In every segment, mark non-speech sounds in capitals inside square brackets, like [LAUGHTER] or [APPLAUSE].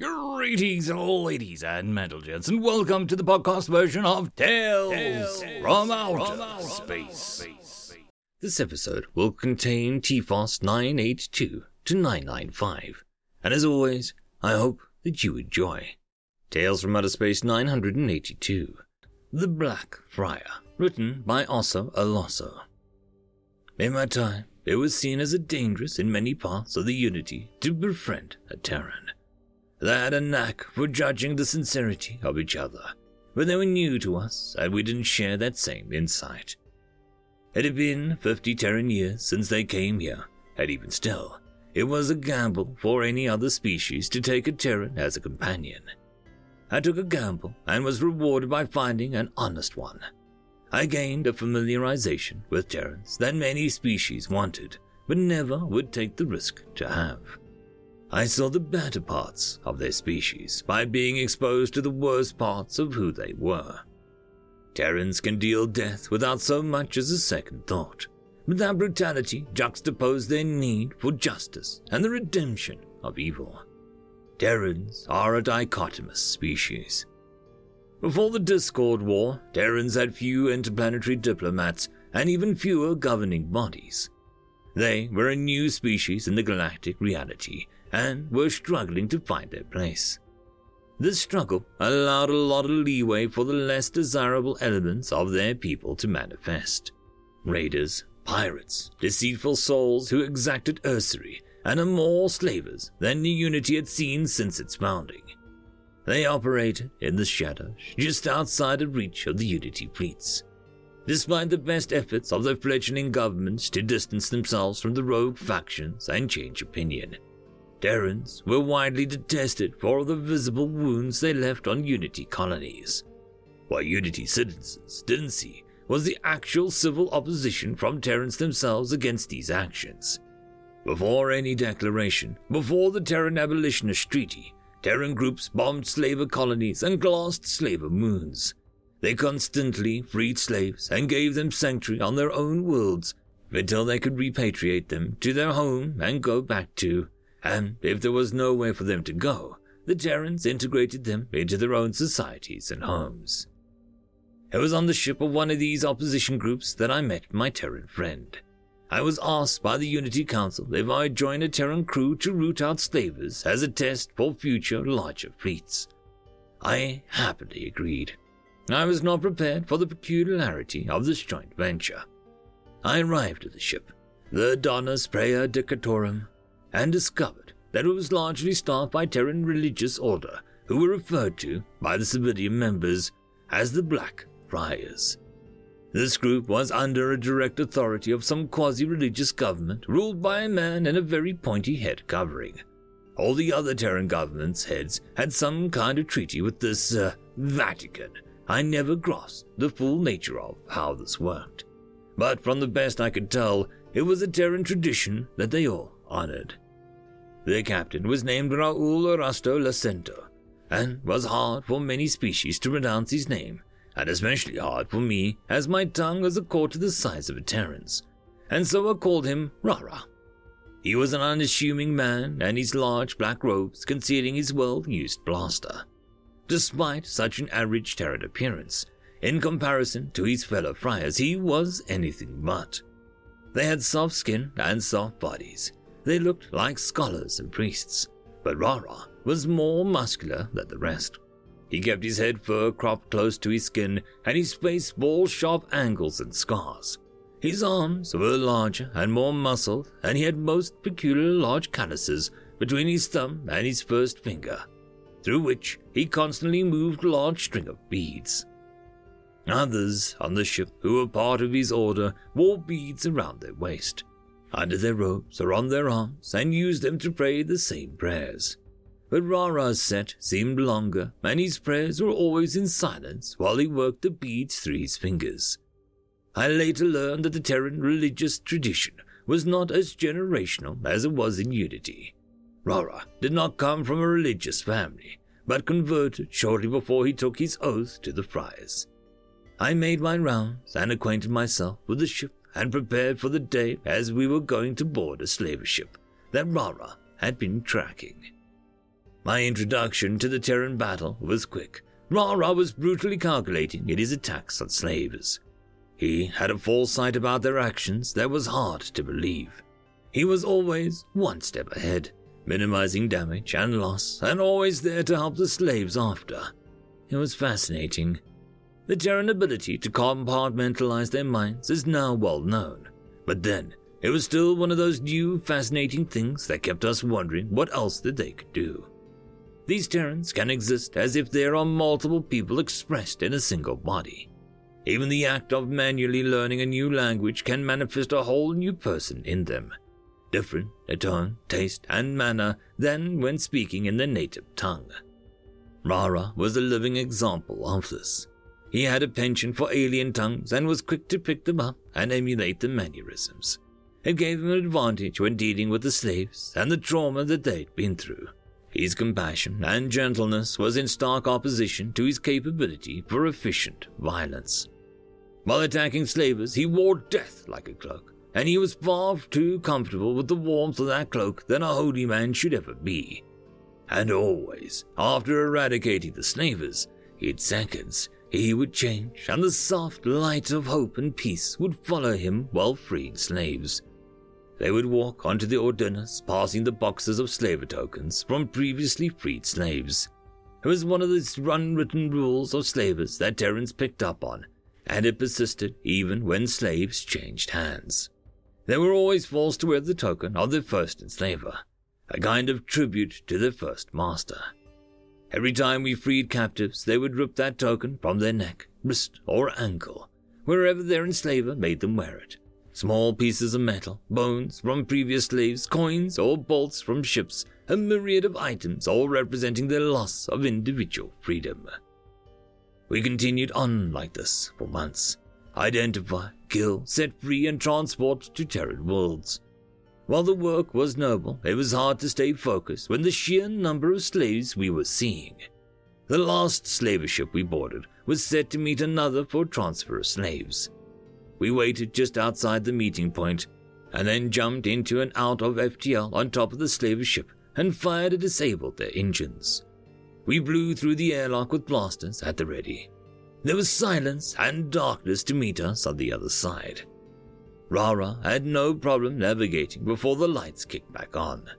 Greetings, ladies and gents, and welcome to the podcast version of Tales, Tales from, Outer, from space. space. This episode will contain TFOS 982 to 995, and as always, I hope that you enjoy. Tales from Outer Space 982 The Black Friar, written by Osso Alosso. In my time, it was seen as a dangerous in many parts of the Unity to befriend a Terran. They had a knack for judging the sincerity of each other, but they were new to us and we didn't share that same insight. It had been 50 Terran years since they came here, and even still, it was a gamble for any other species to take a Terran as a companion. I took a gamble and was rewarded by finding an honest one. I gained a familiarization with Terrans that many species wanted, but never would take the risk to have. I saw the better parts of their species by being exposed to the worst parts of who they were. Terrans can deal death without so much as a second thought, but that brutality juxtaposed their need for justice and the redemption of evil. Terrans are a dichotomous species. Before the Discord War, Terrans had few interplanetary diplomats and even fewer governing bodies. They were a new species in the galactic reality and were struggling to find their place. This struggle allowed a lot of leeway for the less desirable elements of their people to manifest. Raiders, pirates, deceitful souls who exacted usury, and are more slavers than the Unity had seen since its founding. They operated in the shadows, just outside the reach of the Unity fleets. Despite the best efforts of the fledgling governments to distance themselves from the rogue factions and change opinion, Terrans were widely detested for the visible wounds they left on Unity colonies. What Unity citizens didn't see was the actual civil opposition from Terrans themselves against these actions. Before any declaration, before the Terran Abolitionist Treaty, Terran groups bombed slaver colonies and glassed slaver moons. They constantly freed slaves and gave them sanctuary on their own worlds until they could repatriate them to their home and go back to and if there was no way for them to go, the Terrans integrated them into their own societies and homes. It was on the ship of one of these opposition groups that I met my Terran friend. I was asked by the Unity Council if I'd join a Terran crew to root out slavers as a test for future larger fleets. I happily agreed. I was not prepared for the peculiarity of this joint venture. I arrived at the ship, the Donna Sprea Decatorum, and discovered that it was largely staffed by Terran religious order, who were referred to by the civilian members as the Black Friars. This group was under a direct authority of some quasi religious government ruled by a man in a very pointy head covering. All the other Terran governments' heads had some kind of treaty with this uh, Vatican. I never grasped the full nature of how this worked. But from the best I could tell, it was a Terran tradition that they all honored. The captain was named Raul Erasto Lacento, and was hard for many species to pronounce his name, and especially hard for me, as my tongue was a quarter the size of a Terran's, and so I called him Rara. He was an unassuming man, and his large black robes concealing his well-used blaster. Despite such an average Terran appearance, in comparison to his fellow friars, he was anything but. They had soft skin and soft bodies, they looked like scholars and priests, but Rara was more muscular than the rest. He kept his head fur cropped close to his skin, and his face bore sharp angles and scars. His arms were larger and more muscled, and he had most peculiar large calluses between his thumb and his first finger, through which he constantly moved a large string of beads. Others on the ship who were part of his order wore beads around their waist under their robes or on their arms and used them to pray the same prayers. But Rara's set seemed longer, and his prayers were always in silence while he worked the beads through his fingers. I later learned that the Terran religious tradition was not as generational as it was in Unity. Rara did not come from a religious family, but converted shortly before he took his oath to the friars. I made my rounds and acquainted myself with the ship and prepared for the day as we were going to board a slaver ship that Rara had been tracking. My introduction to the Terran battle was quick. Rara was brutally calculating in his attacks on slaves. He had a foresight about their actions that was hard to believe. He was always one step ahead, minimizing damage and loss, and always there to help the slaves after. It was fascinating. The Terran ability to compartmentalize their minds is now well known, but then it was still one of those new fascinating things that kept us wondering what else that they could do. These Terrans can exist as if there are multiple people expressed in a single body. Even the act of manually learning a new language can manifest a whole new person in them, different in tone, taste, and manner than when speaking in their native tongue. Rara was a living example of this. He had a penchant for alien tongues and was quick to pick them up and emulate the mannerisms. It gave him an advantage when dealing with the slaves and the trauma that they'd been through. His compassion and gentleness was in stark opposition to his capability for efficient violence. While attacking slavers, he wore death like a cloak, and he was far too comfortable with the warmth of that cloak than a holy man should ever be. And always, after eradicating the slavers, in seconds, he would change, and the soft light of hope and peace would follow him while freeing slaves. They would walk onto the Ordinus, passing the boxes of slaver tokens from previously freed slaves. It was one of the unwritten rules of slavers that Terrans picked up on, and it persisted even when slaves changed hands. They were always forced to wear the token of their first enslaver, a kind of tribute to their first master. Every time we freed captives, they would rip that token from their neck, wrist, or ankle, wherever their enslaver made them wear it. Small pieces of metal, bones from previous slaves, coins or bolts from ships, a myriad of items, all representing their loss of individual freedom. We continued on like this for months. Identify, kill, set free, and transport to Terran worlds. While the work was noble, it was hard to stay focused when the sheer number of slaves we were seeing. The last slaver ship we boarded was set to meet another for transfer of slaves. We waited just outside the meeting point, and then jumped into and out of FTL on top of the slaver ship and fired to disable their engines. We blew through the airlock with blasters at the ready. There was silence and darkness to meet us on the other side. Rara had no problem navigating before the lights kicked back on.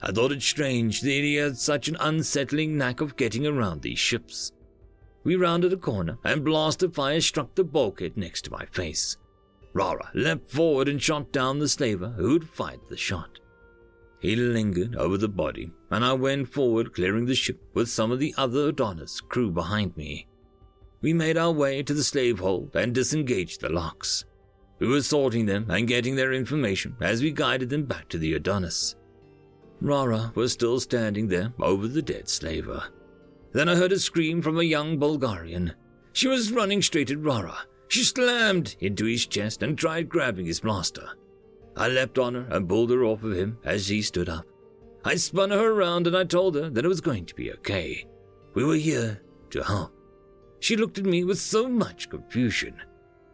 I thought it strange that he had such an unsettling knack of getting around these ships. We rounded a corner, and blaster fire struck the bulkhead next to my face. Rara leapt forward and shot down the slaver who'd fired the shot. He lingered over the body, and I went forward, clearing the ship with some of the other Adonis crew behind me. We made our way to the slave hold and disengaged the locks. We were sorting them and getting their information as we guided them back to the Adonis. Rara was still standing there over the dead slaver. Then I heard a scream from a young Bulgarian. She was running straight at Rara. She slammed into his chest and tried grabbing his blaster. I leapt on her and pulled her off of him as he stood up. I spun her around and I told her that it was going to be okay. We were here to help. She looked at me with so much confusion.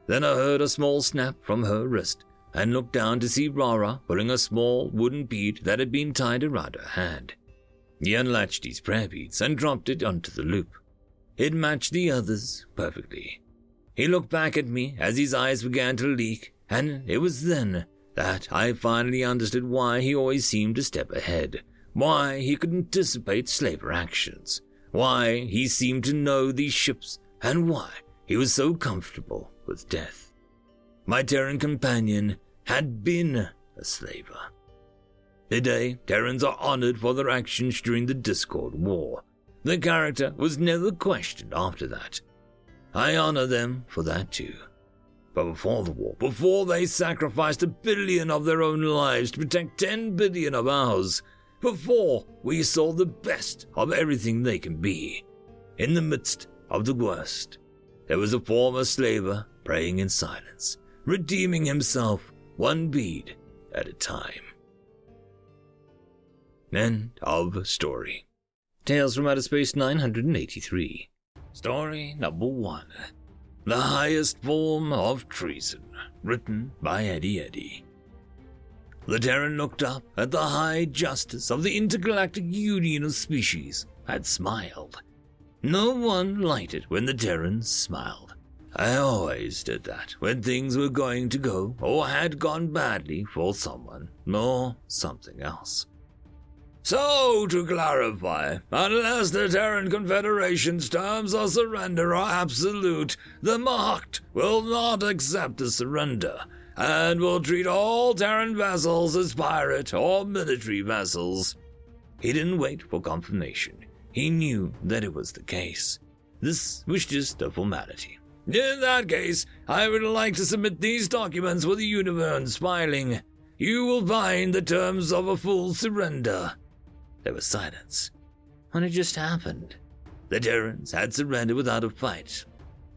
Then I heard a small snap from her wrist and looked down to see Rara pulling a small wooden bead that had been tied around her hand. He unlatched his prayer beads and dropped it onto the loop. It matched the others perfectly. He looked back at me as his eyes began to leak, and it was then that I finally understood why he always seemed to step ahead, why he could anticipate slaver actions, why he seemed to know these ships, and why he was so comfortable with death. My Terran companion had been a slaver. Today, Terrans are honored for their actions during the Discord War. Their character was never questioned after that. I honor them for that too. But before the war, before they sacrificed a billion of their own lives to protect 10 billion of ours, before we saw the best of everything they can be, in the midst of the worst, there was a former slaver praying in silence, redeeming himself one bead at a time. End of story. Tales from Outer Space 983. Story number one The Highest Form of Treason, written by Eddie Eddy. The Terran looked up at the High Justice of the Intergalactic Union of Species and smiled. No one liked it when the Terran smiled. I always did that when things were going to go or had gone badly for someone or something else. So, to clarify, unless the Terran Confederation's terms of surrender are absolute, the Macht will not accept the surrender and will treat all Terran vessels as pirate or military vessels. He didn't wait for confirmation. He knew that it was the case. This was just a formality. In that case, I would like to submit these documents for the universe filing. You will find the terms of a full surrender. There was silence. What had just happened? The Terrans had surrendered without a fight.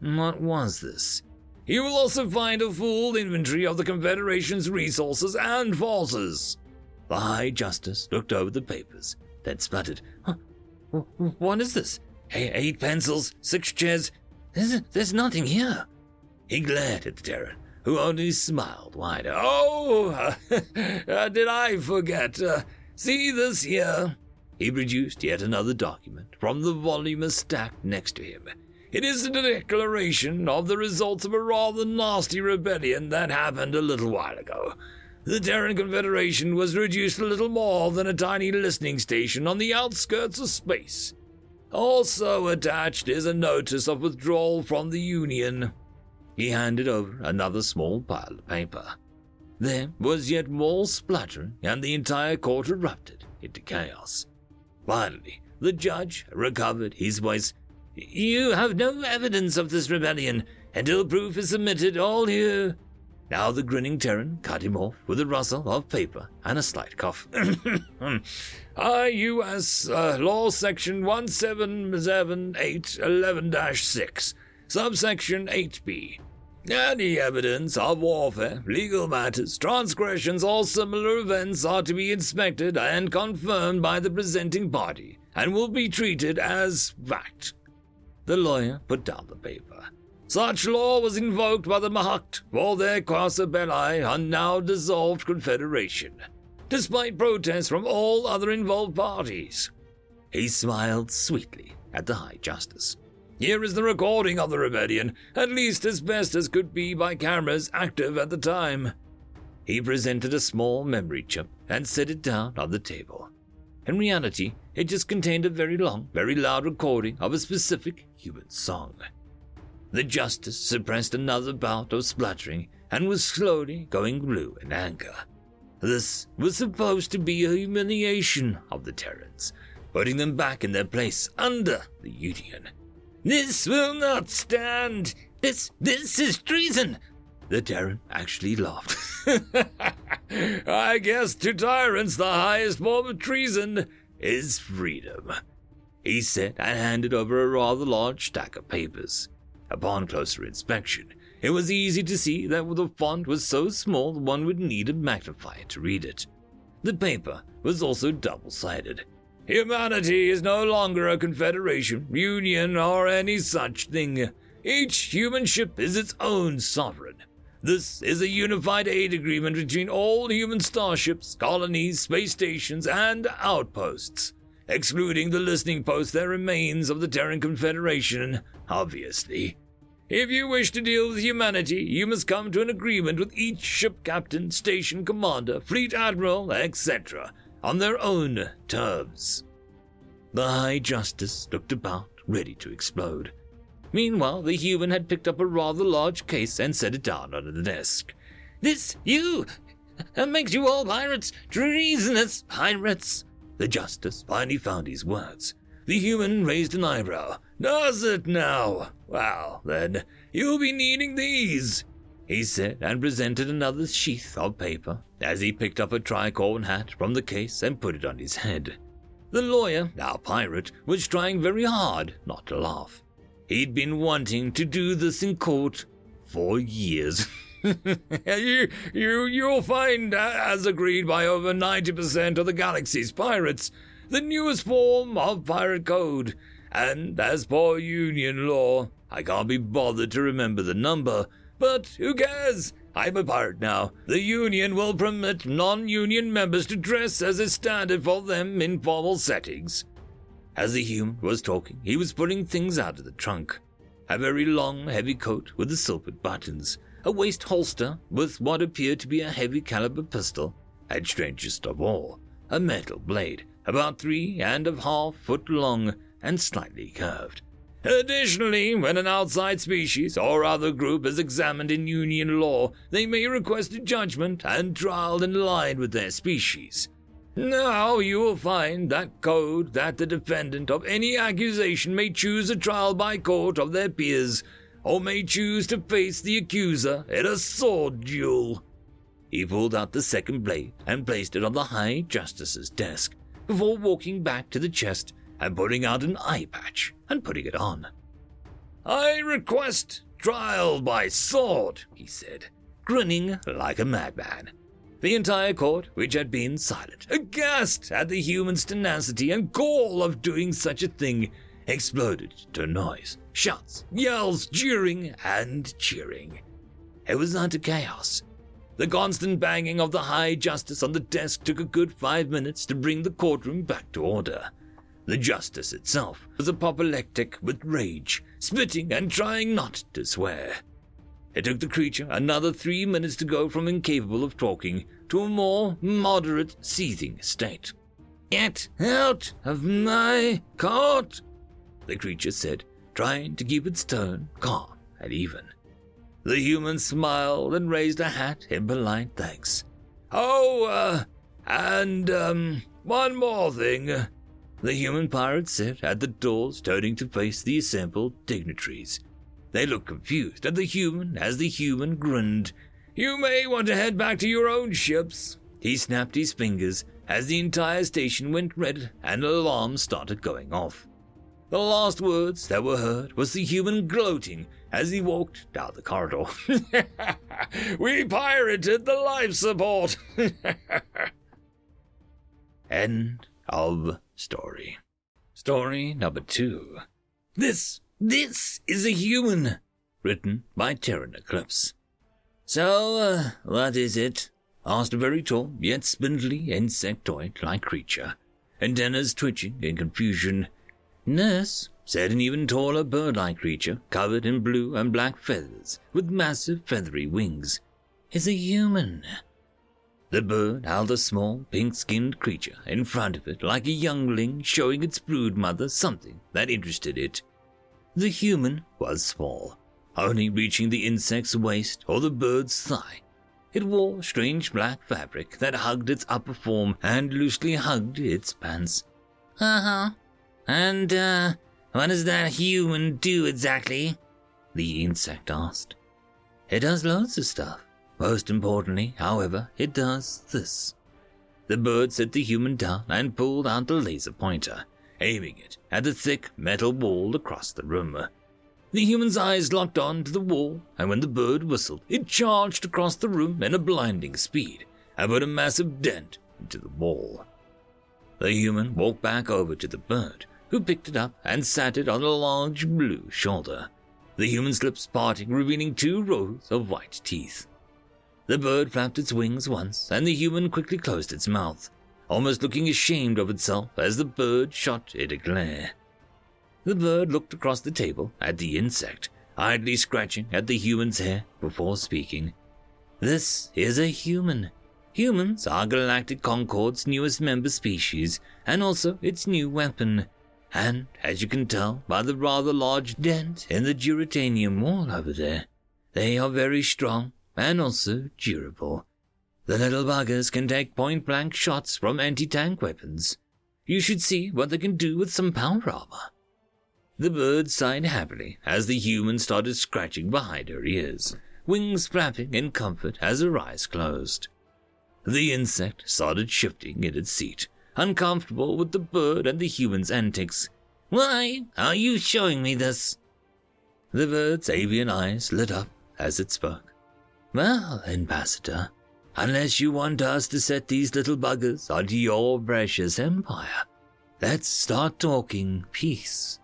What was this? You will also find a full inventory of the Confederation's resources and forces. The High Justice looked over the papers, then spluttered, huh, What is this? Eight pencils, six chairs. There's, there's nothing here. He glared at the Terran, who only smiled wider. Oh, [LAUGHS] uh, did I forget? Uh, see this here? He produced yet another document from the voluminous stack next to him. It is a declaration of the results of a rather nasty rebellion that happened a little while ago. The Terran Confederation was reduced to little more than a tiny listening station on the outskirts of space. Also attached is a notice of withdrawal from the Union. He handed over another small pile of paper. There was yet more spluttering, and the entire court erupted into chaos. Finally, the judge recovered his voice. You have no evidence of this rebellion until proof is submitted all here. Now the grinning Terran cut him off with a rustle of paper and a slight cough. [COUGHS] I.U.S. Uh, Law Section 177811-6, subsection 8b. Any evidence of warfare, legal matters, transgressions, or similar events are to be inspected and confirmed by the presenting party and will be treated as fact. The lawyer put down the paper. Such law was invoked by the Macht for their Belli and now dissolved confederation, despite protests from all other involved parties. He smiled sweetly at the High Justice. Here is the recording of the rebellion, at least as best as could be by cameras active at the time. He presented a small memory chip and set it down on the table. In reality, it just contained a very long, very loud recording of a specific human song. The justice suppressed another bout of spluttering and was slowly going blue in anger. This was supposed to be a humiliation of the Terrans, putting them back in their place under the Union. This will not stand. This, this is treason. The Terran actually laughed. [LAUGHS] I guess to tyrants the highest form of treason is freedom. He said and handed over a rather large stack of papers. Upon closer inspection, it was easy to see that the font was so small one would need a magnifier to read it. The paper was also double sided, Humanity is no longer a confederation, union, or any such thing. Each human ship is its own sovereign. This is a unified aid agreement between all human starships, colonies, space stations, and outposts, excluding the listening post that remains of the Terran Confederation, obviously. If you wish to deal with humanity, you must come to an agreement with each ship captain, station commander, fleet admiral, etc., on their own terms. The High Justice looked about, ready to explode. Meanwhile, the human had picked up a rather large case and set it down on the desk. This, you! That makes you all pirates! Treasonous pirates! The Justice finally found his words. The human raised an eyebrow. Does it now? Well, then, you'll be needing these he said, and presented another sheath of paper as he picked up a tricorn hat from the case and put it on his head. The lawyer, now pirate, was trying very hard not to laugh. He'd been wanting to do this in court for years. [LAUGHS] you, you, you'll find, uh, as agreed by over 90% of the galaxy's pirates, the newest form of pirate code. And as per Union law, I can't be bothered to remember the number, but who cares? I'm a pirate now. The Union will permit non union members to dress as is standard for them in formal settings. As the human was talking, he was pulling things out of the trunk. A very long, heavy coat with the silvered buttons, a waist holster with what appeared to be a heavy caliber pistol, and strangest of all, a metal blade about three and a half foot long and slightly curved. Additionally, when an outside species or other group is examined in Union law, they may request a judgment and trial in line with their species. Now you will find that code that the defendant of any accusation may choose a trial by court of their peers, or may choose to face the accuser in a sword duel. He pulled out the second blade and placed it on the High Justice's desk before walking back to the chest and putting out an eye patch and putting it on. I request trial by sword, he said, grinning like a madman. The entire court, which had been silent, aghast at the human's tenacity and gall of doing such a thing, exploded to noise, shouts, yells, jeering, and cheering. It was utter chaos. The constant banging of the High Justice on the desk took a good five minutes to bring the courtroom back to order. The justice itself was apoplectic with rage, spitting and trying not to swear. It took the creature another three minutes to go from incapable of talking to a more moderate seething state. Get out of my court, the creature said, trying to keep its tone calm and even. The human smiled and raised a hat in polite thanks. Oh, uh, and, um, one more thing. The human pirates sit at the doors, turning to face the assembled dignitaries. They looked confused at the human as the human grinned. You may want to head back to your own ships. He snapped his fingers as the entire station went red and alarms started going off. The last words that were heard was the human gloating as he walked down the corridor. [LAUGHS] we pirated the life support. [LAUGHS] End of story. Story number two. This, this is a human. Written by Terran Eclipse. So, uh, what is it? asked a very tall, yet spindly, insectoid-like creature, antennas twitching in confusion. Nurse, said an even taller bird-like creature, covered in blue and black feathers, with massive feathery wings, is a human. The bird held a small, pink skinned creature in front of it like a youngling showing its brood mother something that interested it. The human was small, only reaching the insect's waist or the bird's thigh. It wore strange black fabric that hugged its upper form and loosely hugged its pants. Uh huh. And, uh, what does that human do exactly? The insect asked. It does loads of stuff. Most importantly, however, it does this. The bird set the human down and pulled out the laser pointer, aiming it at the thick metal wall across the room. The human's eyes locked on to the wall, and when the bird whistled, it charged across the room in a blinding speed and put a massive dent into the wall. The human walked back over to the bird, who picked it up and sat it on a large blue shoulder, the human's lips parting, revealing two rows of white teeth. The bird flapped its wings once, and the human quickly closed its mouth, almost looking ashamed of itself as the bird shot it a glare. The bird looked across the table at the insect, idly scratching at the human's hair before speaking. This is a human. Humans are Galactic Concord's newest member species, and also its new weapon. And, as you can tell by the rather large dent in the duratanium wall over there, they are very strong and also durable. The little buggers can take point blank shots from anti tank weapons. You should see what they can do with some power armor. The bird sighed happily as the human started scratching behind her ears, wings flapping in comfort as her eyes closed. The insect started shifting in its seat, uncomfortable with the bird and the human's antics. Why are you showing me this? The bird's avian eyes lit up as it spoke. Well, Ambassador, unless you want us to set these little buggers onto your precious empire, let's start talking peace.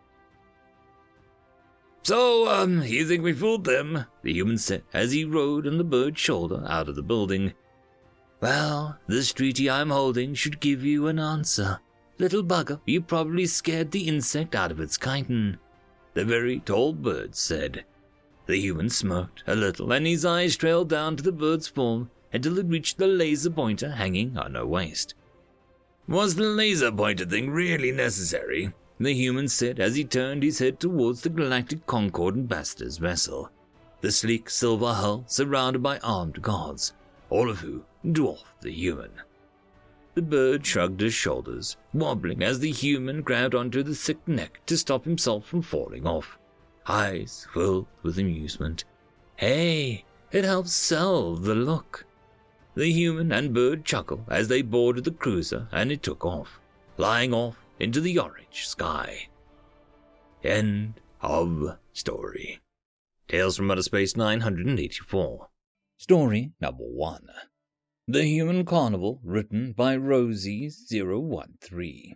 So, um, you think we fooled them? The human said as he rode on the bird's shoulder out of the building. Well, this treaty I'm holding should give you an answer. Little bugger, you probably scared the insect out of its chitin. The very tall bird said. The human smirked a little, and his eyes trailed down to the bird's form until it reached the laser pointer hanging on her waist. Was the laser pointer thing really necessary? The human said as he turned his head towards the Galactic Concord ambassador's vessel, the sleek silver hull surrounded by armed guards, all of who dwarfed the human. The bird shrugged his shoulders, wobbling as the human grabbed onto the thick neck to stop himself from falling off, eyes filled with amusement. Hey, it helps sell the look. The human and bird chuckled as they boarded the cruiser and it took off, flying off into the orange sky. End of story. Tales from Outer Space 984. Story number one. The Human Carnival, written by Rosie013.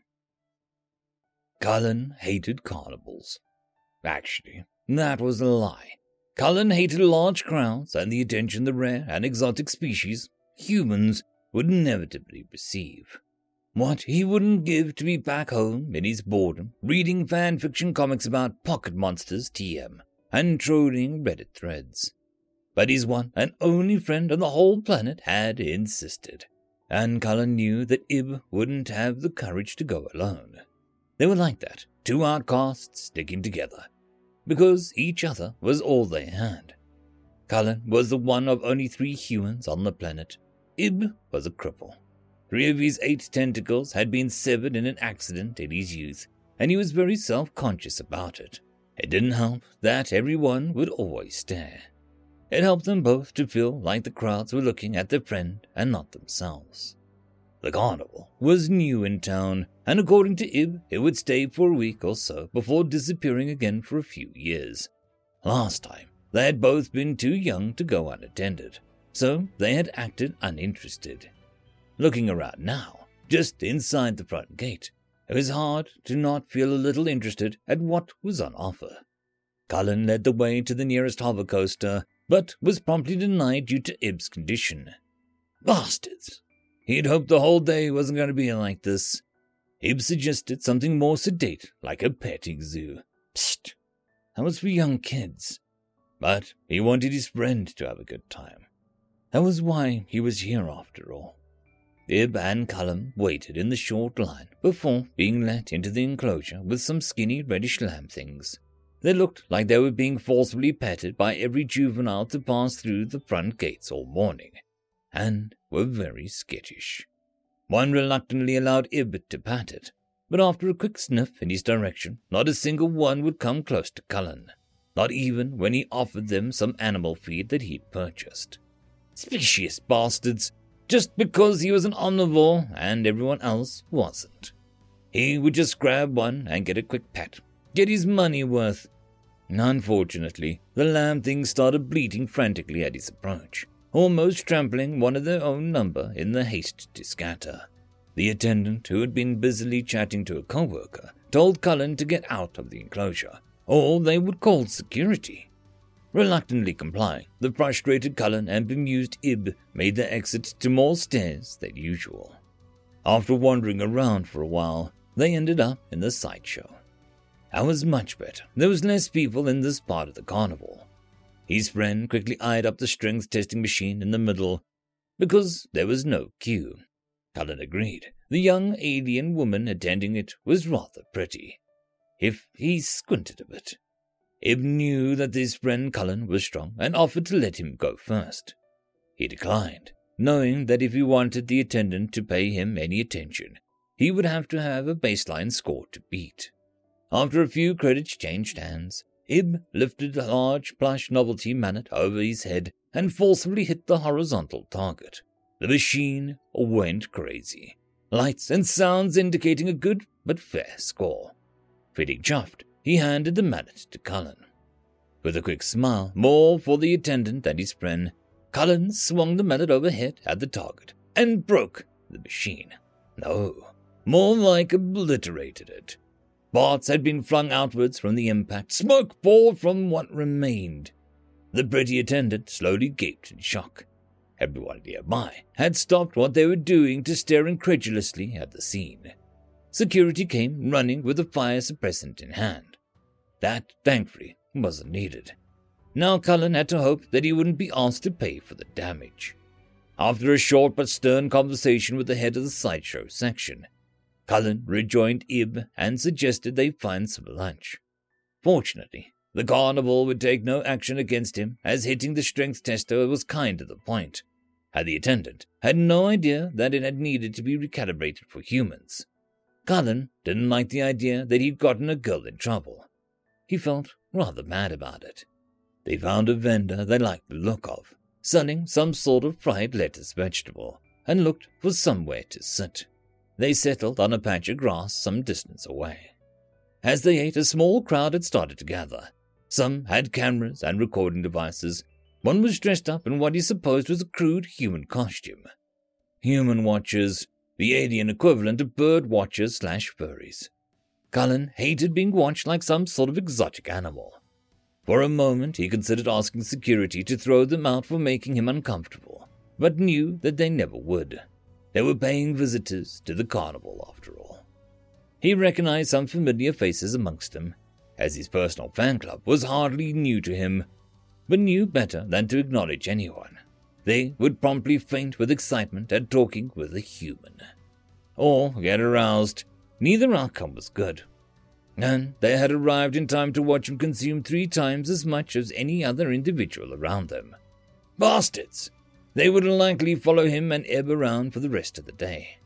Cullen hated carnivals. Actually, that was a lie. Cullen hated large crowds and the attention the rare and exotic species, humans, would inevitably receive. What he wouldn't give to be back home in his boredom, reading fan fiction comics about pocket monsters TM and trolling Reddit threads. But his one and only friend on the whole planet had insisted, and Cullen knew that Ib wouldn't have the courage to go alone. They were like that, two outcasts sticking together, because each other was all they had. Cullen was the one of only three humans on the planet. Ib was a cripple. Three of his eight tentacles had been severed in an accident in his youth, and he was very self conscious about it. It didn't help that everyone would always stare. It helped them both to feel like the crowds were looking at their friend and not themselves. The carnival was new in town, and according to Ib, it would stay for a week or so before disappearing again for a few years. Last time, they had both been too young to go unattended, so they had acted uninterested. Looking around now, just inside the front gate, it was hard to not feel a little interested at what was on offer. Cullen led the way to the nearest hover coaster but was promptly denied due to Ib's condition. Bastards! He'd hoped the whole day wasn't going to be like this. Ib suggested something more sedate, like a petting zoo. Psst! That was for young kids. But he wanted his friend to have a good time. That was why he was here after all. Ib and Cullen waited in the short line before being let into the enclosure with some skinny reddish lamb things. They looked like they were being forcibly petted by every juvenile to pass through the front gates all morning, and were very skittish. One reluctantly allowed Ib to pat it, but after a quick sniff in his direction, not a single one would come close to Cullen, not even when he offered them some animal feed that he'd purchased. Specious bastards, just because he was an omnivore and everyone else wasn't. He would just grab one and get a quick pat get his money worth. Unfortunately, the lamb thing started bleating frantically at his approach, almost trampling one of their own number in the haste to scatter. The attendant, who had been busily chatting to a co-worker, told Cullen to get out of the enclosure, or they would call security. Reluctantly complying, the frustrated Cullen and bemused Ib made their exit to more stairs than usual. After wandering around for a while, they ended up in the sideshow. That was much better. There was less people in this part of the carnival. His friend quickly eyed up the strength testing machine in the middle because there was no queue. Cullen agreed. The young alien woman attending it was rather pretty, if he squinted a bit. Ib knew that his friend Cullen was strong and offered to let him go first. He declined, knowing that if he wanted the attendant to pay him any attention, he would have to have a baseline score to beat. After a few credits changed hands, Ib lifted a large plush novelty mallet over his head and forcibly hit the horizontal target. The machine went crazy. Lights and sounds indicating a good but fair score. Feeling chuffed, he handed the mallet to Cullen. With a quick smile, more for the attendant than his friend, Cullen swung the mallet overhead at the target and broke the machine. No, more like obliterated it. Parts had been flung outwards from the impact. Smoke poured from what remained. The pretty attendant slowly gaped in shock. Everyone nearby had stopped what they were doing to stare incredulously at the scene. Security came running with a fire suppressant in hand. That, thankfully, wasn't needed. Now Cullen had to hope that he wouldn't be asked to pay for the damage. After a short but stern conversation with the head of the sideshow section, Cullen rejoined Ib and suggested they find some lunch. Fortunately, the carnival would take no action against him, as hitting the strength tester was kind of the point. Had the attendant had no idea that it had needed to be recalibrated for humans. Cullen didn't like the idea that he'd gotten a girl in trouble. He felt rather mad about it. They found a vendor they liked the look of, selling some sort of fried lettuce vegetable, and looked for somewhere to sit. They settled on a patch of grass some distance away. As they ate, a small crowd had started to gather. Some had cameras and recording devices. One was dressed up in what he supposed was a crude human costume. Human watchers, the alien equivalent of bird watchers slash furries. Cullen hated being watched like some sort of exotic animal. For a moment, he considered asking security to throw them out for making him uncomfortable, but knew that they never would. They were paying visitors to the carnival, after all. He recognized some familiar faces amongst them, as his personal fan club was hardly new to him, but knew better than to acknowledge anyone. They would promptly faint with excitement at talking with a human. Or get aroused. Neither outcome was good and they had arrived in time to watch him consume three times as much as any other individual around them. Bastards! They would likely follow him and Ib around for the rest of the day.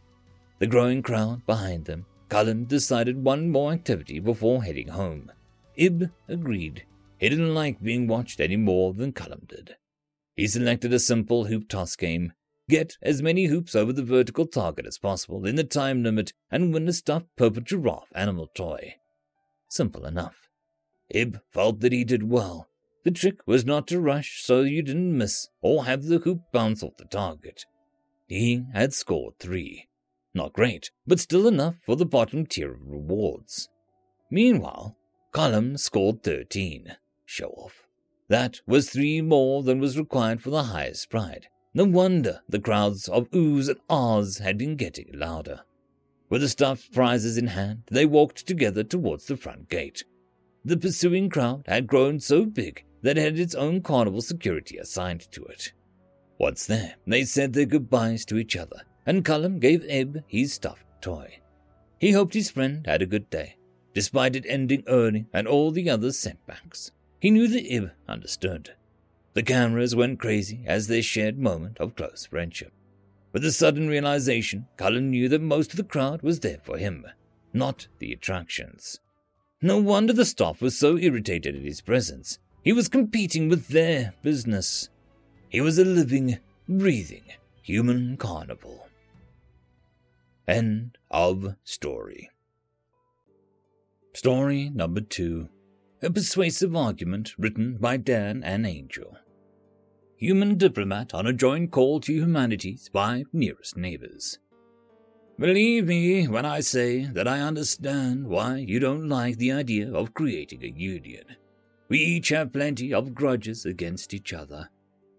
The growing crowd behind them, Cullen decided one more activity before heading home. Ib agreed. He didn't like being watched any more than Cullen did. He selected a simple hoop toss game. Get as many hoops over the vertical target as possible in the time limit and win a stuffed purple giraffe animal toy. Simple enough. Ib felt that he did well. The trick was not to rush so you didn't miss or have the hoop bounce off the target. He had scored three. Not great, but still enough for the bottom tier of rewards. Meanwhile, Cullen scored 13. Show off. That was three more than was required for the highest pride. No wonder the crowds of oohs and ahs had been getting louder. With the stuffed prizes in hand, they walked together towards the front gate. The pursuing crowd had grown so big that had its own carnival security assigned to it. Once there, they said their goodbyes to each other, and Cullen gave Ib his stuffed toy. He hoped his friend had a good day, despite it ending early and all the other setbacks. He knew that Ib understood. The cameras went crazy as they shared moment of close friendship. With a sudden realization, Cullen knew that most of the crowd was there for him, not the attractions. No wonder the staff was so irritated at his presence. He was competing with their business. He was a living, breathing human carnival. End of story. Story number two A persuasive argument written by Dan and Angel human diplomat on a joint call to humanity's five nearest neighbors. Believe me when I say that I understand why you don't like the idea of creating a union. We each have plenty of grudges against each other,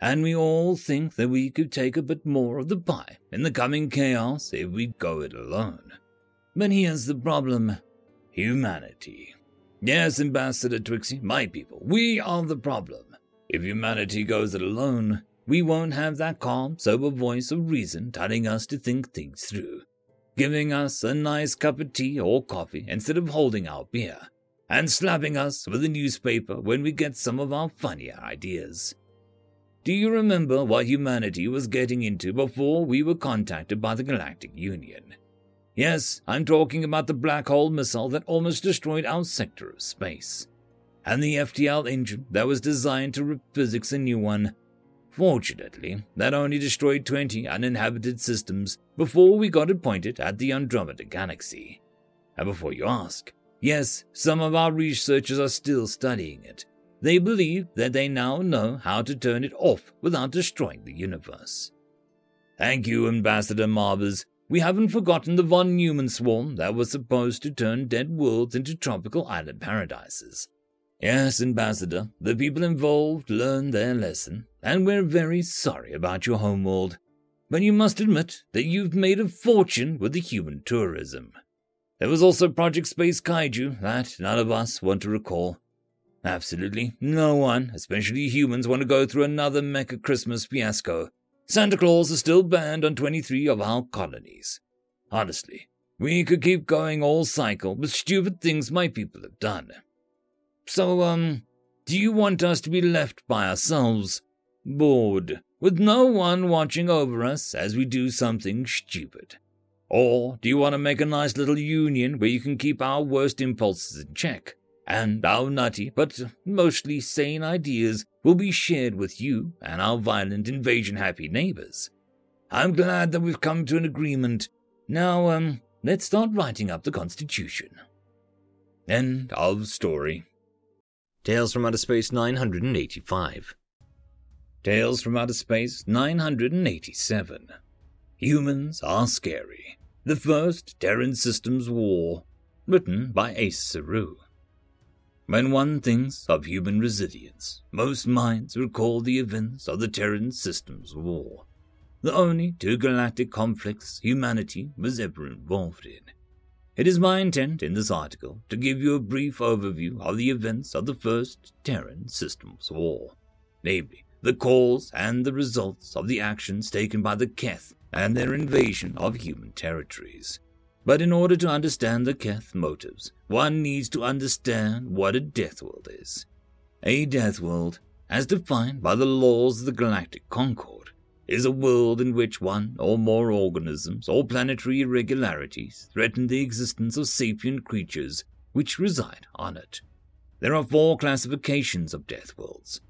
and we all think that we could take a bit more of the pie in the coming chaos if we go it alone. But here's the problem humanity. Yes, Ambassador Twixie, my people, we are the problem. If humanity goes it alone, we won't have that calm, sober voice of reason telling us to think things through, giving us a nice cup of tea or coffee instead of holding our beer, and slapping us with a newspaper when we get some of our funnier ideas. Do you remember what humanity was getting into before we were contacted by the Galactic Union? Yes, I'm talking about the black hole missile that almost destroyed our sector of space and the FTL engine that was designed to rip physics a new one. Fortunately, that only destroyed 20 uninhabited systems before we got it pointed at the Andromeda Galaxy. And before you ask, yes, some of our researchers are still studying it. They believe that they now know how to turn it off without destroying the universe. Thank you, Ambassador Marbers. we haven't forgotten the von Neumann swarm that was supposed to turn dead worlds into tropical island paradises. Yes, Ambassador, the people involved learned their lesson, and we're very sorry about your homeworld. But you must admit that you've made a fortune with the human tourism. There was also Project Space Kaiju that none of us want to recall. Absolutely no one, especially humans, want to go through another Mecha Christmas fiasco. Santa Claus is still banned on 23 of our colonies. Honestly, we could keep going all cycle with stupid things my people have done. So, um, do you want us to be left by ourselves, bored, with no one watching over us as we do something stupid? Or do you want to make a nice little union where you can keep our worst impulses in check, and our nutty but mostly sane ideas will be shared with you and our violent invasion happy neighbors? I'm glad that we've come to an agreement. Now, um, let's start writing up the Constitution. End of story. Tales from Outer Space 985. Tales from Outer Space 987. Humans Are Scary. The First Terran Systems War. Written by Ace Saru. When one thinks of human resilience, most minds recall the events of the Terran Systems War. The only two galactic conflicts humanity was ever involved in. It is my intent in this article to give you a brief overview of the events of the First Terran Systems War, namely, the cause and the results of the actions taken by the Keth and their invasion of human territories. But in order to understand the Keth motives, one needs to understand what a death world is. A death world, as defined by the laws of the Galactic Concord, is a world in which one or more organisms or planetary irregularities threaten the existence of sapient creatures which reside on it. There are four classifications of death worlds.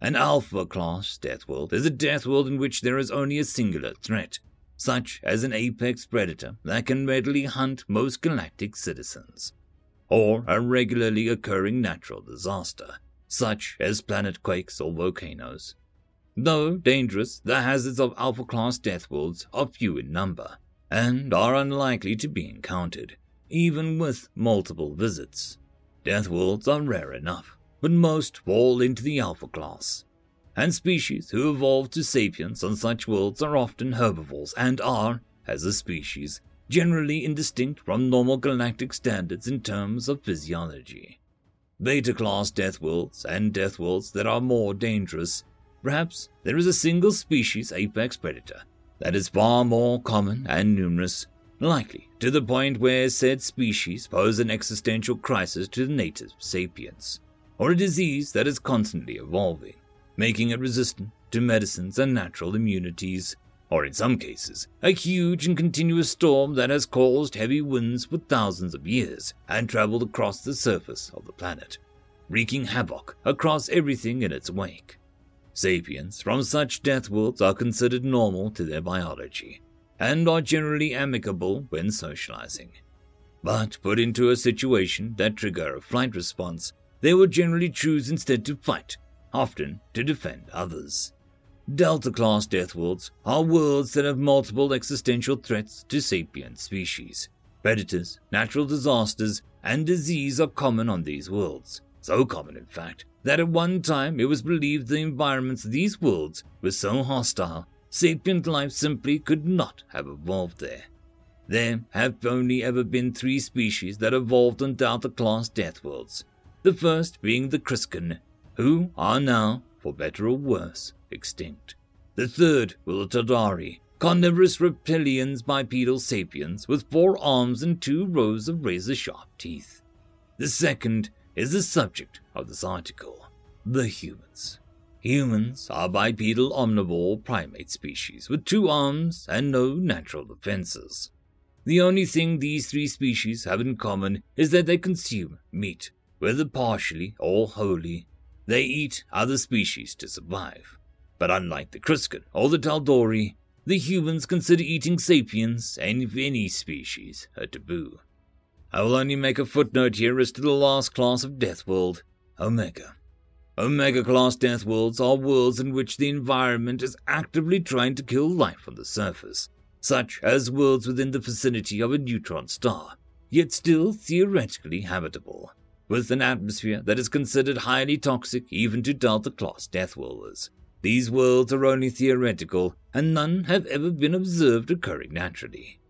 An alpha class death world is a death world in which there is only a singular threat, such as an apex predator that can readily hunt most galactic citizens, or a regularly occurring natural disaster, such as planet quakes or volcanoes. Though dangerous, the hazards of Alpha class death worlds are few in number and are unlikely to be encountered, even with multiple visits. Death worlds are rare enough, but most fall into the Alpha class. And species who evolve to sapience on such worlds are often herbivores and are, as a species, generally indistinct from normal galactic standards in terms of physiology. Beta class death worlds and death worlds that are more dangerous Perhaps there is a single species apex predator that is far more common and numerous, likely to the point where said species pose an existential crisis to the native sapiens, or a disease that is constantly evolving, making it resistant to medicines and natural immunities, or in some cases, a huge and continuous storm that has caused heavy winds for thousands of years and traveled across the surface of the planet, wreaking havoc across everything in its wake. Sapiens from such death worlds are considered normal to their biology and are generally amicable when socializing. But put into a situation that trigger a flight response, they would generally choose instead to fight, often to defend others. Delta class death worlds are worlds that have multiple existential threats to sapient species. Predators, natural disasters, and disease are common on these worlds, so common in fact that at one time it was believed the environments of these worlds were so hostile, sapient life simply could not have evolved there. There have only ever been three species that evolved on Delta class death worlds, the first being the Kriskan, who are now, for better or worse, extinct. The third were the Tadari, carnivorous reptilians bipedal sapiens with four arms and two rows of razor sharp teeth. The second is the subject of this article the humans. Humans are bipedal omnivore primate species with two arms and no natural defenses. The only thing these three species have in common is that they consume meat, whether partially or wholly. They eat other species to survive. But unlike the Kriskan or the Taldori, the humans consider eating sapiens and any species a taboo. I will only make a footnote here as to the last class of Death World, Omega. Omega class Death Worlds are worlds in which the environment is actively trying to kill life on the surface, such as worlds within the vicinity of a neutron star, yet still theoretically habitable, with an atmosphere that is considered highly toxic even to Delta class Death. These worlds are only theoretical, and none have ever been observed occurring naturally.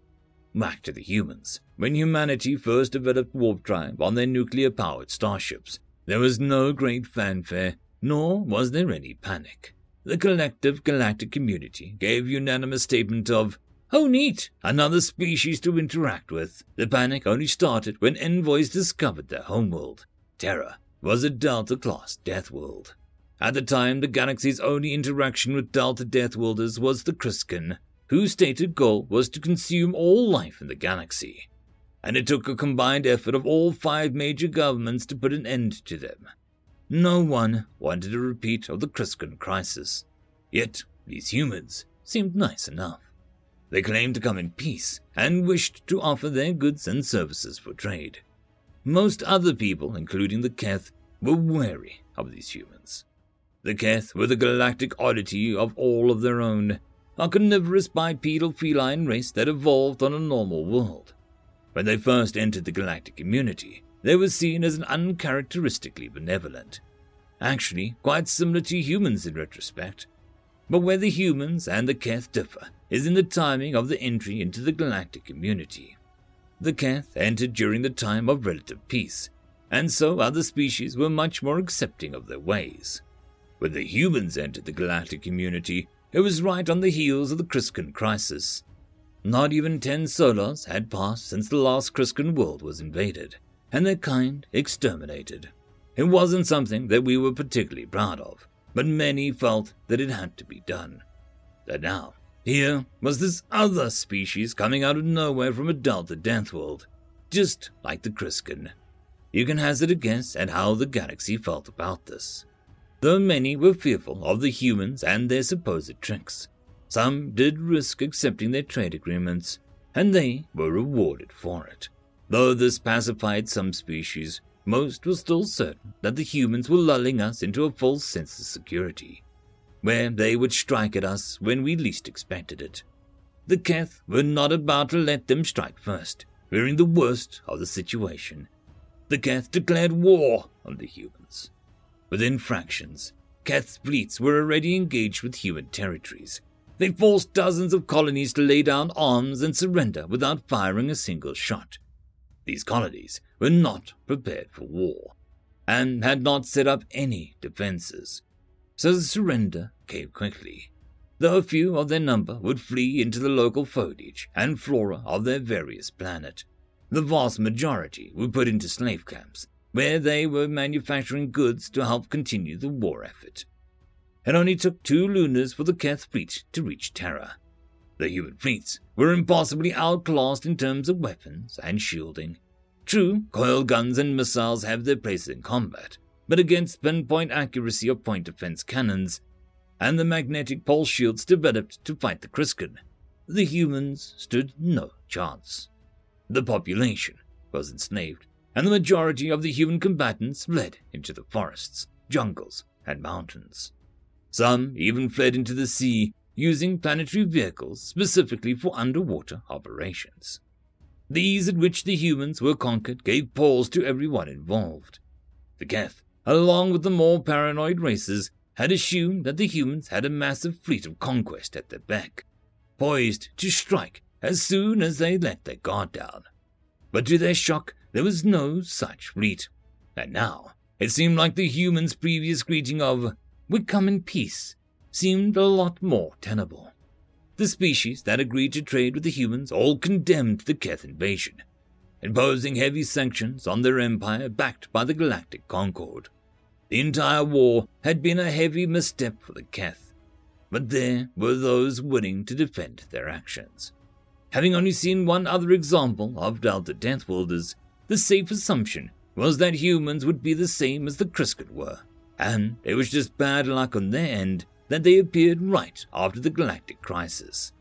Back to the humans. When humanity first developed warp drive on their nuclear powered starships, there was no great fanfare, nor was there any panic. The collective galactic community gave unanimous statement of, Oh neat, another species to interact with. The panic only started when envoys discovered their homeworld. Terra was a Delta class death world. At the time, the galaxy's only interaction with Delta Death Worlders was the Kriskan, whose stated goal was to consume all life in the galaxy. And it took a combined effort of all five major governments to put an end to them. No one wanted a repeat of the Kriskan crisis. Yet, these humans seemed nice enough. They claimed to come in peace and wished to offer their goods and services for trade. Most other people, including the Keth, were wary of these humans. The Keth were the galactic oddity of all of their own, a carnivorous bipedal feline race that evolved on a normal world. When they first entered the galactic community, they were seen as an uncharacteristically benevolent. Actually, quite similar to humans in retrospect. But where the humans and the Keth differ is in the timing of the entry into the galactic community. The Keth entered during the time of relative peace, and so other species were much more accepting of their ways. When the humans entered the galactic community, it was right on the heels of the Kriskan crisis. Not even ten solars had passed since the last Kriskan world was invaded, and their kind exterminated. It wasn't something that we were particularly proud of, but many felt that it had to be done. That now, here was this other species coming out of nowhere from a Delta Death World, just like the Kriskan. You can hazard a guess at how the galaxy felt about this though many were fearful of the humans and their supposed tricks. Some did risk accepting their trade agreements, and they were rewarded for it. Though this pacified some species, most were still certain that the humans were lulling us into a false sense of security, where they would strike at us when we least expected it. The Keth were not about to let them strike first, fearing the worst of the situation. The Keth declared war on the humans. Within fractions, Keth's fleets were already engaged with human territories. They forced dozens of colonies to lay down arms and surrender without firing a single shot. These colonies were not prepared for war and had not set up any defenses, so the surrender came quickly. Though a few of their number would flee into the local foliage and flora of their various planet, the vast majority were put into slave camps where they were manufacturing goods to help continue the war effort. It only took two lunars for the Keth fleet to reach Terra. The human fleets were impossibly outclassed in terms of weapons and shielding. True, coil guns and missiles have their place in combat, but against pinpoint accuracy of point defense cannons and the magnetic pulse shields developed to fight the Kriskan, the humans stood no chance. The population was enslaved and the majority of the human combatants fled into the forests, jungles, and mountains. Some even fled into the sea using planetary vehicles specifically for underwater operations. The ease at which the humans were conquered gave pause to everyone involved. The Keth, along with the more paranoid races, had assumed that the humans had a massive fleet of conquest at their back, poised to strike as soon as they let their guard down. But to their shock, there was no such fleet. And now, it seemed like the humans' previous greeting of, We come in peace, seemed a lot more tenable. The species that agreed to trade with the humans all condemned the Keth invasion, imposing heavy sanctions on their empire backed by the Galactic Concord. The entire war had been a heavy misstep for the Keth, but there were those willing to defend their actions. Having only seen one other example of Delta Death Worlders, the safe assumption was that humans would be the same as the Kriskan were, and it was just bad luck on their end that they appeared right after the galactic crisis.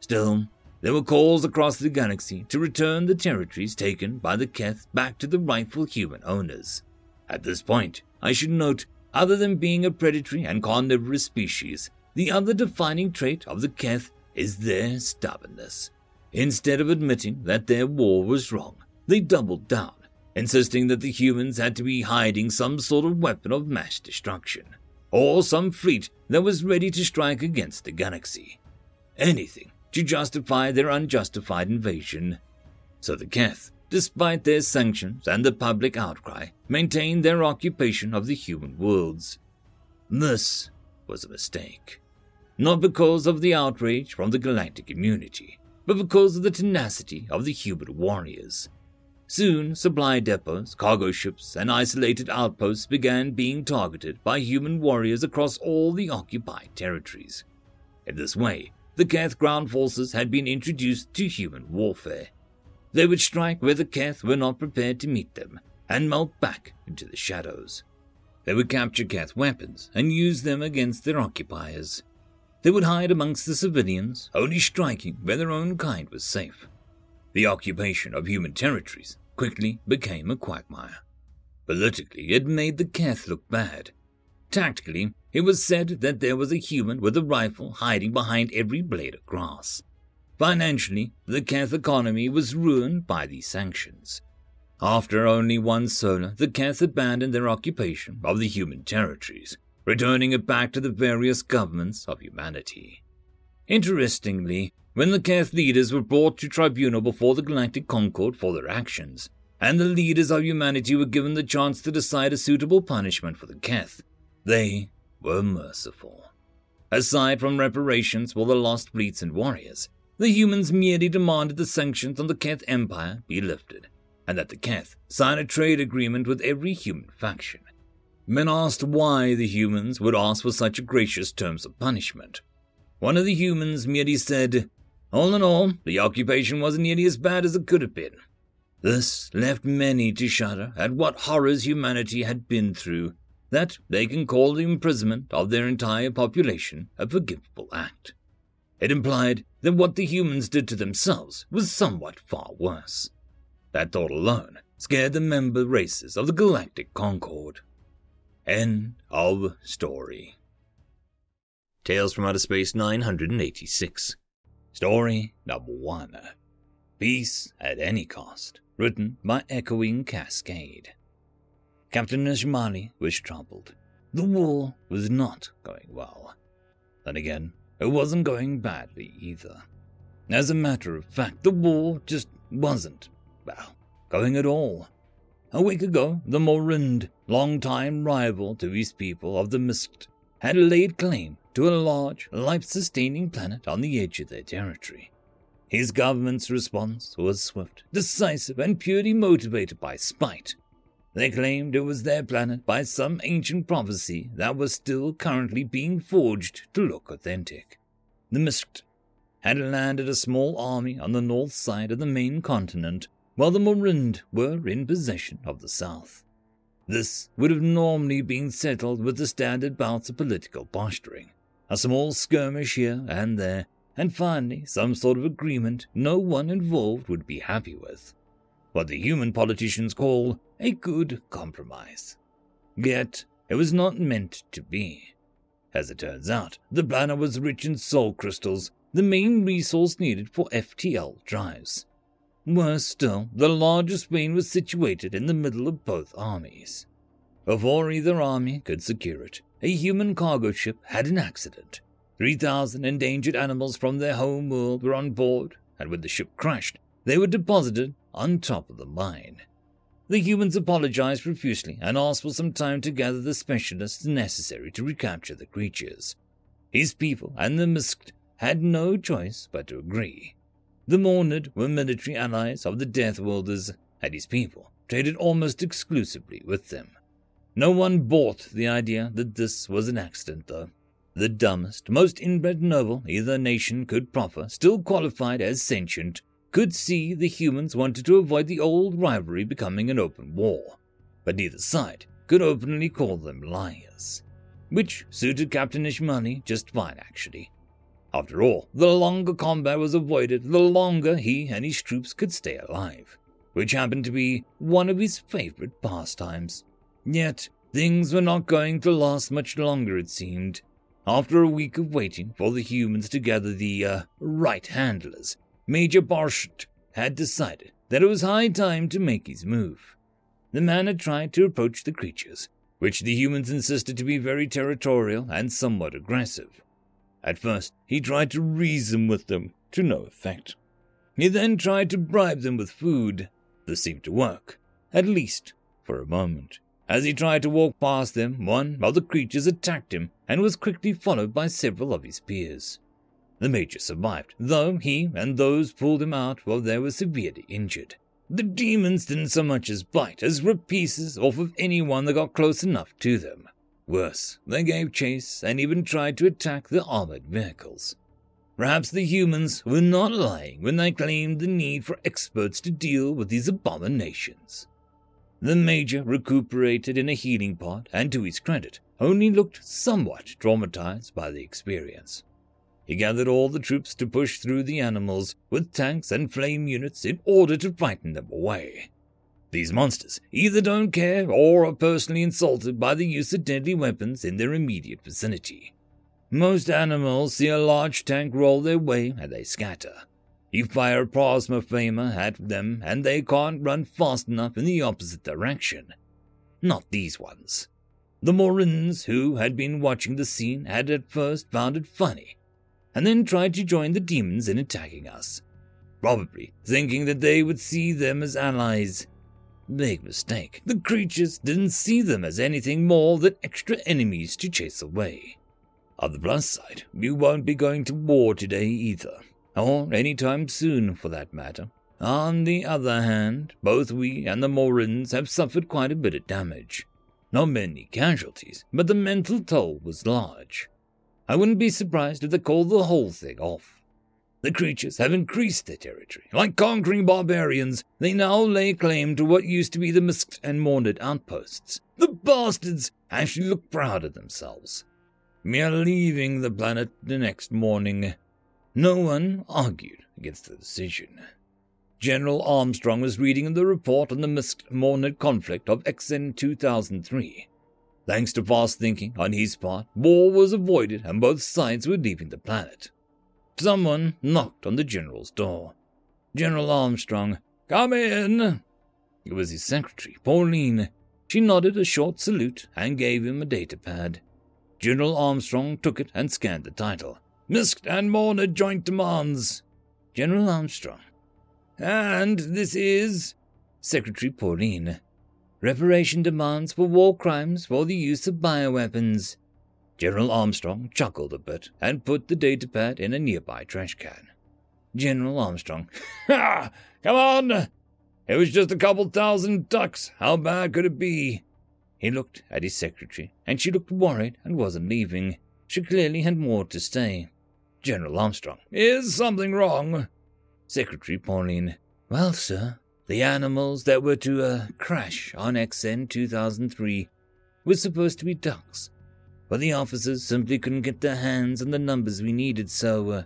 Still, there were calls across the galaxy to return the territories taken by the Keth back to the rightful human owners. At this point, I should note, other than being a predatory and carnivorous species, the other defining trait of the Keth is their stubbornness. Instead of admitting that their war was wrong, they doubled down, insisting that the humans had to be hiding some sort of weapon of mass destruction, or some fleet that was ready to strike against the galaxy. Anything to justify their unjustified invasion. So the Keth, despite their sanctions and the public outcry, maintained their occupation of the human worlds. This was a mistake. Not because of the outrage from the galactic community, but because of the tenacity of the human warriors. Soon, supply depots, cargo ships, and isolated outposts began being targeted by human warriors across all the occupied territories. In this way, the Keth ground forces had been introduced to human warfare. They would strike where the Keth were not prepared to meet them and melt back into the shadows. They would capture Keth weapons and use them against their occupiers. They would hide amongst the civilians, only striking where their own kind was safe. The occupation of human territories quickly became a quagmire. Politically, it made the Keth look bad. Tactically, it was said that there was a human with a rifle hiding behind every blade of grass. Financially, the Keth economy was ruined by these sanctions. After only one solar, the Keth abandoned their occupation of the human territories, returning it back to the various governments of humanity. Interestingly, when the Keth leaders were brought to tribunal before the Galactic Concord for their actions, and the leaders of humanity were given the chance to decide a suitable punishment for the Keth, they were merciful. Aside from reparations for the lost fleets and warriors, the humans merely demanded the sanctions on the Keth Empire be lifted, and that the Keth sign a trade agreement with every human faction. Men asked why the humans would ask for such a gracious terms of punishment. One of the humans merely said, All in all, the occupation wasn't nearly as bad as it could have been. This left many to shudder at what horrors humanity had been through that they can call the imprisonment of their entire population a forgivable act. It implied that what the humans did to themselves was somewhat far worse. That thought alone scared the member races of the Galactic Concord. End of story. Tales from Outer Space 986. Story number one. Peace at Any Cost. Written by Echoing Cascade. Captain Nishmani was troubled. The war was not going well. Then again, it wasn't going badly either. As a matter of fact, the war just wasn't, well, going at all. A week ago, the Morrind, long-time rival to his people of the Mist, had laid claim to a large, life-sustaining planet on the edge of their territory. His government's response was swift, decisive, and purely motivated by spite. They claimed it was their planet by some ancient prophecy that was still currently being forged to look authentic. The Mist had landed a small army on the north side of the main continent, while the Morind were in possession of the south. This would have normally been settled with the standard bouts of political posturing, a small skirmish here and there, and finally some sort of agreement no one involved would be happy with what the human politicians call a good compromise. Yet, it was not meant to be. As it turns out, the planet was rich in soul crystals, the main resource needed for FTL drives. Worse still, the largest vein was situated in the middle of both armies. Before either army could secure it, a human cargo ship had an accident. 3,000 endangered animals from their home world were on board, and when the ship crashed, they were deposited on top of the mine. The humans apologized profusely and asked for some time to gather the specialists necessary to recapture the creatures. His people and the Misked had no choice but to agree. The Mornid were military allies of the Death Worlders, and his people traded almost exclusively with them. No one bought the idea that this was an accident, though. The dumbest, most inbred noble either nation could proffer still qualified as sentient could see the humans wanted to avoid the old rivalry becoming an open war, but neither side could openly call them liars, which suited Captain Ishmani just fine, actually. After all, the longer combat was avoided, the longer he and his troops could stay alive, which happened to be one of his favorite pastimes. Yet, things were not going to last much longer, it seemed. After a week of waiting for the humans to gather the uh, right handlers, Major Barsht had decided that it was high time to make his move. The man had tried to approach the creatures, which the humans insisted to be very territorial and somewhat aggressive. At first, he tried to reason with them, to no effect. He then tried to bribe them with food. This seemed to work, at least for a moment. As he tried to walk past them, one of the creatures attacked him and was quickly followed by several of his peers. The major survived, though he and those pulled him out while they were severely injured. The demons didn't so much as bite as rip pieces off of anyone that got close enough to them. Worse, they gave chase and even tried to attack the armored vehicles. Perhaps the humans were not lying when they claimed the need for experts to deal with these abominations. The Major recuperated in a healing pod and, to his credit, only looked somewhat traumatized by the experience. He gathered all the troops to push through the animals with tanks and flame units in order to frighten them away. These monsters either don't care or are personally insulted by the use of deadly weapons in their immediate vicinity. Most animals see a large tank roll their way and they scatter. You fire a plasma flamer at them, and they can't run fast enough in the opposite direction. Not these ones. The Morins, who had been watching the scene, had at first found it funny, and then tried to join the demons in attacking us, probably thinking that they would see them as allies. Big mistake. The creatures didn't see them as anything more than extra enemies to chase away. On the plus side, we won't be going to war today either Oh, or any time soon for that matter. On the other hand, both we and the Morins have suffered quite a bit of damage. Not many casualties, but the mental toll was large. I wouldn't be surprised if they called the whole thing off. The creatures have increased their territory. Like conquering barbarians, they now lay claim to what used to be the Misked and Morned outposts. The bastards actually look proud of themselves. We are leaving the planet the next morning, no one argued against the decision. General Armstrong was reading the report on the Mist-Mornet conflict of XN 2003. Thanks to fast thinking on his part, war was avoided and both sides were leaving the planet. Someone knocked on the general's door. General Armstrong, come in. It was his secretary, Pauline. She nodded a short salute and gave him a data pad. General Armstrong took it and scanned the title. Misked and Morned joint demands. General Armstrong. And this is Secretary Pauline. Reparation demands for war crimes for the use of bioweapons. General Armstrong chuckled a bit and put the datapad in a nearby trash can. General Armstrong. [LAUGHS] Ha! Come on! It was just a couple thousand ducks. How bad could it be? He looked at his secretary, and she looked worried and wasn't leaving. She clearly had more to say. General Armstrong. Is something wrong? Secretary Pauline. Well, sir, the animals that were to uh, crash on XN 2003 were supposed to be ducks, but the officers simply couldn't get their hands on the numbers we needed, so uh,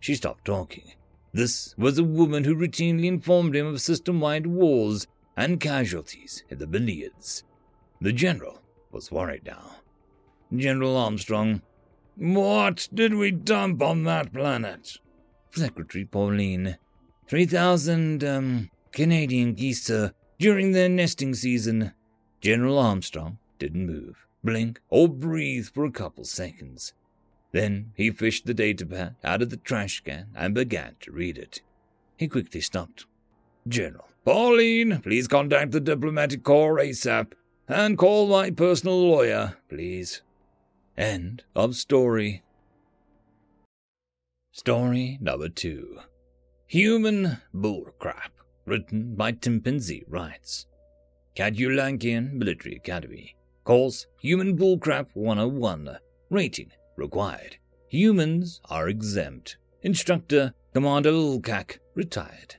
she stopped talking. This was a woman who routinely informed him of system wide wars and casualties in the Billiards. The general was worried now. General Armstrong what did we dump on that planet? Secretary Pauline. 3,000, um, Canadian geese, during their nesting season. General Armstrong didn't move, blink, or breathe for a couple seconds. Then he fished the datapad out of the trash can and began to read it. He quickly stopped. General, Pauline, please contact the diplomatic corps ASAP and call my personal lawyer, please. End of story. Story number two Human Bullcrap, written by Timpanzee Writes. Cadulankian Military Academy. Course Human Bullcrap 101. Rating required. Humans are exempt. Instructor Commander Ulkak, retired.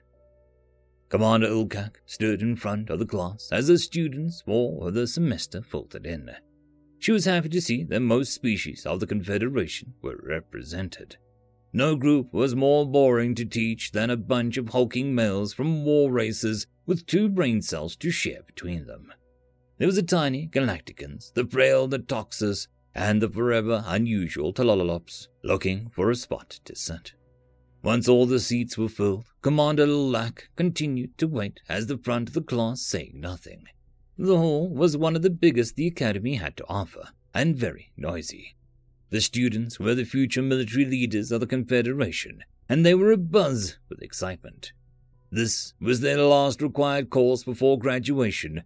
Commander Ulkak stood in front of the class as the students for the semester filtered in. She was happy to see that most species of the Confederation were represented. No group was more boring to teach than a bunch of hulking males from war races with two brain cells to share between them. There was the tiny Galacticans, the frail Natoxus, and the forever unusual Tololops looking for a spot to sit. Once all the seats were filled, Commander Lilac continued to wait as the front of the class saying nothing. The hall was one of the biggest the Academy had to offer, and very noisy. The students were the future military leaders of the Confederation, and they were abuzz with excitement. This was their last required course before graduation,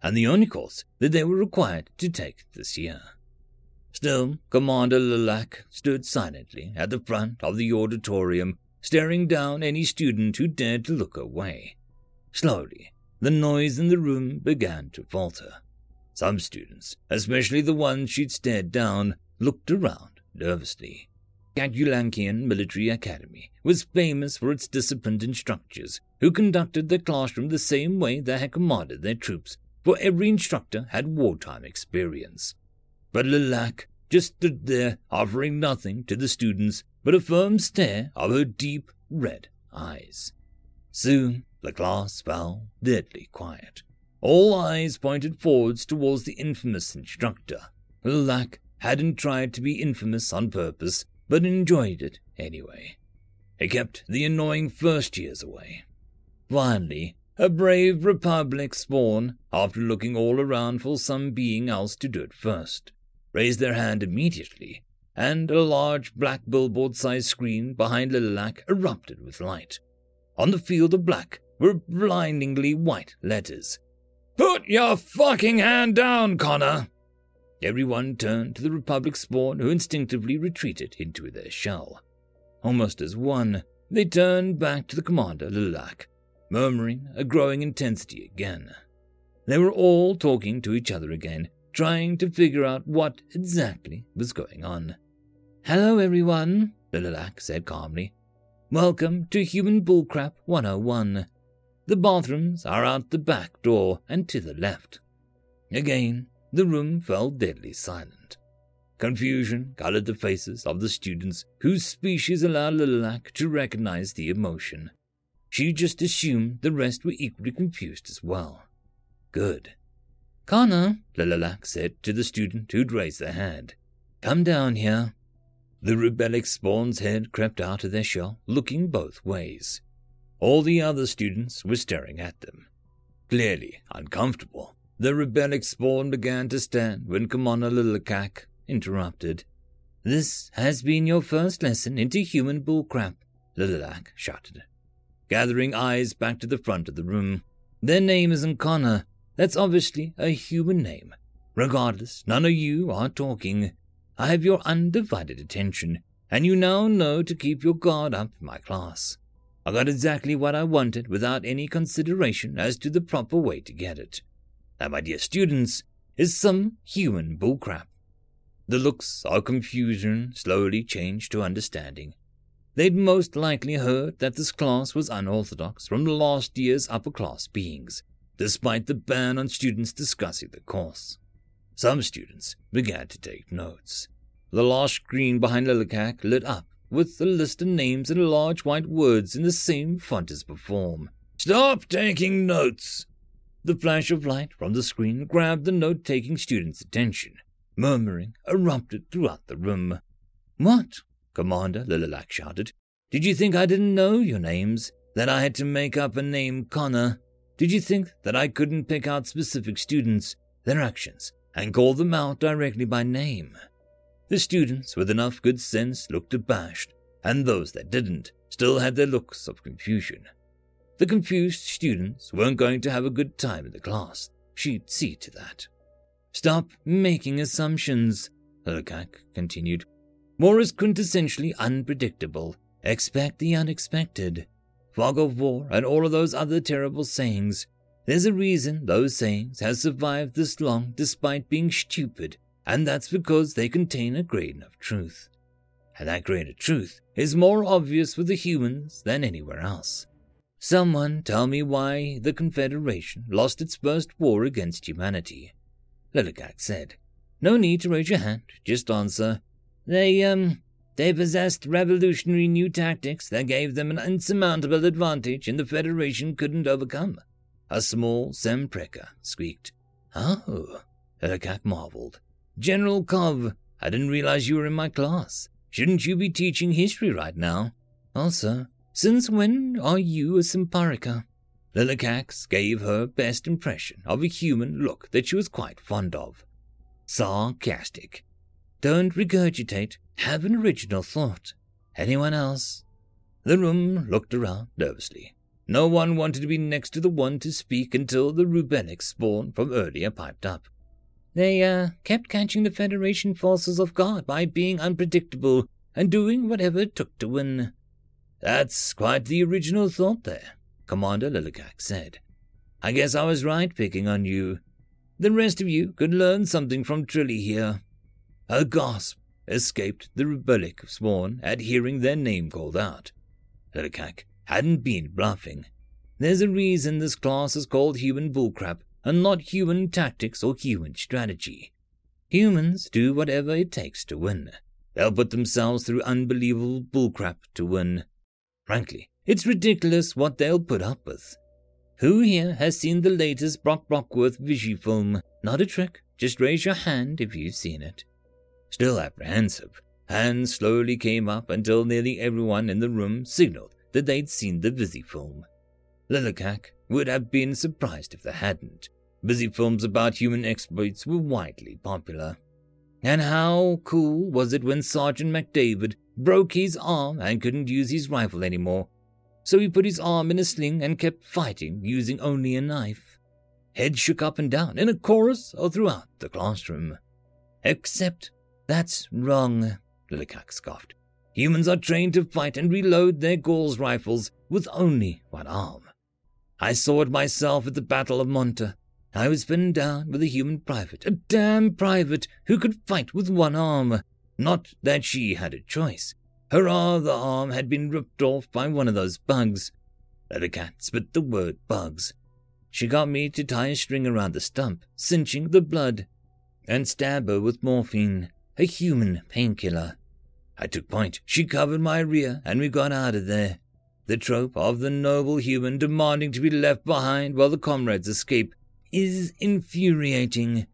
and the only course that they were required to take this year. Still, Commander Lilac stood silently at the front of the auditorium, staring down any student who dared to look away. Slowly, the noise in the room began to falter. Some students, especially the ones she'd stared down, looked around nervously. Catulankian Military Academy was famous for its disciplined instructors who conducted their classroom the same way they had commanded their troops, for every instructor had wartime experience. But Lilac just stood there, offering nothing to the students but a firm stare of her deep red eyes. Soon the class fell deadly quiet. All eyes pointed forwards towards the infamous instructor. Lilac hadn't tried to be infamous on purpose, but enjoyed it anyway. He kept the annoying first years away. Finally, a brave Republic spawn, after looking all around for some being else to do it first, raised their hand immediately, and a large black billboard sized screen behind Lilac erupted with light. On the field of black were blindingly white letters. Put your fucking hand down, Connor! Everyone turned to the Republic spawn who instinctively retreated into their shell. Almost as one, they turned back to the commander, Lilac, murmuring a growing intensity again. They were all talking to each other again, trying to figure out what exactly was going on. Hello, everyone, Lilac said calmly. Welcome to Human Bullcrap 101. The bathrooms are out the back door and to the left. Again, the room fell deadly silent. Confusion colored the faces of the students whose species allowed Lilac to recognize the emotion. She just assumed the rest were equally confused as well. Good. Connor, Lilac said to the student who'd raised their hand. Come down here. The rebellic spawn's head crept out of their shell, looking both ways. All the other students were staring at them, clearly uncomfortable. The rebellic spawn began to stand when Commander Lilac interrupted. This has been your first lesson into human bullcrap, Lilac shouted, gathering eyes back to the front of the room. Their name isn't Connor. That's obviously a human name. Regardless, none of you are talking. I have your undivided attention, and you now know to keep your guard up in my class. I got exactly what I wanted without any consideration as to the proper way to get it that, my dear students, is some human bullcrap. The looks of confusion slowly changed to understanding. They'd most likely heard that this class was unorthodox from last year's upper class beings, despite the ban on students discussing the course. Some students began to take notes. The large screen behind Lilac lit up with a list of names in large white words in the same font as before. Stop taking notes, the flash of light from the screen grabbed the note taking student's attention. Murmuring erupted throughout the room. What? Commander Lilac shouted. Did you think I didn't know your names? That I had to make up a name Connor? Did you think that I couldn't pick out specific students, their actions, and call them out directly by name? The students with enough good sense looked abashed, and those that didn't still had their looks of confusion. The confused students weren't going to have a good time in the class. She'd see to that. Stop making assumptions, Lilac continued. War is quintessentially unpredictable. Expect the unexpected. Fog of war and all of those other terrible sayings. There's a reason those sayings have survived this long despite being stupid, and that's because they contain a grain of truth. And that grain of truth is more obvious with the humans than anywhere else. Someone tell me why the Confederation lost its first war against humanity. Lilac said. No need to raise your hand, just answer. They, um, they possessed revolutionary new tactics that gave them an insurmountable advantage and the Federation couldn't overcome. A small Sempreka squeaked. Oh, Lilac marveled. General Kov, I didn't realize you were in my class. Shouldn't you be teaching history right now? Also, since when are you a Simparica? Lillicax gave her best impression of a human look that she was quite fond of. Sarcastic. Don't regurgitate. Have an original thought. Anyone else? The room looked around nervously. No one wanted to be next to the one to speak until the Rubenic spawn from earlier piped up. They, uh, kept catching the Federation forces off guard by being unpredictable and doing whatever it took to win. That's quite the original thought there, Commander Lillicax said. I guess I was right picking on you. The rest of you could learn something from Trilly here. A gasp escaped the rebellic spawn at hearing their name called out. Lillicax hadn't been bluffing. There's a reason this class is called human bullcrap and not human tactics or human strategy. Humans do whatever it takes to win. They'll put themselves through unbelievable bullcrap to win. Frankly, it's ridiculous what they'll put up with. Who here has seen the latest Brock Brockworth Vichy film? Not a trick, just raise your hand if you've seen it. Still apprehensive, hands slowly came up until nearly everyone in the room signaled that they'd seen the Vizzy film. Lillicax would have been surprised if they hadn't. Busy films about human exploits were widely popular. And how cool was it when Sergeant McDavid broke his arm and couldn't use his rifle anymore? So he put his arm in a sling and kept fighting using only a knife. Heads shook up and down in a chorus or throughout the classroom. Except that's wrong, Lillicax scoffed. Humans are trained to fight and reload their Gauss rifles with only one arm. I saw it myself at the Battle of Monta. I was pinned down with a human private, a damn private who could fight with one arm. Not that she had a choice. Her other arm had been ripped off by one of those bugs. The cat spit the word bugs. She got me to tie a string around the stump, cinching the blood, and stab her with morphine, a human painkiller. I took point. She covered my rear, and we got out of there. The trope of the noble human demanding to be left behind while the comrades escape is infuriating.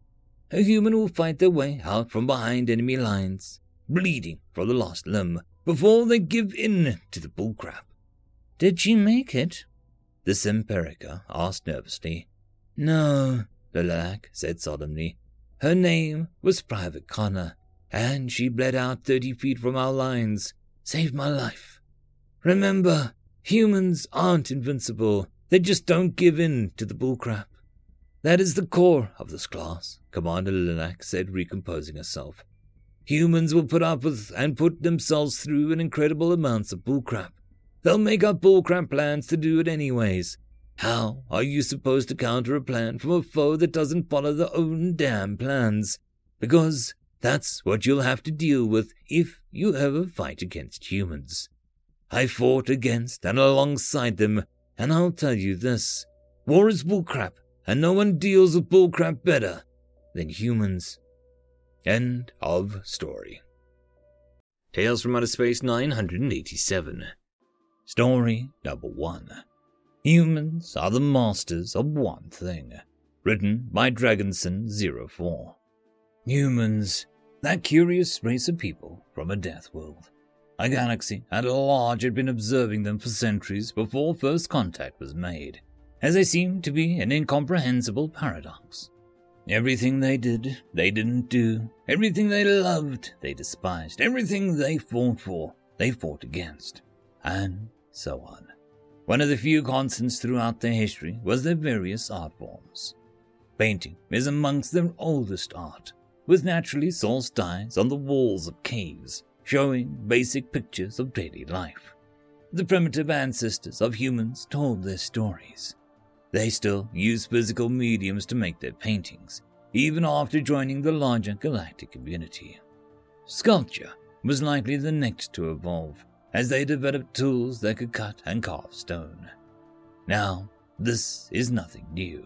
A human will fight their way out from behind enemy lines, bleeding for the lost limb, before they give in to the bullcrap. Did she make it? The Simparica asked nervously. No, the Lilac said solemnly. Her name was Private Connor, and she bled out thirty feet from our lines, saved my life. Remember, humans aren't invincible. They just don't give in to the bullcrap. That is the core of this class, Commander Lilac said, recomposing herself. Humans will put up with and put themselves through an incredible amounts of bullcrap. They'll make up bullcrap plans to do it anyways. How are you supposed to counter a plan from a foe that doesn't follow their own damn plans? Because that's what you'll have to deal with if you ever fight against humans. I fought against and alongside them, and I'll tell you this. War is bullcrap, and no one deals with bullcrap better than humans. End of story. Tales from Outer Space 987. Story number one. Humans are the masters of one thing. Written by Dragonson04. Humans, that curious race of people from a death world. A galaxy at large had been observing them for centuries before first contact was made as they seemed to be an incomprehensible paradox. Everything they did, they didn't do. Everything they loved, they despised. Everything they fought for, they fought against. And so on. One of the few constants throughout their history was their various art forms. Painting is amongst their oldest art, with naturally sourced dyes on the walls of caves, showing basic pictures of daily life. The primitive ancestors of humans told their stories, they still use physical mediums to make their paintings, even after joining the larger galactic community. Sculpture was likely the next to evolve, as they developed tools that could cut and carve stone. Now, this is nothing new.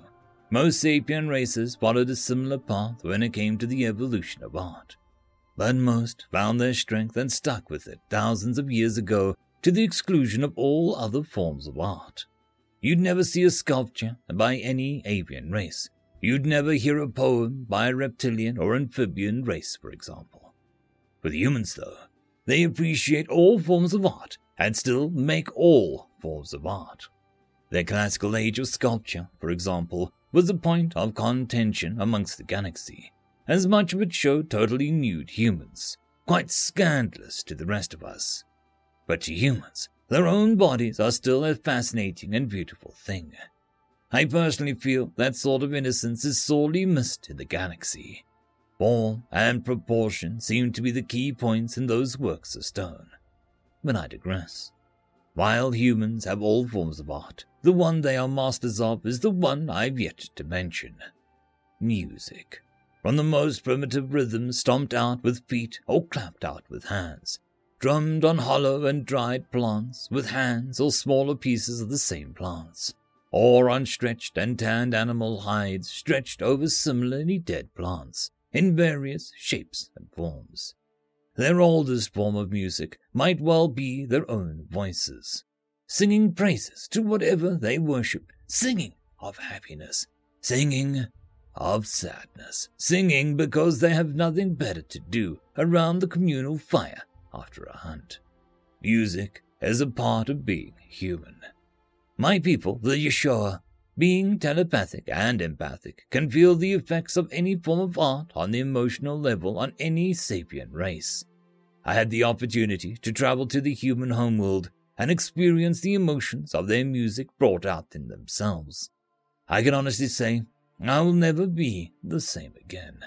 Most sapient races followed a similar path when it came to the evolution of art. But most found their strength and stuck with it thousands of years ago to the exclusion of all other forms of art. You'd never see a sculpture by any avian race. You'd never hear a poem by a reptilian or amphibian race, for example. With humans, though, they appreciate all forms of art and still make all forms of art. The classical age of sculpture, for example, was a point of contention amongst the galaxy, as much of it showed totally nude humans, quite scandalous to the rest of us. But to humans, their own bodies are still a fascinating and beautiful thing. I personally feel that sort of innocence is sorely missed in the galaxy. Form and proportion seem to be the key points in those works of stone. But I digress. While humans have all forms of art, the one they are masters of is the one I've yet to mention music. From the most primitive rhythms stomped out with feet or clapped out with hands, drummed on hollow and dried plants with hands or smaller pieces of the same plants, or on stretched and tanned animal hides stretched over similarly dead plants in various shapes and forms. Their oldest form of music might well be their own voices singing praises to whatever they worship, singing of happiness, singing of sadness, singing because they have nothing better to do around the communal fire after a hunt. Music is a part of being human. My people, the Yeshua, being telepathic and empathic, can feel the effects of any form of art on the emotional level on any sapient race. I had the opportunity to travel to the human homeworld and experience the emotions of their music brought out in themselves. I can honestly say I will never be the same again.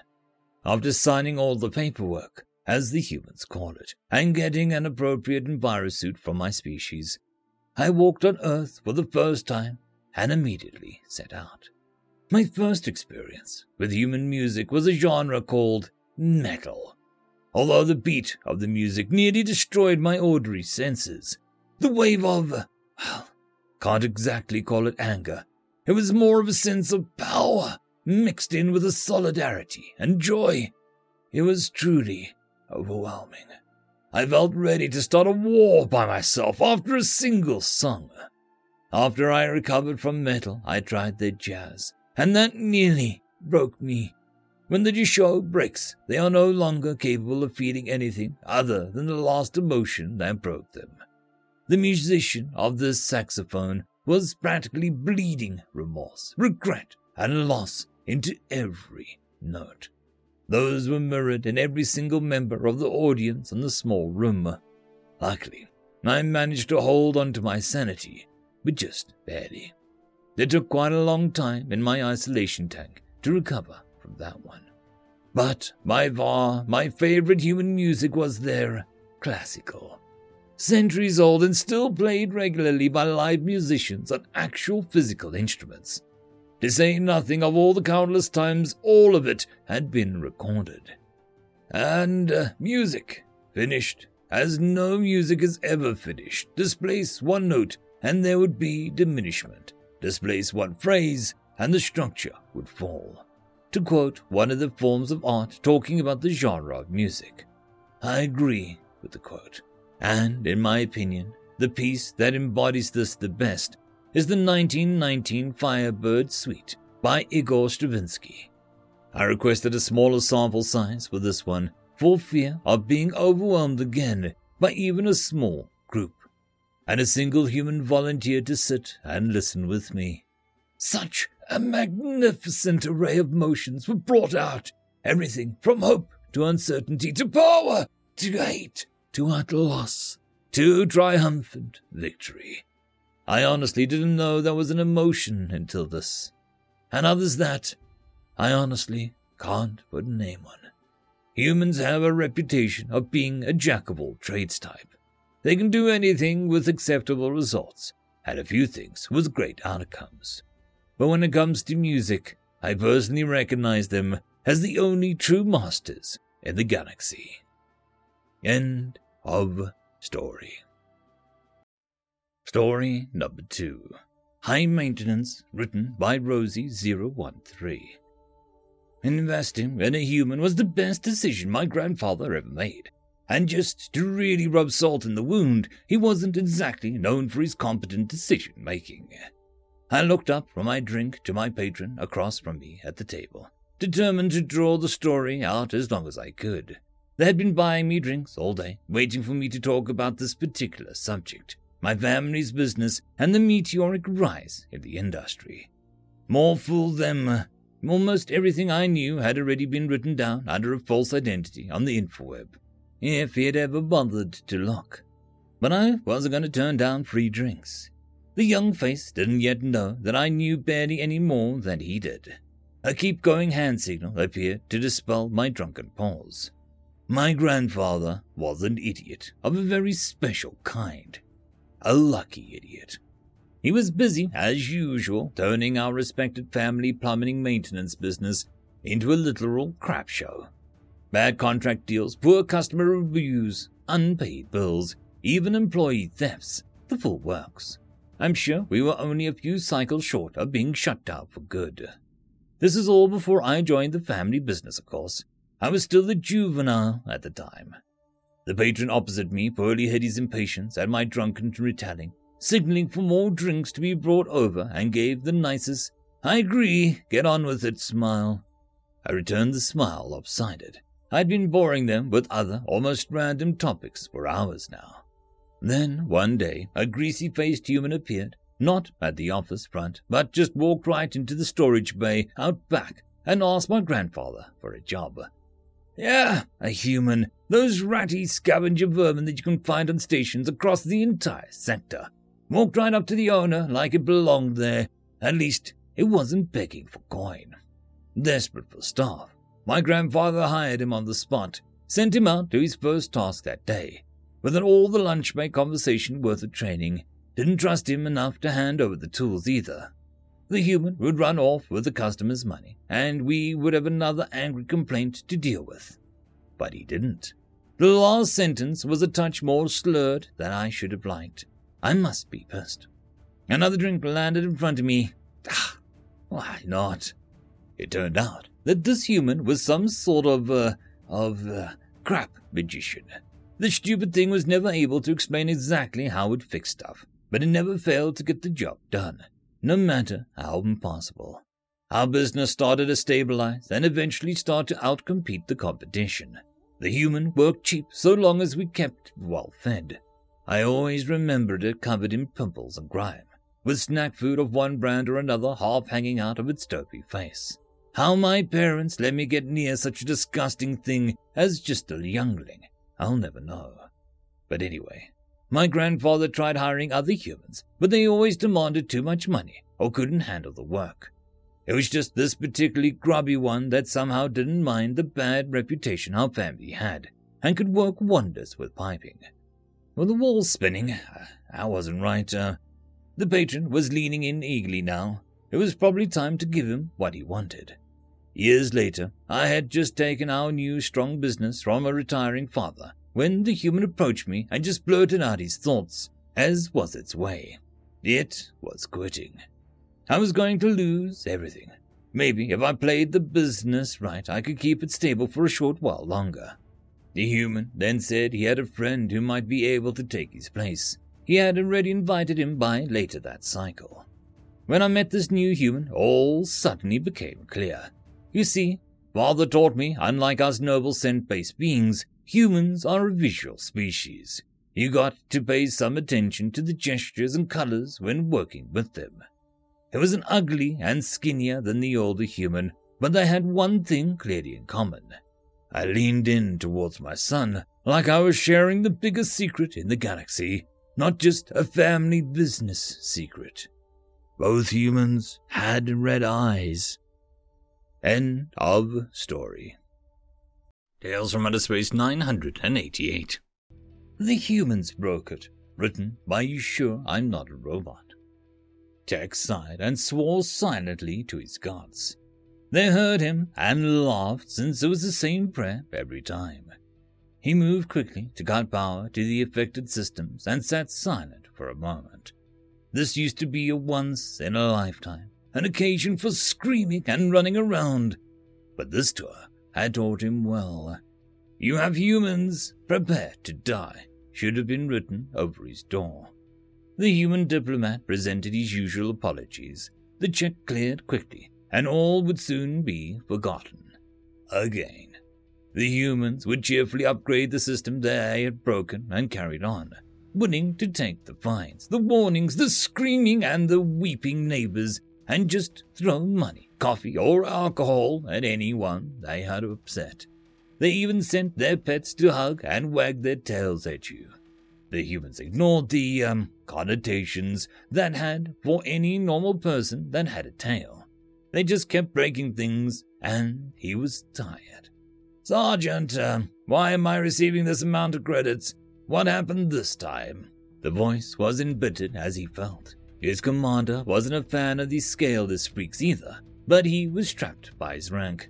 After signing all the paperwork, as the humans call it, and getting an appropriate envirosuit from my species, I walked on Earth for the first time and immediately set out. My first experience with human music was a genre called metal. Although the beat of the music nearly destroyed my auditory senses, the wave of, well, can't exactly call it anger. It was more of a sense of power mixed in with a solidarity and joy. It was truly overwhelming. I felt ready to start a war by myself after a single song. After I recovered from metal, I tried the jazz, and that nearly broke me. When the show breaks, they are no longer capable of feeling anything other than the last emotion that broke them. The musician of the saxophone was practically bleeding remorse, regret, and loss into every note. Those were mirrored in every single member of the audience in the small room. Luckily, I managed to hold on to my sanity, but just barely. It took quite a long time in my isolation tank to recover from that one. But by far, my favorite human music was their classical centuries old and still played regularly by live musicians on actual physical instruments. To say nothing of all the countless times all of it had been recorded. And uh, music, finished, as no music is ever finished. Displace one note, and there would be diminishment. Displace one phrase, and the structure would fall. To quote one of the forms of art talking about the genre of music. I agree with the quote. And, in my opinion, the piece that embodies this the best is the 1919 Firebird Suite by Igor Stravinsky. I requested a smaller sample size for this one for fear of being overwhelmed again by even a small group, and a single human volunteered to sit and listen with me. Such a magnificent array of emotions were brought out, everything from hope to uncertainty to power to hate to utter loss, to triumphant victory. I honestly didn't know there was an emotion until this, and others that I honestly can't put a name on. Humans have a reputation of being a jack of all trades type. They can do anything with acceptable results, and a few things with great outcomes. But when it comes to music, I personally recognize them as the only true masters in the galaxy. End of story. Story number two High Maintenance, written by Rosie013. Investing in a human was the best decision my grandfather ever made. And just to really rub salt in the wound, he wasn't exactly known for his competent decision making. I looked up from my drink to my patron across from me at the table, determined to draw the story out as long as I could. They had been buying me drinks all day, waiting for me to talk about this particular subject my family's business and the meteoric rise in the industry. More fool them. Uh, almost everything I knew had already been written down under a false identity on the infoweb, if he had ever bothered to look. But I wasn't going to turn down free drinks. The young face didn't yet know that I knew barely any more than he did. A keep going hand signal appeared to dispel my drunken pause. My grandfather was an idiot of a very special kind. A lucky idiot. He was busy, as usual, turning our respected family plumbing maintenance business into a literal crap show. Bad contract deals, poor customer reviews, unpaid bills, even employee thefts, the full works. I'm sure we were only a few cycles short of being shut down for good. This is all before I joined the family business, of course. I was still a juvenile at the time. The patron opposite me poorly hid his impatience at my drunken retelling, signaling for more drinks to be brought over, and gave the nicest, I agree, get on with it smile. I returned the smile lopsided. I'd been boring them with other, almost random topics for hours now. Then, one day, a greasy faced human appeared, not at the office front, but just walked right into the storage bay out back and asked my grandfather for a job. Yeah, a human. Those ratty scavenger vermin that you can find on stations across the entire sector. Walked right up to the owner like it belonged there. At least, it wasn't begging for coin. Desperate for staff, my grandfather hired him on the spot, sent him out to his first task that day. With an all the lunch break conversation worth of training, didn't trust him enough to hand over the tools either. The human would run off with the customer's money, and we would have another angry complaint to deal with. But he didn't. The last sentence was a touch more slurred than I should have liked. I must be pissed. Another drink landed in front of me. Ah, why not? It turned out that this human was some sort of, uh, of, uh, crap magician. The stupid thing was never able to explain exactly how it fixed stuff, but it never failed to get the job done no matter how impossible. Our business started to stabilize and eventually start to outcompete the competition. The human worked cheap so long as we kept well fed. I always remembered it covered in pimples and grime, with snack food of one brand or another half hanging out of its dopey face. How my parents let me get near such a disgusting thing as just a youngling, I'll never know. But anyway, my grandfather tried hiring other humans, but they always demanded too much money or couldn't handle the work. It was just this particularly grubby one that somehow didn't mind the bad reputation our family had and could work wonders with piping. With the walls spinning, I wasn't right. Uh, the patron was leaning in eagerly now. It was probably time to give him what he wanted. Years later, I had just taken our new strong business from a retiring father when the human approached me I just blurted out his thoughts, as was its way. It was quitting. I was going to lose everything. Maybe if I played the business right, I could keep it stable for a short while longer. The human then said he had a friend who might be able to take his place. He had already invited him by later that cycle. When I met this new human, all suddenly became clear. You see, Father taught me, unlike us noble scent based beings, Humans are a visual species. You got to pay some attention to the gestures and colors when working with them. It was an ugly and skinnier than the older human, but they had one thing clearly in common. I leaned in towards my son like I was sharing the biggest secret in the galaxy, not just a family business secret. Both humans had red eyes. End of story. Tales from Outer Space 988. The Humans Broke It, written by You Sure I'm Not a Robot. Tex sighed and swore silently to his gods. They heard him and laughed since it was the same prayer every time. He moved quickly to cut power to the affected systems and sat silent for a moment. This used to be a once in a lifetime, an occasion for screaming and running around, but this tour taught him well. You have humans, prepare to die, should have been written over his door. The human diplomat presented his usual apologies. The check cleared quickly, and all would soon be forgotten. Again. The humans would cheerfully upgrade the system they had broken and carried on, willing to take the fines, the warnings, the screaming, and the weeping neighbors, and just throw money, coffee, or alcohol at anyone they had upset. They even sent their pets to hug and wag their tails at you. The humans ignored the um, connotations that had for any normal person that had a tail. They just kept breaking things, and he was tired. Sergeant, uh, why am I receiving this amount of credits? What happened this time? The voice was embittered as he felt. His commander wasn't a fan of these scaleless freaks either, but he was trapped by his rank.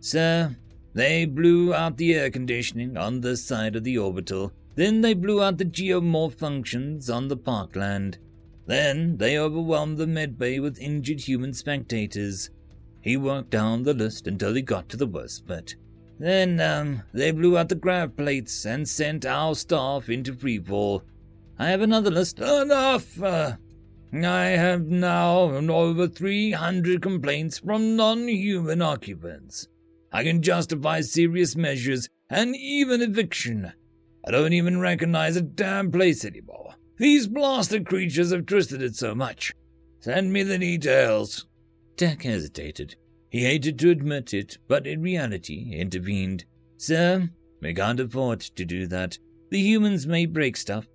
Sir, they blew out the air conditioning on the side of the orbital. Then they blew out the geomorph functions on the parkland. Then they overwhelmed the medbay with injured human spectators. He worked down the list until he got to the worst bit. Then, um, they blew out the grav plates and sent our staff into freefall. I have another list. Enough! Uh, I have now over 300 complaints from non human occupants. I can justify serious measures and even eviction. I don't even recognize a damn place anymore. These blasted creatures have twisted it so much. Send me the details. Tech hesitated. He hated to admit it, but in reality intervened. Sir, we can't afford to do that. The humans may break stuff,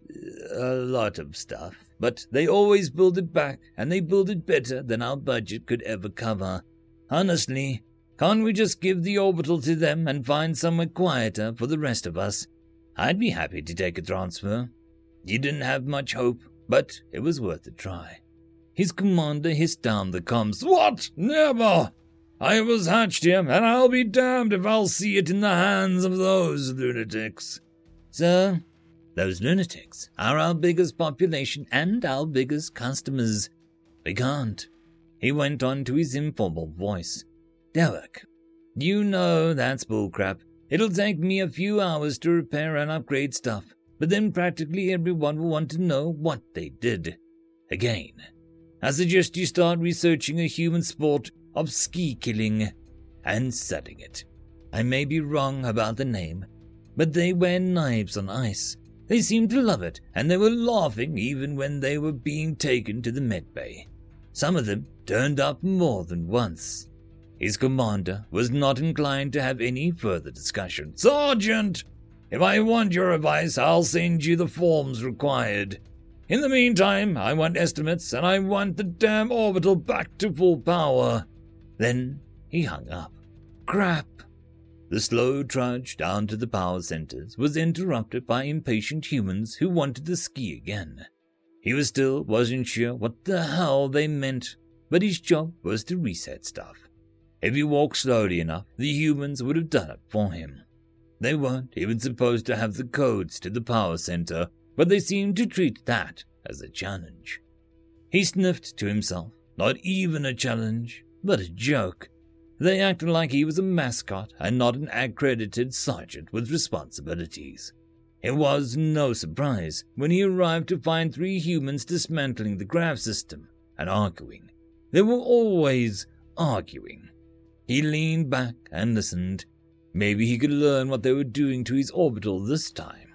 a lot of stuff, but they always build it back, and they build it better than our budget could ever cover. Honestly, can't we just give the orbital to them and find somewhere quieter for the rest of us? I'd be happy to take a transfer. You didn't have much hope, but it was worth a try. His commander hissed down the comms. What? Never! I was hatched here, and I'll be damned if I'll see it in the hands of those lunatics. Sir, those lunatics are our biggest population and our biggest customers. We can't. He went on to his informal voice. Derek, you know that's bullcrap. It'll take me a few hours to repair and upgrade stuff, but then practically everyone will want to know what they did. Again, I suggest you start researching a human sport of ski killing and studying it. I may be wrong about the name, but they wear knives on ice. They seemed to love it, and they were laughing even when they were being taken to the medbay. Some of them turned up more than once. His commander was not inclined to have any further discussion. Sergeant, if I want your advice, I'll send you the forms required. In the meantime, I want estimates and I want the damn orbital back to full power. Then he hung up. Crap. The slow trudge down to the power centers was interrupted by impatient humans who wanted to ski again. He was still wasn't sure what the hell they meant, but his job was to reset stuff. If he walked slowly enough, the humans would have done it for him. They weren't even supposed to have the codes to the power center, but they seemed to treat that as a challenge. He sniffed to himself, not even a challenge, but a joke. They acted like he was a mascot and not an accredited sergeant with responsibilities. It was no surprise when he arrived to find three humans dismantling the grav system and arguing. They were always arguing. He leaned back and listened. Maybe he could learn what they were doing to his orbital this time.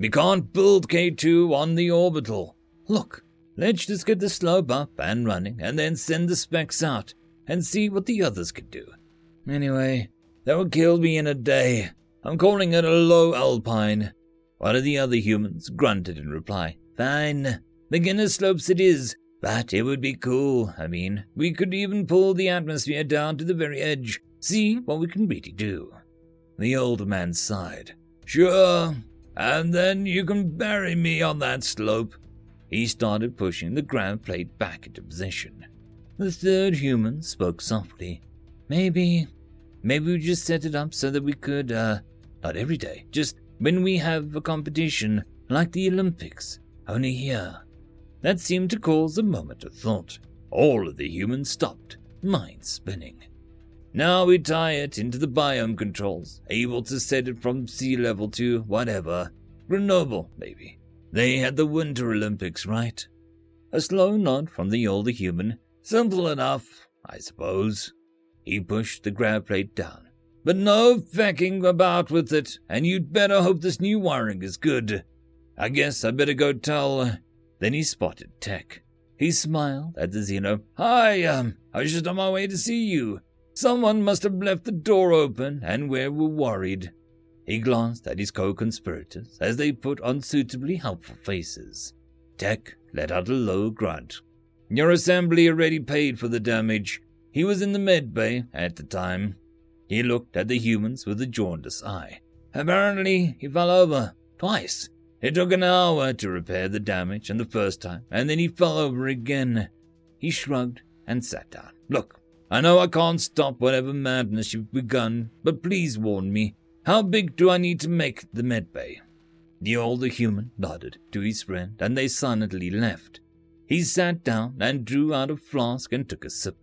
We can't build K2 on the orbital. Look, let's just get the slope up and running and then send the specs out and see what the others could do. Anyway, that will kill me in a day. I'm calling it a low alpine. One of the other humans grunted in reply. Fine. Beginner slopes it is. But it would be cool. I mean, we could even pull the atmosphere down to the very edge, see what we can really do. The old man sighed. Sure, and then you can bury me on that slope. He started pushing the ground plate back into position. The third human spoke softly. Maybe, maybe we just set it up so that we could, uh, not every day, just when we have a competition like the Olympics, only here. That seemed to cause a moment of thought. All of the humans stopped, minds spinning. Now we tie it into the biome controls, able to set it from sea level to whatever. Grenoble, maybe. They had the Winter Olympics, right? A slow nod from the older human. Simple enough, I suppose. He pushed the grav plate down. But no fecking about with it, and you'd better hope this new wiring is good. I guess I better go tell. Then he spotted Tech. He smiled at the Xeno. Hi, um, I was just on my way to see you. Someone must have left the door open, and we were worried. He glanced at his co conspirators as they put on suitably helpful faces. Tech let out a low grunt. Your assembly already paid for the damage. He was in the med bay at the time. He looked at the humans with a jaundiced eye. Apparently, he fell over twice. It took an hour to repair the damage and the first time, and then he fell over again. He shrugged and sat down. Look, I know I can't stop whatever madness you've begun, but please warn me. How big do I need to make the medbay? The older human nodded to his friend, and they silently left. He sat down and drew out a flask and took a sip,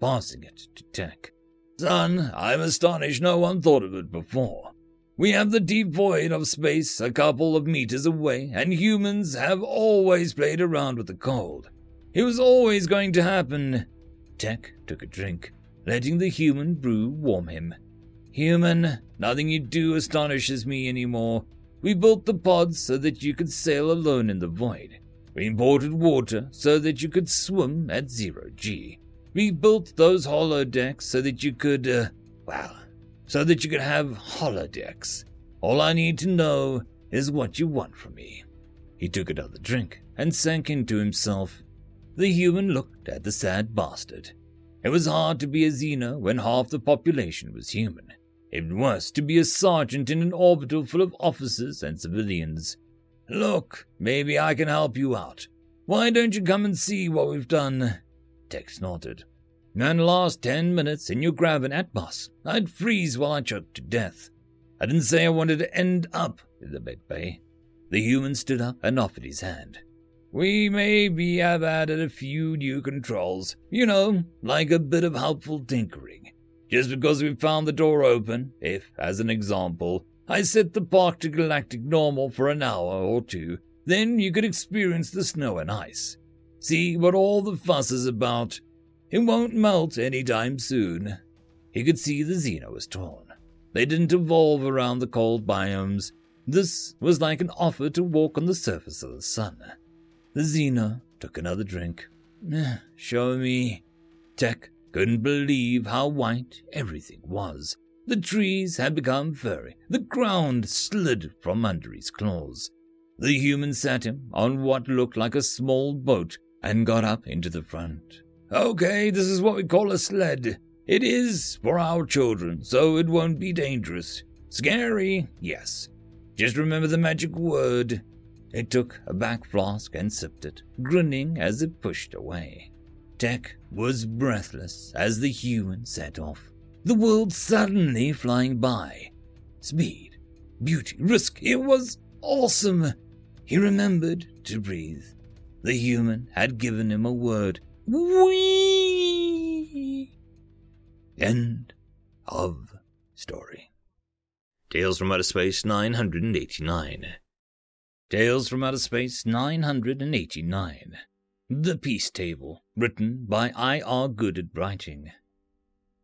passing it to Tech. Son, I'm astonished no one thought of it before. We have the deep void of space a couple of meters away, and humans have always played around with the cold. It was always going to happen. Tech took a drink, letting the human brew warm him. Human, nothing you do astonishes me anymore. We built the pods so that you could sail alone in the void. We imported water so that you could swim at zero G. We built those holodecks so that you could, uh, well, so that you could have hollow decks. All I need to know is what you want from me. He took another drink and sank into himself. The human looked at the sad bastard. It was hard to be a Xeno when half the population was human. Even worse, to be a sergeant in an orbital full of officers and civilians. Look, maybe I can help you out. Why don't you come and see what we've done? Tex nodded. And last ten minutes in your grav an Atmos. I'd freeze while I choked to death. I didn't say I wanted to end up in the med bay. The human stood up and offered his hand. We maybe have added a few new controls, you know, like a bit of helpful tinkering. Just because we found the door open, if, as an example, I set the park to galactic normal for an hour or two, then you could experience the snow and ice. See what all the fuss is about, it won't melt any time soon. He could see the Xeno was torn. They didn't evolve around the cold biomes. This was like an offer to walk on the surface of the sun. The Xeno took another drink. Eh, show me. Tech couldn't believe how white everything was. The trees had become furry. The ground slid from under his claws. The human sat him on what looked like a small boat and got up into the front. Okay, this is what we call a sled. It is for our children, so it won't be dangerous. Scary, yes. Just remember the magic word. It took a back flask and sipped it, grinning as it pushed away. Tech was breathless as the human set off, the world suddenly flying by. Speed, beauty, risk, it was awesome. He remembered to breathe. The human had given him a word Wee. End of story. Tales from Outer Space 989. Tales from Outer Space 989. The Peace Table, written by I.R. Good at Writing.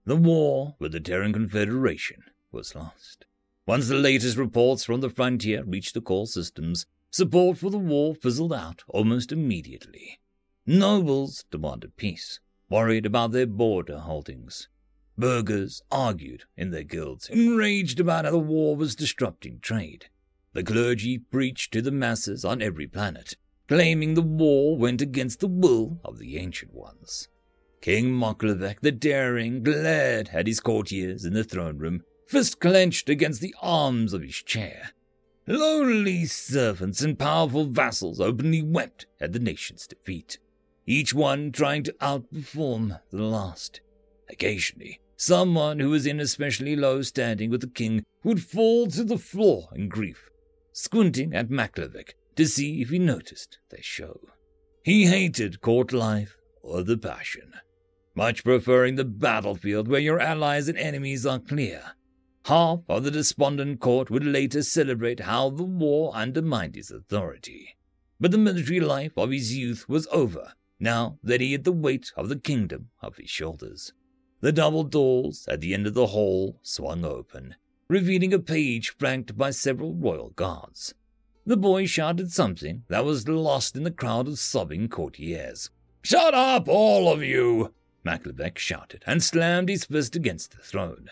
The war with the Terran Confederation was lost. Once the latest reports from the frontier reached the core systems, support for the war fizzled out almost immediately. Nobles demanded peace, worried about their border holdings. Burghers argued in their guilds, enraged about how the war was disrupting trade. The clergy preached to the masses on every planet, claiming the war went against the will of the Ancient Ones. King Moklavek the Daring glared at his courtiers in the throne room, fist clenched against the arms of his chair. Lowly servants and powerful vassals openly wept at the nation's defeat each one trying to outperform the last. Occasionally, someone who was in especially low standing with the king would fall to the floor in grief, squinting at Maklavik to see if he noticed their show. He hated court life or the passion, much preferring the battlefield where your allies and enemies are clear. Half of the despondent court would later celebrate how the war undermined his authority. But the military life of his youth was over now that he had the weight of the kingdom of his shoulders. The double doors at the end of the hall swung open, revealing a page flanked by several royal guards. The boy shouted something that was lost in the crowd of sobbing courtiers. Shut up, all of you! Maklavek shouted and slammed his fist against the throne.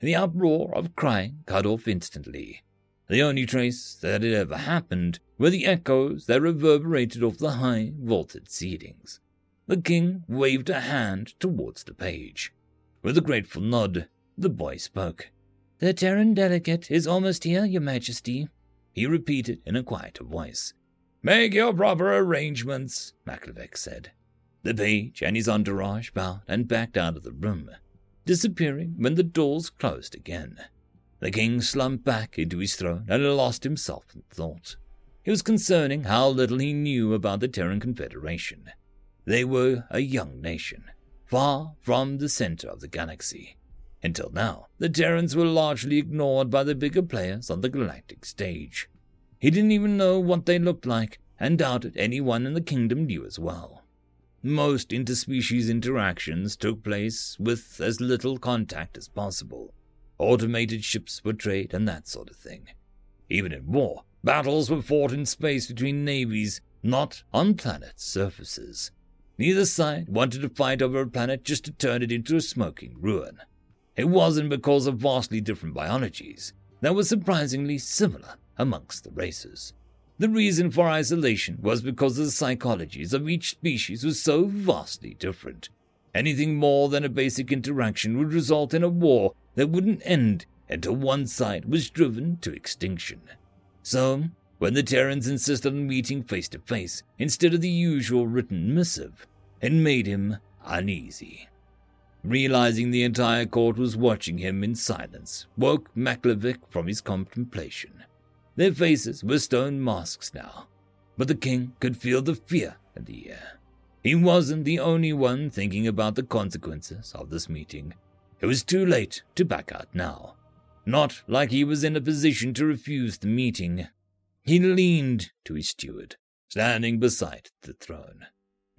The uproar of crying cut off instantly. The only trace that it ever happened were the echoes that reverberated off the high, vaulted ceilings. The king waved a hand towards the page. With a grateful nod, the boy spoke. The Terran delegate is almost here, Your Majesty, he repeated in a quieter voice. Make your proper arrangements, Maklavek said. The page and his entourage bowed and backed out of the room, disappearing when the doors closed again. The king slumped back into his throne and lost himself in thought. It was concerning how little he knew about the Terran Confederation. They were a young nation, far from the center of the galaxy. Until now, the Terrans were largely ignored by the bigger players on the galactic stage. He didn't even know what they looked like, and doubted anyone in the kingdom knew as well. Most interspecies interactions took place with as little contact as possible. Automated ships for trade and that sort of thing. Even in war, battles were fought in space between navies, not on planet surfaces. Neither side wanted to fight over a planet just to turn it into a smoking ruin. It wasn't because of vastly different biologies that were surprisingly similar amongst the races. The reason for isolation was because the psychologies of each species was so vastly different. Anything more than a basic interaction would result in a war that wouldn't end until one side was driven to extinction. So, when the Terrans insisted on meeting face to face instead of the usual written missive, it made him uneasy. Realizing the entire court was watching him in silence woke Maklavik from his contemplation. Their faces were stone masks now, but the king could feel the fear in the air. He wasn't the only one thinking about the consequences of this meeting. It was too late to back out now. Not like he was in a position to refuse the meeting. He leaned to his steward, standing beside the throne.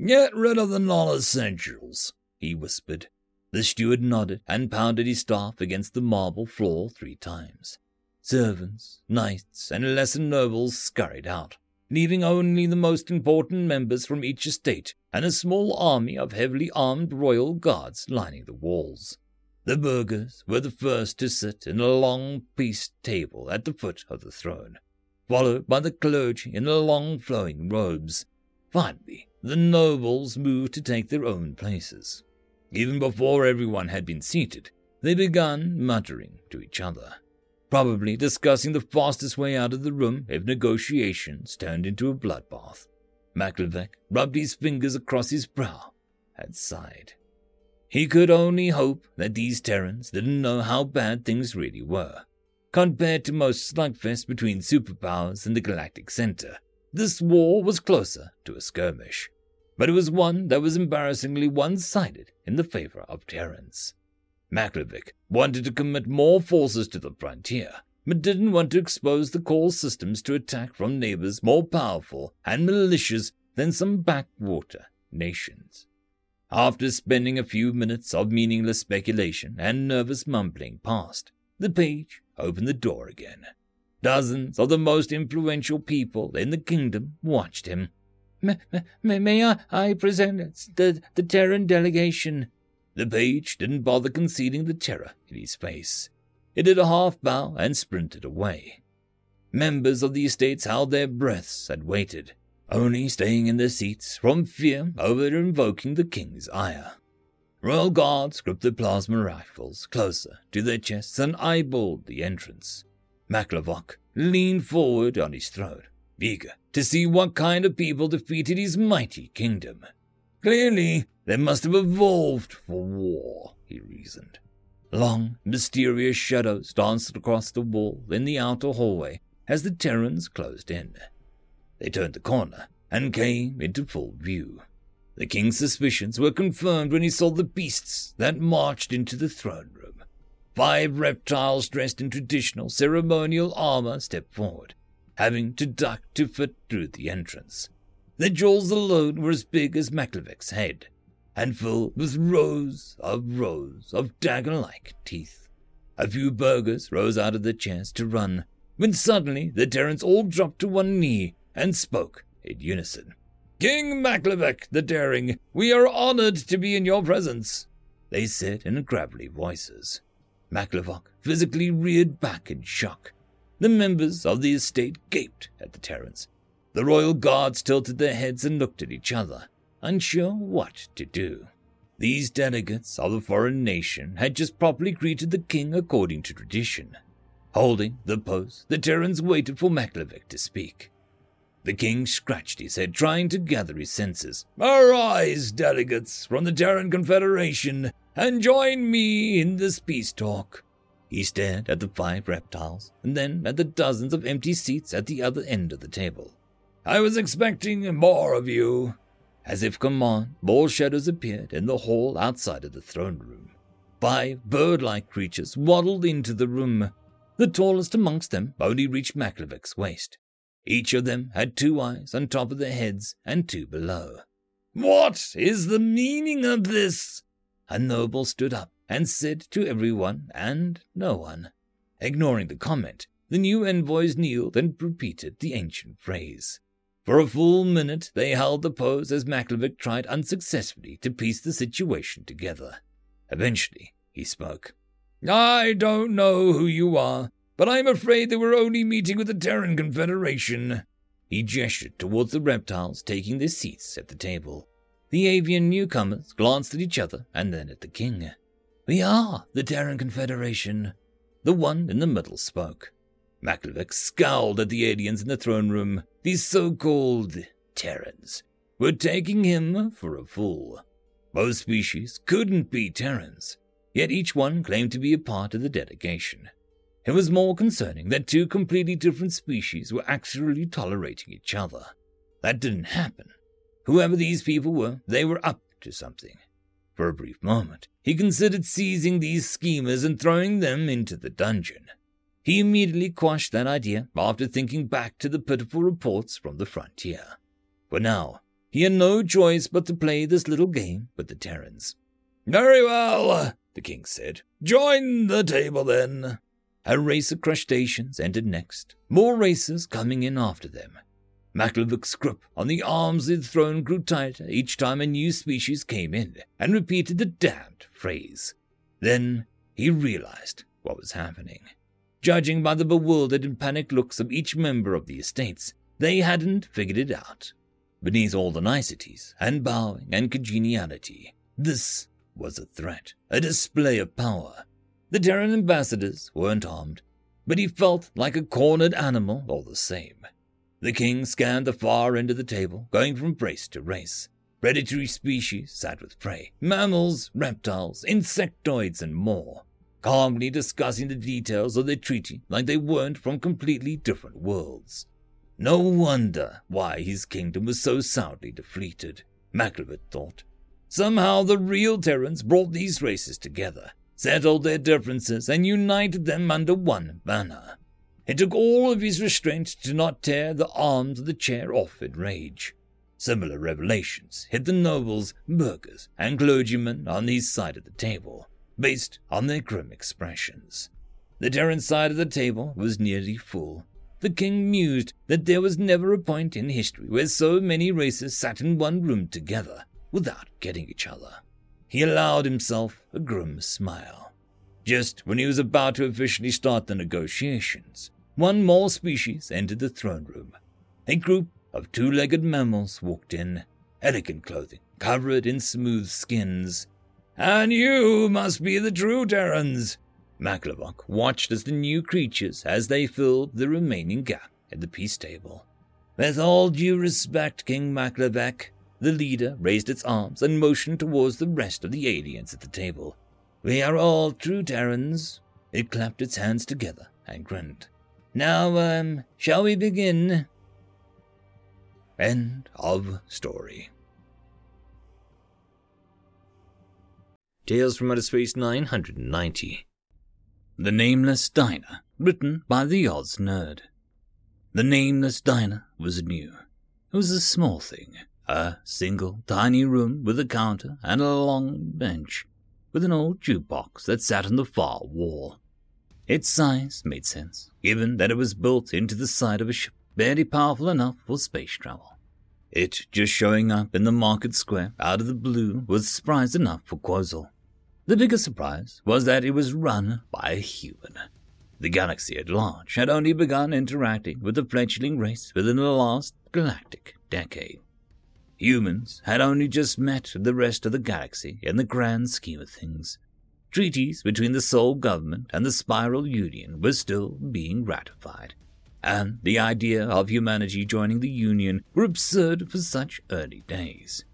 Get rid of the non essentials, he whispered. The steward nodded and pounded his staff against the marble floor three times. Servants, knights, and lesser nobles scurried out, leaving only the most important members from each estate and a small army of heavily armed royal guards lining the walls. The burghers were the first to sit in a long peace table at the foot of the throne, followed by the clergy in their long flowing robes. Finally, the nobles moved to take their own places. Even before everyone had been seated, they began muttering to each other, probably discussing the fastest way out of the room if negotiations turned into a bloodbath. Maklavek rubbed his fingers across his brow and sighed. He could only hope that these Terrans didn't know how bad things really were. Compared to most slugfests between superpowers and the Galactic Center, this war was closer to a skirmish. But it was one that was embarrassingly one sided in the favor of Terrans. Maklavik wanted to commit more forces to the frontier, but didn't want to expose the core systems to attack from neighbors more powerful and malicious than some backwater nations. After spending a few minutes of meaningless speculation and nervous mumbling past, the page opened the door again. Dozens of the most influential people in the kingdom watched him. May, may, may I, I present the, the Terran delegation? The page didn't bother concealing the terror in his face. He did a half bow and sprinted away. Members of the estates held their breaths and waited, only staying in their seats from fear over invoking the king's ire. Royal guards gripped their plasma rifles closer to their chests and eyeballed the entrance. Maklavok leaned forward on his throne, eager to see what kind of people defeated his mighty kingdom. Clearly, they must have evolved for war, he reasoned. Long, mysterious shadows danced across the wall in the outer hallway as the Terrans closed in. They turned the corner and came into full view. The king's suspicions were confirmed when he saw the beasts that marched into the throne room. Five reptiles dressed in traditional ceremonial armor stepped forward, having to duck to fit through the entrance. Their jaws alone were as big as Maklavik's head. And filled with rows of rows of dagger like teeth. A few burghers rose out of their chairs to run, when suddenly the Terrans all dropped to one knee and spoke in unison. King Maklavek the Daring, we are honored to be in your presence, they said in gravelly voices. Maklavok physically reared back in shock. The members of the estate gaped at the Terrans. The royal guards tilted their heads and looked at each other, unsure what to do. These delegates of a foreign nation had just properly greeted the king according to tradition. Holding the post, the Terrans waited for Maklavek to speak. The king scratched his head, trying to gather his senses. Arise, delegates from the Terran Confederation, and join me in this peace talk. He stared at the five reptiles, and then at the dozens of empty seats at the other end of the table. I was expecting more of you. As if command, more shadows appeared in the hall outside of the throne room. Five bird like creatures waddled into the room. The tallest amongst them only reached Maklavek's waist. Each of them had two eyes on top of their heads and two below. What is the meaning of this? A noble stood up and said to everyone and no one. Ignoring the comment, the new envoys kneeled and repeated the ancient phrase. For a full minute they held the pose as Maklavik tried unsuccessfully to piece the situation together. Eventually, he spoke. I don't know who you are, but I'm afraid that we're only meeting with the Terran Confederation. He gestured towards the reptiles taking their seats at the table. The avian newcomers glanced at each other and then at the king. We are the Terran Confederation. The one in the middle spoke. Maklavik scowled at the aliens in the throne room. These so-called Terrans were taking him for a fool. Both species couldn't be Terrans, yet each one claimed to be a part of the delegation. It was more concerning that two completely different species were actually tolerating each other. That didn't happen. Whoever these people were, they were up to something. For a brief moment, he considered seizing these schemers and throwing them into the dungeon. He immediately quashed that idea after thinking back to the pitiful reports from the frontier. But now, he had no choice but to play this little game with the Terrans. Very well, the king said. Join the table then. A race of crustaceans entered next, more racers coming in after them. Maklavik's grip on the arms of the throne grew tighter each time a new species came in and repeated the damned phrase. Then he realized what was happening. Judging by the bewildered and panicked looks of each member of the estates, they hadn't figured it out. Beneath all the niceties and bowing and congeniality, this was a threat, a display of power, the Terran ambassadors weren't armed, but he felt like a cornered animal all the same. The king scanned the far end of the table, going from race to race. Predatory species sat with prey, mammals, reptiles, insectoids, and more, calmly discussing the details of their treaty like they weren't from completely different worlds. No wonder why his kingdom was so soundly defeated, Maklavik thought. Somehow the real Terrans brought these races together, settled their differences, and united them under one banner. It took all of his restraint to not tear the arms of the chair off in rage. Similar revelations hit the nobles, burghers, and clergymen on his side of the table, based on their grim expressions. The Terran side of the table was nearly full. The king mused that there was never a point in history where so many races sat in one room together without getting each other. He allowed himself a grim smile. Just when he was about to officially start the negotiations, one more species entered the throne room. A group of two legged mammals walked in, elegant clothing covered in smooth skins. And you must be the true Terrans. Maklavok watched as the new creatures as they filled the remaining gap at the peace table. With all due respect, King Maklavek, the leader raised its arms and motioned towards the rest of the aliens at the table. We are all true Terrans. It clapped its hands together and grinned. Now, um, shall we begin? End of story. Tales from Outer Space 990. The Nameless Diner, written by the Oz Nerd. The Nameless Diner was new. It was a small thing, A single tiny room with a counter and a long bench, with an old jukebox that sat on the far wall. Its size made sense, given that it was built into the side of a ship barely powerful enough for space travel. It just showing up in the market square out of the blue was surprise enough for Quozel. The biggest surprise was that it was run by a human. The galaxy at large had only begun interacting with the fledgling race within the last galactic decade. Humans had only just met the rest of the galaxy in the grand scheme of things. Treaties between the Sol government and the Spiral Union were still being ratified, and the idea of humanity joining the Union were absurd for such early days.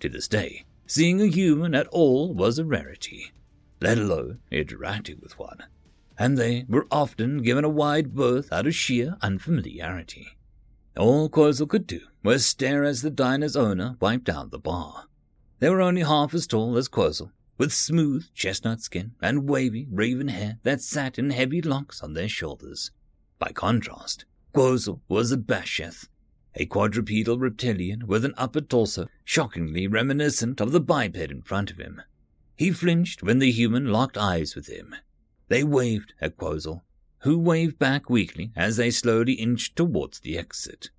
To this day, seeing a human at all was a rarity, let alone interacting with one and they were often given a wide berth out of sheer unfamiliarity. All Quozel could do was stare as the diner's owner wiped down the bar. They were only half as tall as Quozel, with smooth chestnut skin and wavy raven hair that sat in heavy locks on their shoulders. By contrast, Quozel was a Basheth, a quadrupedal reptilian with an upper torso shockingly reminiscent of the biped in front of him. He flinched when the human locked eyes with him, they waved at Quozel, who waved back weakly as they slowly inched towards the exit.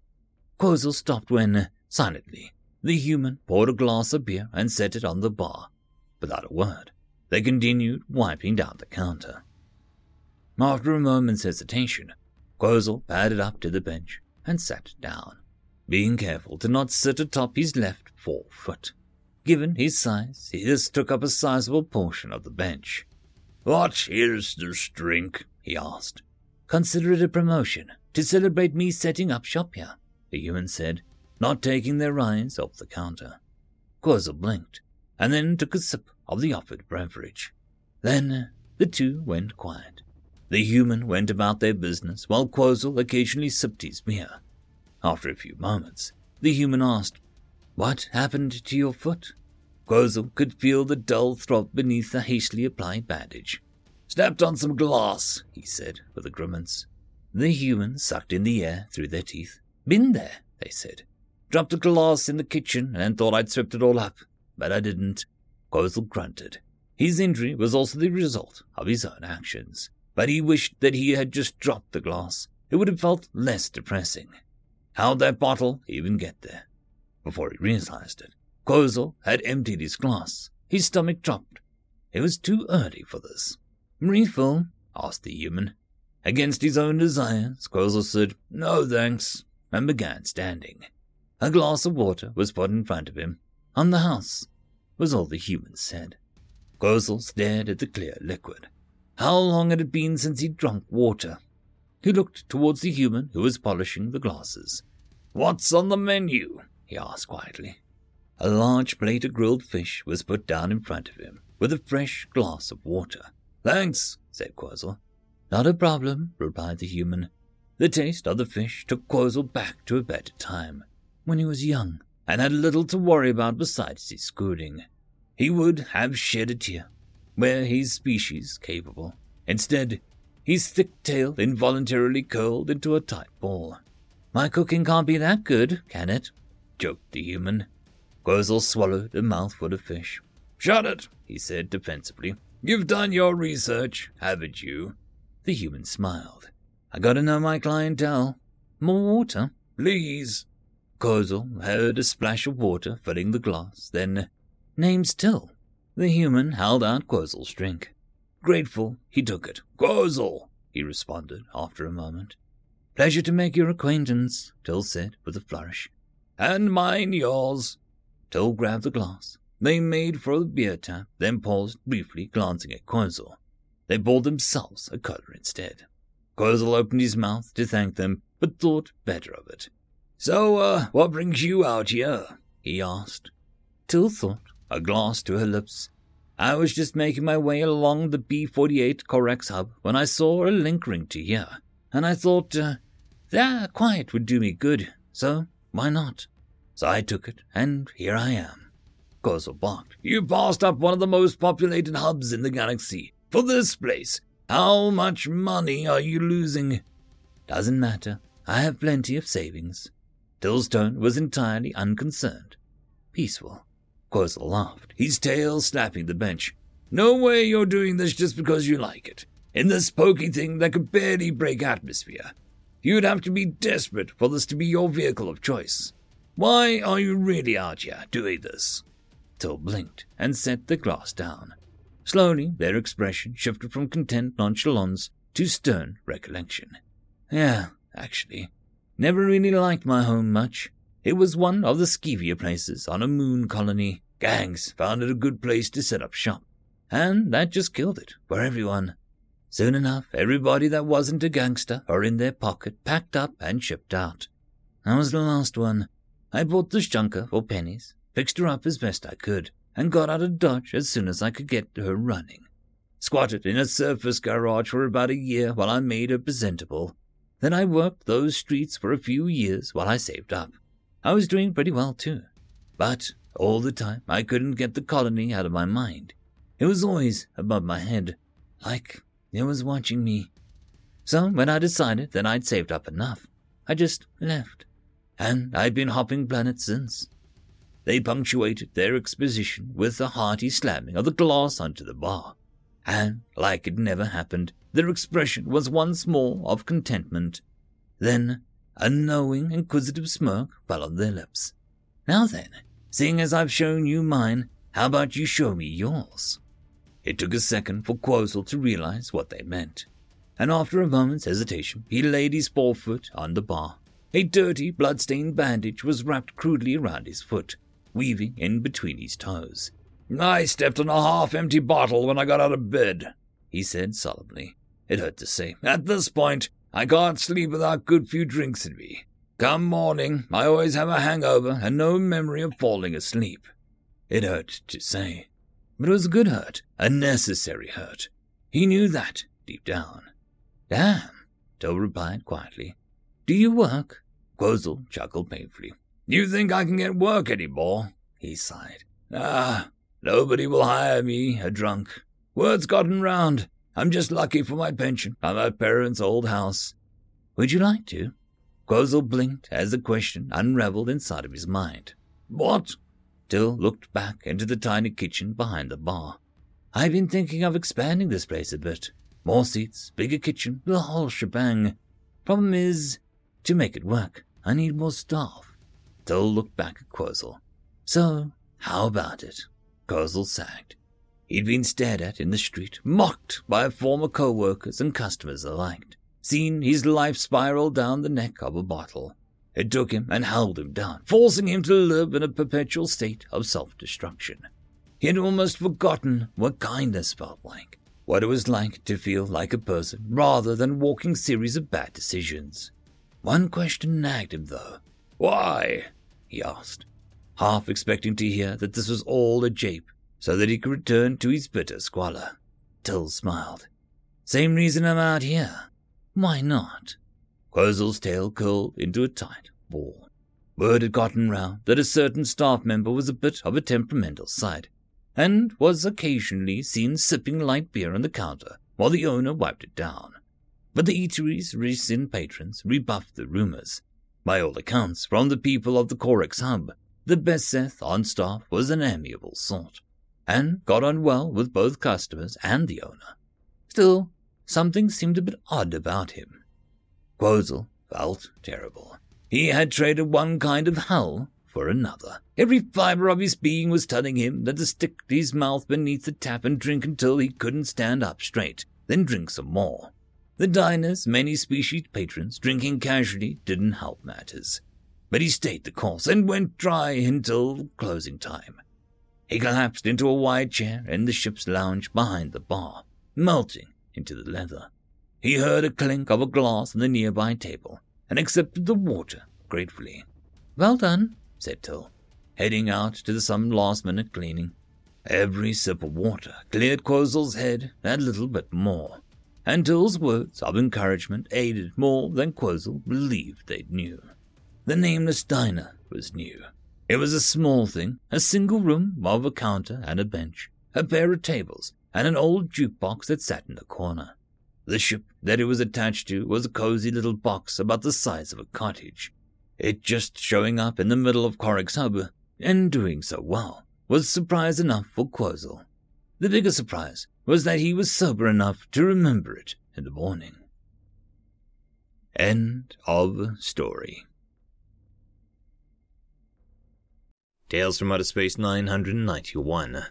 Quozel stopped when, silently, the human poured a glass of beer and set it on the bar. Without a word, they continued wiping down the counter. After a moment's hesitation, Quozel padded up to the bench and sat down, being careful to not sit atop his left forefoot. Given his size, he just took up a sizable portion of the bench. What is this drink? he asked. Consider it a promotion to celebrate me setting up shop here, the human said, not taking their eyes off the counter. Quozel blinked, and then took a sip of the offered beverage. Then the two went quiet. The human went about their business while Quozel occasionally sipped his beer. After a few moments, the human asked, What happened to your foot? Quozel could feel the dull throb beneath the hastily applied bandage. Snapped on some glass, he said with a grimace. The humans sucked in the air through their teeth. Been there, they said. Dropped a glass in the kitchen and thought I'd swept it all up, but I didn't. Quozel grunted. His injury was also the result of his own actions, but he wished that he had just dropped the glass. It would have felt less depressing. How'd that bottle even get there? Before he realized it, Quozel had emptied his glass. His stomach dropped. It was too early for this. Refill? asked the human. Against his own desires, Quozel said, No thanks, and began standing. A glass of water was put in front of him. On the house, was all the human said. Quozel stared at the clear liquid. How long had it been since he'd drunk water? He looked towards the human who was polishing the glasses. What's on the menu? he asked quietly. A large plate of grilled fish was put down in front of him, with a fresh glass of water. Thanks, said Quozel. Not a problem, replied the human. The taste of the fish took Quozel back to a better time, when he was young and had little to worry about besides his schooling. He would have shed a tear, were his species capable. Instead, his thick tail involuntarily curled into a tight ball. My cooking can't be that good, can it? joked the human. Quozel swallowed a mouthful of fish. Shut it, he said defensively. You've done your research, haven't you? The human smiled. I gotta know my clientele. More water? Please. Quozel heard a splash of water filling the glass, then, name still. The human held out Quozel's drink. Grateful, he took it. Quozel, he responded after a moment. Pleasure to make your acquaintance, Till said with a flourish. And mine yours. Till grabbed the glass. They made for the beer tap, then paused briefly, glancing at Quozel. They bought themselves a cutter instead. Quozel opened his mouth to thank them, but thought better of it. So, uh, what brings you out here? he asked. Till thought, a glass to her lips. I was just making my way along the B-48 Corax hub when I saw a link ring to here, and I thought, uh, quiet would do me good, so why not? So I took it, and here I am. Quozel barked. You passed up one of the most populated hubs in the galaxy. For this place, how much money are you losing? Doesn't matter. I have plenty of savings. Till's tone was entirely unconcerned, peaceful. Quozel laughed, his tail slapping the bench. No way you're doing this just because you like it. In this pokey thing that could barely break atmosphere. You'd have to be desperate for this to be your vehicle of choice. Why are you really out here doing this? Till blinked and set the glass down. Slowly, their expression shifted from content nonchalance to stern recollection. Yeah, actually. Never really liked my home much. It was one of the skeevier places on a moon colony. Gangs found it a good place to set up shop. And that just killed it for everyone. Soon enough, everybody that wasn't a gangster or in their pocket packed up and shipped out. I was the last one. I bought this junker for pennies, fixed her up as best I could, and got out of Dodge as soon as I could get her running. Squatted in a surface garage for about a year while I made her presentable. Then I worked those streets for a few years while I saved up. I was doing pretty well too. But all the time I couldn't get the colony out of my mind. It was always above my head, like it was watching me. So when I decided that I'd saved up enough, I just left. And I've been hopping planets since. They punctuated their exposition with a hearty slamming of the glass onto the bar. And, like it never happened, their expression was once more of contentment. Then, a knowing, inquisitive smirk fell on their lips. Now then, seeing as I've shown you mine, how about you show me yours? It took a second for Quozel to realize what they meant, and after a moment's hesitation, he laid his forefoot on the bar. A dirty, blood-stained bandage was wrapped crudely around his foot, weaving in between his toes. I stepped on a half-empty bottle when I got out of bed, he said solemnly. It hurt to say. At this point, I can't sleep without good few drinks in me. Come morning, I always have a hangover and no memory of falling asleep. It hurt to say, but it was a good hurt, a necessary hurt. He knew that deep down. Damn, Till replied quietly. Do you work? Quozel chuckled painfully. You think I can get work any more? He sighed. Ah, nobody will hire me, a drunk. Word's gotten round. I'm just lucky for my pension at my parents' old house. Would you like to? Quozel blinked as the question unraveled inside of his mind. What? Till looked back into the tiny kitchen behind the bar. I've been thinking of expanding this place a bit. More seats, bigger kitchen, the whole shebang. Problem is, to make it work, I need more staff. Till looked back at Quozel. So, how about it? Quozel sagged. He'd been stared at in the street, mocked by former co-workers and customers alike, seen his life spiral down the neck of a bottle. It took him and held him down, forcing him to live in a perpetual state of self-destruction. He had almost forgotten what kindness felt like, what it was like to feel like a person rather than walking series of bad decisions. One question nagged him, though. Why? he asked, half expecting to hear that this was all a jape so that he could return to his bitter squalor. Till smiled. Same reason I'm out here. Why not? Quozel's tail curled into a tight ball. Word had gotten round that a certain staff member was a bit of a temperamental side, and was occasionally seen sipping light beer on the counter while the owner wiped it down. But the eatery's recent patrons rebuffed the rumors. By all accounts, from the people of the Corex hub, the Beseth on staff was an amiable sort and got on well with both customers and the owner. Still, something seemed a bit odd about him. Quozel felt terrible. He had traded one kind of hell for another. Every fiber of his being was telling him that to stick his mouth beneath the tap and drink until he couldn't stand up straight, then drink some more. The diner's many species patrons drinking casually didn't help matters. But he stayed the course and went dry until closing time. He collapsed into a wide chair in the ship's lounge behind the bar, melting into the leather. He heard a clink of a glass on the nearby table and accepted the water gratefully. Well done, said Till, heading out to the some last minute cleaning. Every sip of water cleared Quozel's head a little bit more, and Till's words of encouragement aided more than Quozel believed they knew. The nameless diner was new, it was a small thing, a single room of a counter and a bench, a pair of tables, and an old jukebox that sat in the corner. The ship that it was attached to was a cozy little box about the size of a cottage. It just showing up in the middle of Corrick's hub, and doing so well, was surprise enough for Quozel. The bigger surprise was that he was sober enough to remember it in the morning. End of story. Tales from Outer Space 991.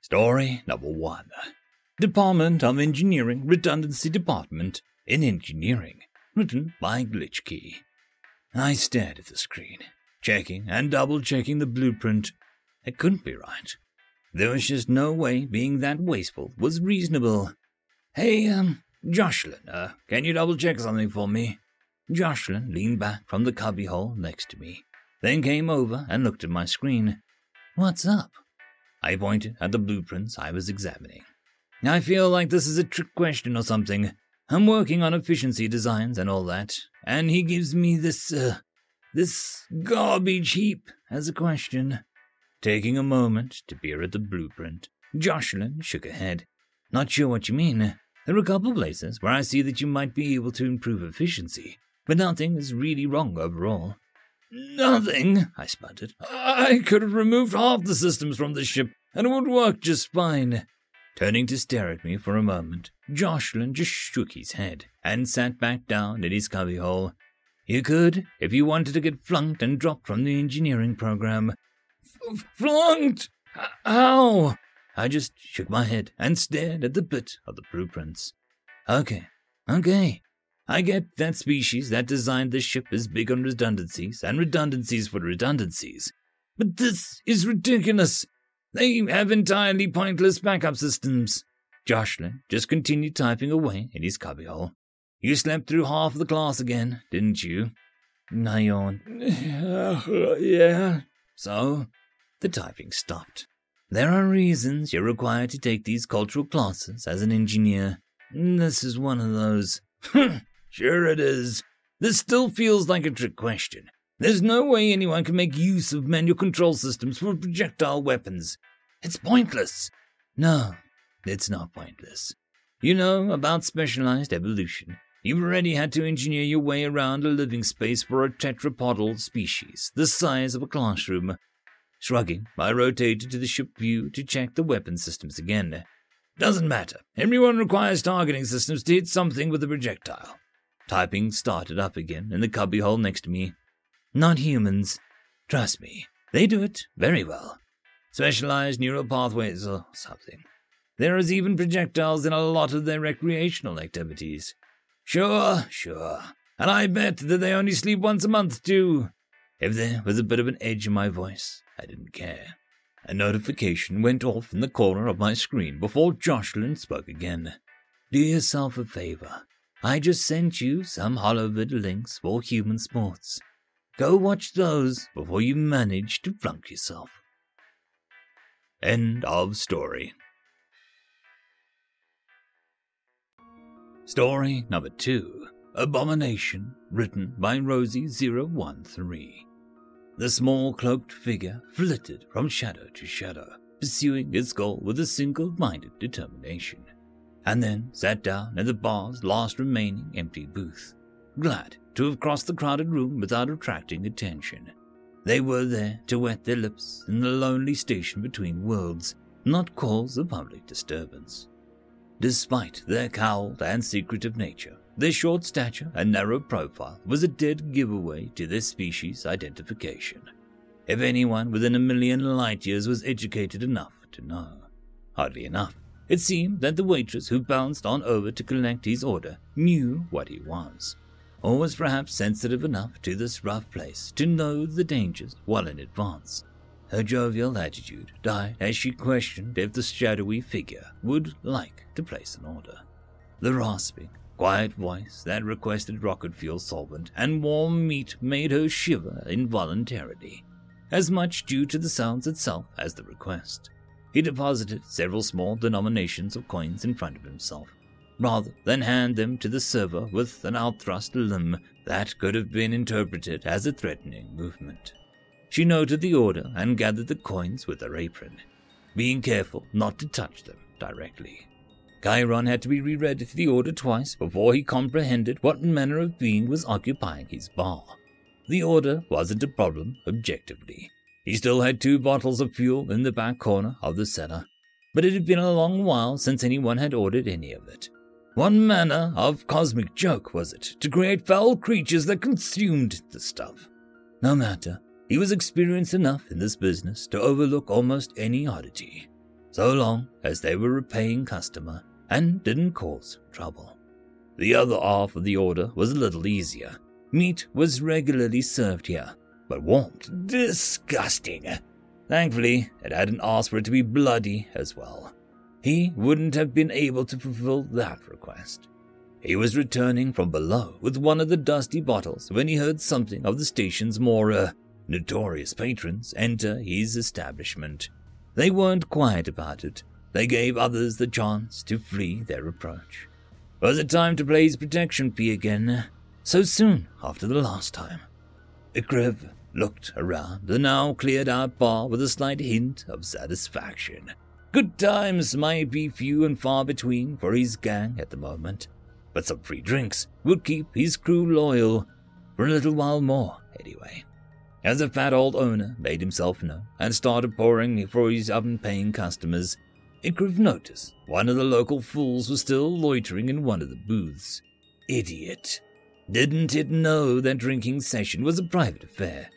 Story number one Department of Engineering Redundancy Department in Engineering, written by Glitchkey. I stared at the screen, checking and double checking the blueprint. It couldn't be right. There was just no way being that wasteful was reasonable. Hey, um, Jocelyn, uh, can you double check something for me? Jocelyn leaned back from the cubbyhole next to me, then came over and looked at my screen. What's up? I pointed at the blueprints I was examining. I feel like this is a trick question or something. I'm working on efficiency designs and all that, and he gives me this, uh, this garbage heap as a question. Taking a moment to peer at the blueprint, Jocelyn shook her head. Not sure what you mean. There are a couple places where I see that you might be able to improve efficiency, but nothing is really wrong overall. Nothing, I sputtered. I could have removed half the systems from the ship, and it would work just fine. Turning to stare at me for a moment, Jocelyn just shook his head and sat back down in his cubbyhole. You could, if you wanted to get flunked and dropped from the engineering program. Flunked? How? I just shook my head and stared at the bit of the blueprints. Okay, okay. I get that species that designed this ship is big on redundancies and redundancies for redundancies. But this is ridiculous. They have entirely pointless backup systems. Jocelyn just continued typing away in his cubbyhole. You slept through half of the class again, didn't you? Yawned. [SIGHS] yeah. So? The typing stopped. There are reasons you're required to take these cultural classes as an engineer. This is one of those. [LAUGHS] Hmm, sure it is. This still feels like a trick question. There's no way anyone can make use of manual control systems for projectile weapons. It's pointless. No, it's not pointless. You know about specialized evolution. You've already had to engineer your way around a living space for a tetrapodal species the size of a classroom Shrugging, I rotated to the ship view to check the weapon systems again. Doesn't matter. Everyone requires targeting systems to hit something with a projectile. Typing started up again in the cubbyhole next to me. Not humans. Trust me, they do it very well. Specialized neural pathways or something. There is even projectiles in a lot of their recreational activities. Sure, sure. And I bet that they only sleep once a month, too. If there was a bit of an edge in my voice, I didn't care. A notification went off in the corner of my screen before Jocelyn spoke again. Do yourself a favor. I just sent you some Holovid links for human sports. Go watch those before you manage to flunk yourself. End of story. Story number two Abomination, written by Rosie013. The small cloaked figure flitted from shadow to shadow, pursuing its goal with a single minded determination, and then sat down in the bar's last remaining empty booth, glad to have crossed the crowded room without attracting attention. They were there to wet their lips in the lonely station between worlds, not cause a public disturbance. Despite their cowled and secretive nature, their short stature and narrow profile was a dead giveaway to their species identification. If anyone within a million light years was educated enough to know. Hardly enough. It seemed that the waitress who bounced on over to collect his order knew what he was, or was perhaps sensitive enough to this rough place to know the dangers well in advance. Her jovial attitude died as she questioned if the shadowy figure would like to place an order. The rasping, quiet voice that requested rocket fuel solvent and warm meat made her shiver involuntarily, as much due to the sounds itself as the request. He deposited several small denominations of coins in front of himself, rather than hand them to the server with an outthrust limb that could have been interpreted as a threatening movement. She noted the order and gathered the coins with her apron, being careful not to touch them directly. Chiron had to be reread the order twice before he comprehended what manner of being was occupying his bar. The order wasn't a problem objectively. He still had two bottles of fuel in the back corner of the cellar, but it had been a long while since anyone had ordered any of it. One manner of cosmic joke was it to create foul creatures that consumed the stuff. No matter, he was experienced enough in this business to overlook almost any oddity, so long as they were a paying customer and didn't cause trouble. The other half of the order was a little easier. Meat was regularly served here, but warmed. Disgusting. Thankfully, it hadn't asked for it to be bloody as well. He wouldn't have been able to fulfill that request. He was returning from below with one of the dusty bottles when he heard something of the station's more uh, notorious patrons enter his establishment. They weren't quiet about it. They gave others the chance to flee their approach. Was it time to play his protection fee again? So soon after the last time. Ikriv looked around the now cleared out bar with a slight hint of satisfaction. Good times might be few and far between for his gang at the moment, but some free drinks would keep his crew loyal for a little while more, anyway. As the fat old owner made himself known and started pouring for his unpaying customers, it Ikriv noticed one of the local fools was still loitering in one of the booths. Idiot. Didn't it know that drinking session was a private affair?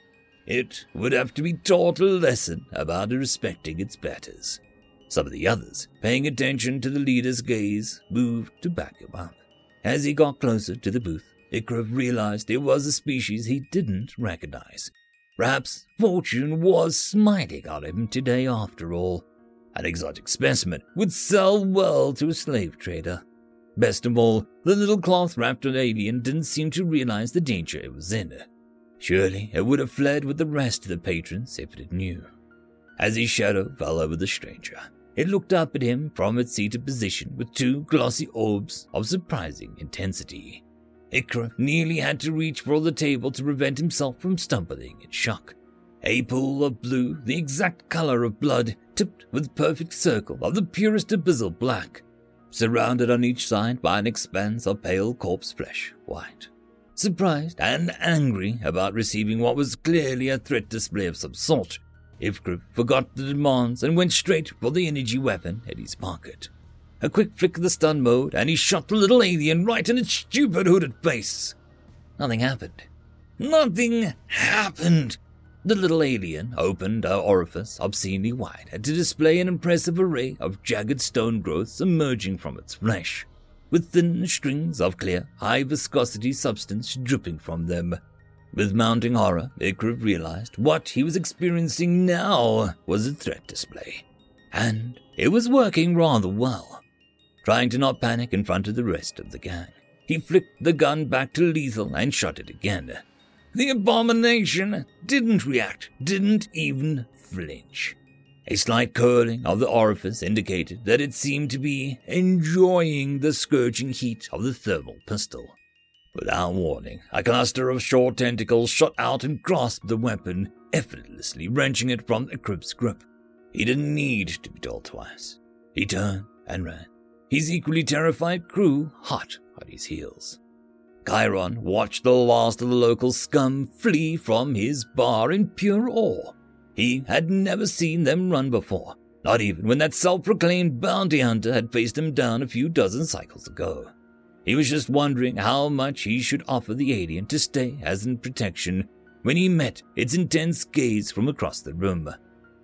It would have to be taught a lesson about respecting its betters. Some of the others, paying attention to the leader's gaze, moved to back him up. As he got closer to the booth, Ikriv realized it was a species he didn't recognize. Perhaps fortune was smiting on him today after all. An exotic specimen would sell well to a slave trader. Best of all, the little cloth wrapped alien didn't seem to realize the danger it was in. Surely it would have fled with the rest of the patrons if it knew. As his shadow fell over the stranger, it looked up at him from its seated position with two glossy orbs of surprising intensity. Ikriv nearly had to reach for the table to prevent himself from stumbling in shock. A pool of blue, the exact color of blood, tipped with perfect circle of the purest abyssal black, surrounded on each side by an expanse of pale corpse flesh, white surprised and angry about receiving what was clearly a threat display of some sort. Ikriv forgot the demands and went straight for the energy weapon in his pocket. A quick flick of the stun mode, and he shot the little alien right in its stupid hooded face. Nothing happened. Nothing happened. The little alien opened her orifice obscenely wide to display an impressive array of jagged stone growths emerging from its flesh with thin strings of clear, high viscosity substance dripping from them. With mounting horror, Ikriv realized what he was experiencing now was a threat display. And it was working rather well. Trying to not panic in front of the rest of the gang, he flicked the gun back to lethal and shot it again. The abomination didn't react, didn't even flinch. A slight curling of the orifice indicated that it seemed to be enjoying the scourging heat of the thermal pistol. Without warning, a cluster of short tentacles shot out and grasped the weapon, effortlessly wrenching it from the crib's grip. He didn't need to be told twice. He turned and ran, his equally terrified crew hot on his heels. Chiron watched the last of the local scum flee from his bar in pure awe. He had never seen them run before, not even when that self proclaimed bounty hunter had faced him down a few dozen cycles ago. He was just wondering how much he should offer the alien to stay as in protection when he met its intense gaze from across the room.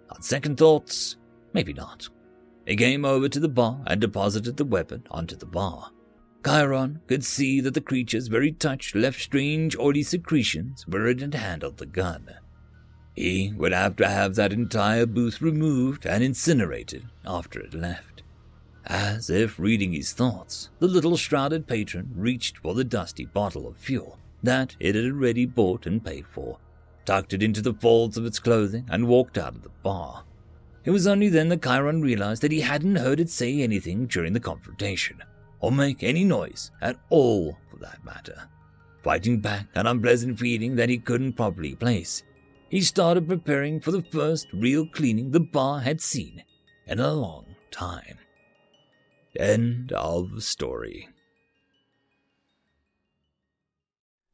On second thoughts, maybe not. He came over to the bar and deposited the weapon onto the bar. Chiron could see that the creature's very touch left strange oily secretions where it had handled the gun. He would have to have that entire booth removed and incinerated after it left. As if reading his thoughts, the little shrouded patron reached for the dusty bottle of fuel that it had already bought and paid for, tucked it into the folds of its clothing, and walked out of the bar. It was only then that Chiron realized that he hadn't heard it say anything during the confrontation, or make any noise at all for that matter. Fighting back an unpleasant feeling that he couldn't properly place, he started preparing for the first real cleaning the bar had seen in a long time. End of story.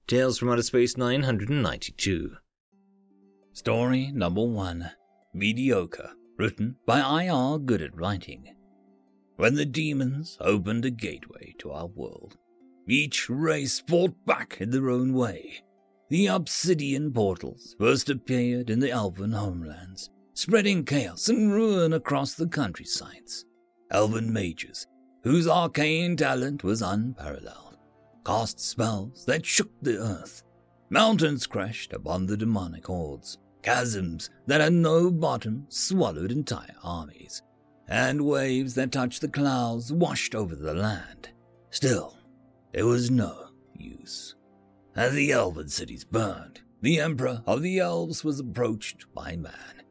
Tales from Outer Space 992. Story number one Mediocre, written by I.R. Good at Writing. When the demons opened a gateway to our world, each race fought back in their own way. The obsidian portals first appeared in the elven homelands, spreading chaos and ruin across the countrysides. Elven mages, whose arcane talent was unparalleled, cast spells that shook the earth. Mountains crashed upon the demonic hordes. Chasms that had no bottom swallowed entire armies. And waves that touched the clouds washed over the land. Still, it was no use. As the elven cities burned, the Emperor of the Elves was approached by man.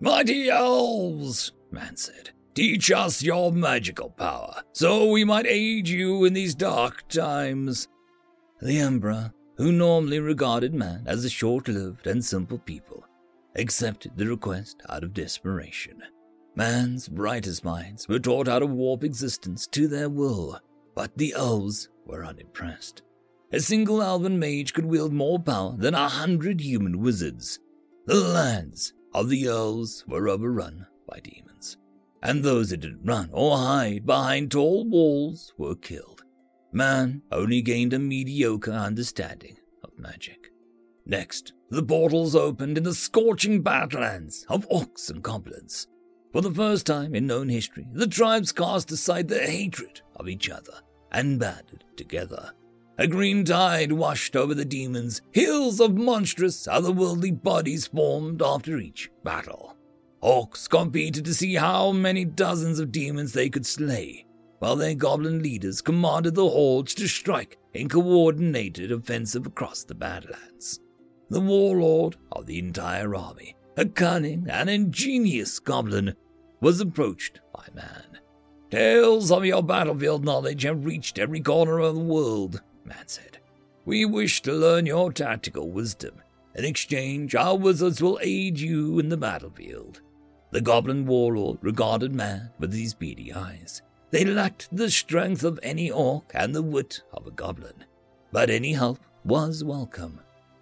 Mighty Elves, man said, teach us your magical power, so we might aid you in these dark times. The Emperor, who normally regarded man as a short lived and simple people, accepted the request out of desperation. Man's brightest minds were taught how to warp existence to their will, but the elves were unimpressed. A single elven mage could wield more power than a hundred human wizards. The lands of the elves were overrun by demons, and those that didn't run or hide behind tall walls were killed. Man only gained a mediocre understanding of magic. Next, the portals opened in the scorching badlands of orcs and goblins. For the first time in known history, the tribes cast aside their hatred of each other and banded together. A green tide washed over the demons, hills of monstrous, otherworldly bodies formed after each battle. Orcs competed to see how many dozens of demons they could slay, while their goblin leaders commanded the hordes to strike in coordinated offensive across the Badlands. The warlord of the entire army, a cunning and ingenious goblin, was approached by man. Tales of your battlefield knowledge have reached every corner of the world, man said. We wish to learn your tactical wisdom. In exchange, our wizards will aid you in the battlefield. The goblin warlord regarded man with his beady eyes. They lacked the strength of any orc and the wit of a goblin, but any help was welcome.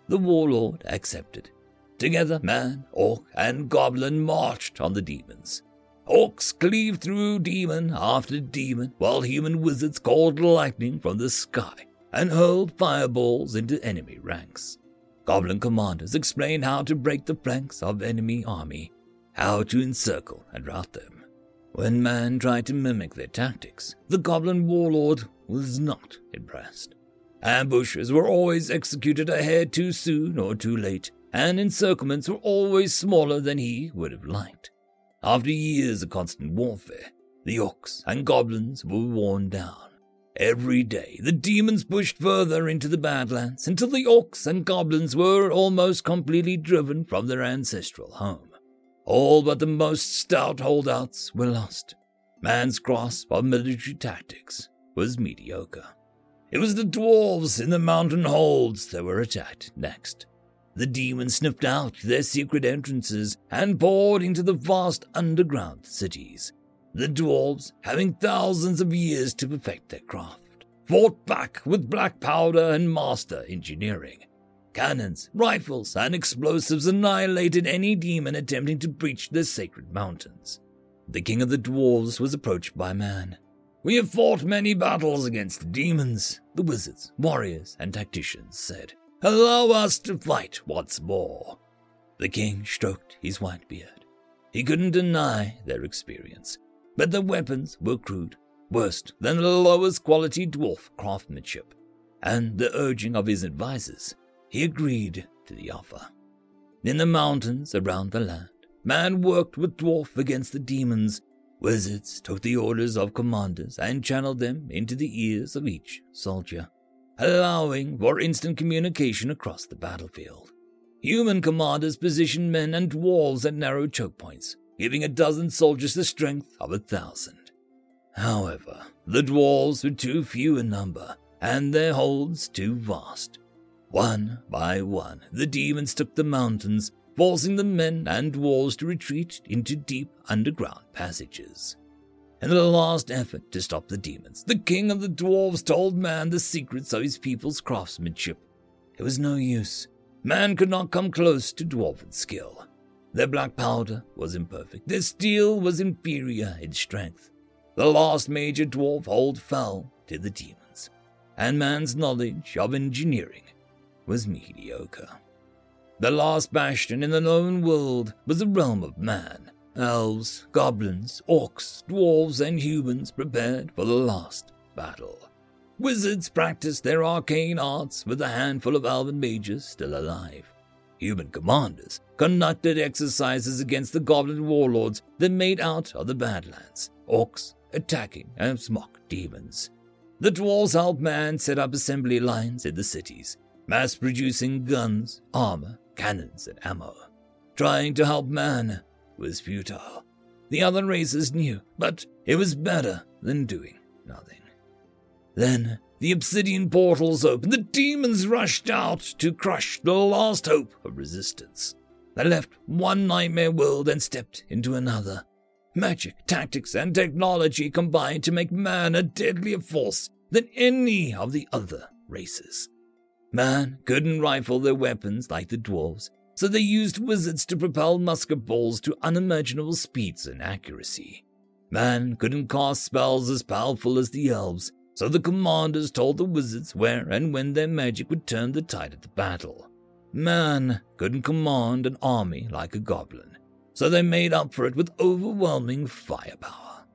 The warlord accepted. Together, man, orc, and goblin marched on the demons. Orcs cleaved through demon after demon, while human wizards called lightning from the sky and hurled fireballs into enemy ranks. Goblin commanders explained how to break the flanks of enemy army, how to encircle and rout them. When man tried to mimic their tactics, the goblin warlord was not impressed. Ambushes were always executed a hair too soon or too late, and encirclements were always smaller than he would have liked. After years of constant warfare, the orcs and goblins were worn down. Every day, the demons pushed further into the Badlands until the orcs and goblins were almost completely driven from their ancestral home. All but the most stout holdouts were lost. Man's grasp of military tactics was mediocre. It was the dwarves in the mountain holds that were attacked next. The demons sniffed out their secret entrances and poured into the vast underground cities. The dwarves, having thousands of years to perfect their craft, fought back with black powder and master engineering. Cannons, rifles, and explosives annihilated any demon attempting to breach the sacred mountains. The king of the dwarves was approached by man. We have fought many battles against the demons, the wizards, warriors, and tacticians said. Allow us to fight once more. The king stroked his white beard. He couldn't deny their experience, but the weapons were crude, worse than the lowest quality dwarf craftsmanship, and the urging of his advisers, he agreed to the offer. In the mountains around the land, man worked with dwarf against the demons. Wizards took the orders of commanders and channeled them into the ears of each soldier, allowing for instant communication across the battlefield. Human commanders positioned men and dwarves at narrow choke points, giving a dozen soldiers the strength of a thousand. However, the dwarves were too few in number, and their holds too vast. One by one, the demons took the mountains, forcing the men and dwarves to retreat into deep underground passages. In the last effort to stop the demons, the king of the dwarves told man the secrets of his people's craftsmanship. It was no use. Man could not come close to dwarven skill. Their black powder was imperfect, their steel was inferior in strength. The last major dwarf hold fell to the demons, and man's knowledge of engineering was mediocre. The last bastion in the known world was the realm of man. Elves, goblins, orcs, dwarves, and humans prepared for the last battle. Wizards practiced their arcane arts with a handful of elven mages still alive. Human commanders conducted exercises against the goblin warlords that made out of the Badlands, orcs attacking and mock demons. The dwarves helped man set up assembly lines in the cities, mass producing guns, armor, cannons, and ammo. Trying to help man was futile. The other races knew, but it was better than doing nothing. Then the obsidian portals opened. The demons rushed out to crush the last hope of resistance. They left one nightmare world and stepped into another. Magic, tactics, and technology combined to make man a deadlier force than any of the other races. Man couldn't rifle their weapons like the dwarves, so they used wizards to propel musket balls to unimaginable speeds and accuracy. Man couldn't cast spells as powerful as the elves, so the commanders told the wizards where and when their magic would turn the tide of the battle. Man couldn't command an army like a goblin, so they made up for it with overwhelming firepower.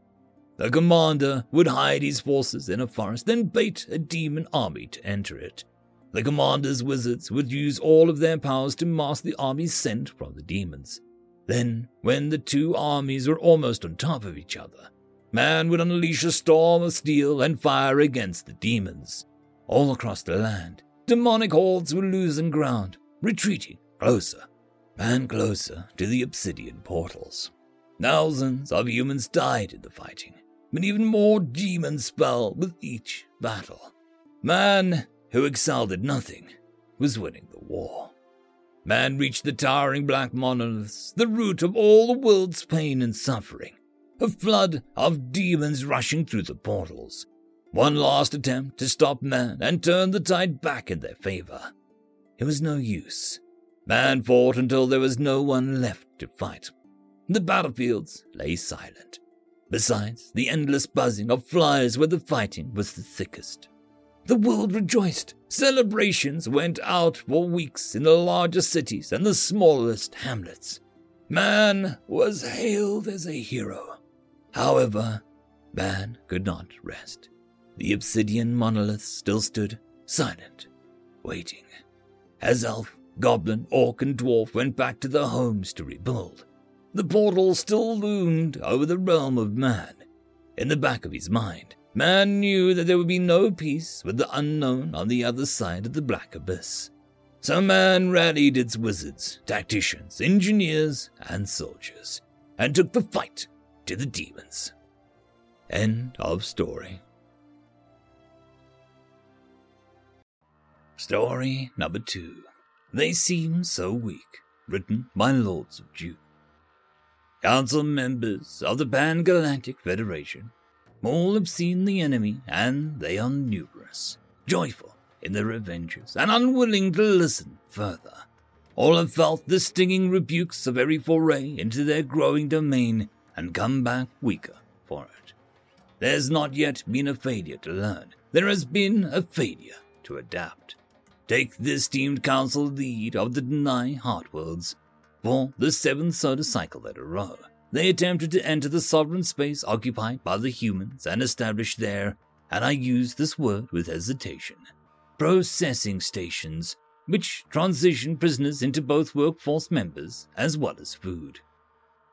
The commander would hide his forces in a forest, then bait a demon army to enter it. The commander's wizards would use all of their powers to mask the armies sent from the demons. Then, when the two armies were almost on top of each other, man would unleash a storm of steel and fire against the demons. All across the land, demonic hordes were losing ground, retreating closer and closer to the obsidian portals. Thousands of humans died in the fighting, but even more demons fell with each battle. Man, who excelled at nothing, was winning the war. Man reached the towering black monoliths, the root of all the world's pain and suffering, a flood of demons rushing through the portals. One last attempt to stop man and turn the tide back in their favor. It was no use. Man fought until there was no one left to fight. The battlefields lay silent, besides the endless buzzing of flies where the fighting was the thickest. The world rejoiced. Celebrations went out for weeks in the largest cities and the smallest hamlets. Man was hailed as a hero. However, man could not rest. The obsidian monolith still stood, silent, waiting. As elf, goblin, orc, and dwarf went back to their homes to rebuild, the portal still loomed over the realm of man. In the back of his mind, man knew that there would be no peace with the unknown on the other side of the black abyss. So man rallied its wizards, tacticians, engineers, and soldiers, and took the fight to the demons. End of story. Story number two. They Seem So Weak, written by Lords of June. Council members of the Pan Galactic Federation all have seen the enemy, and they are numerous, joyful in their adventures, and unwilling to listen further. All have felt the stinging rebukes of every foray into their growing domain and come back weaker for it. There's not yet been a failure to learn. There has been a failure to adapt. Take the esteemed council lead of the Deny Heartworlds. For the seventh solar cycle in a row, they attempted to enter the sovereign space occupied by the humans and establish there, and I use this word with hesitation, processing stations, which transition prisoners into both workforce members as well as food.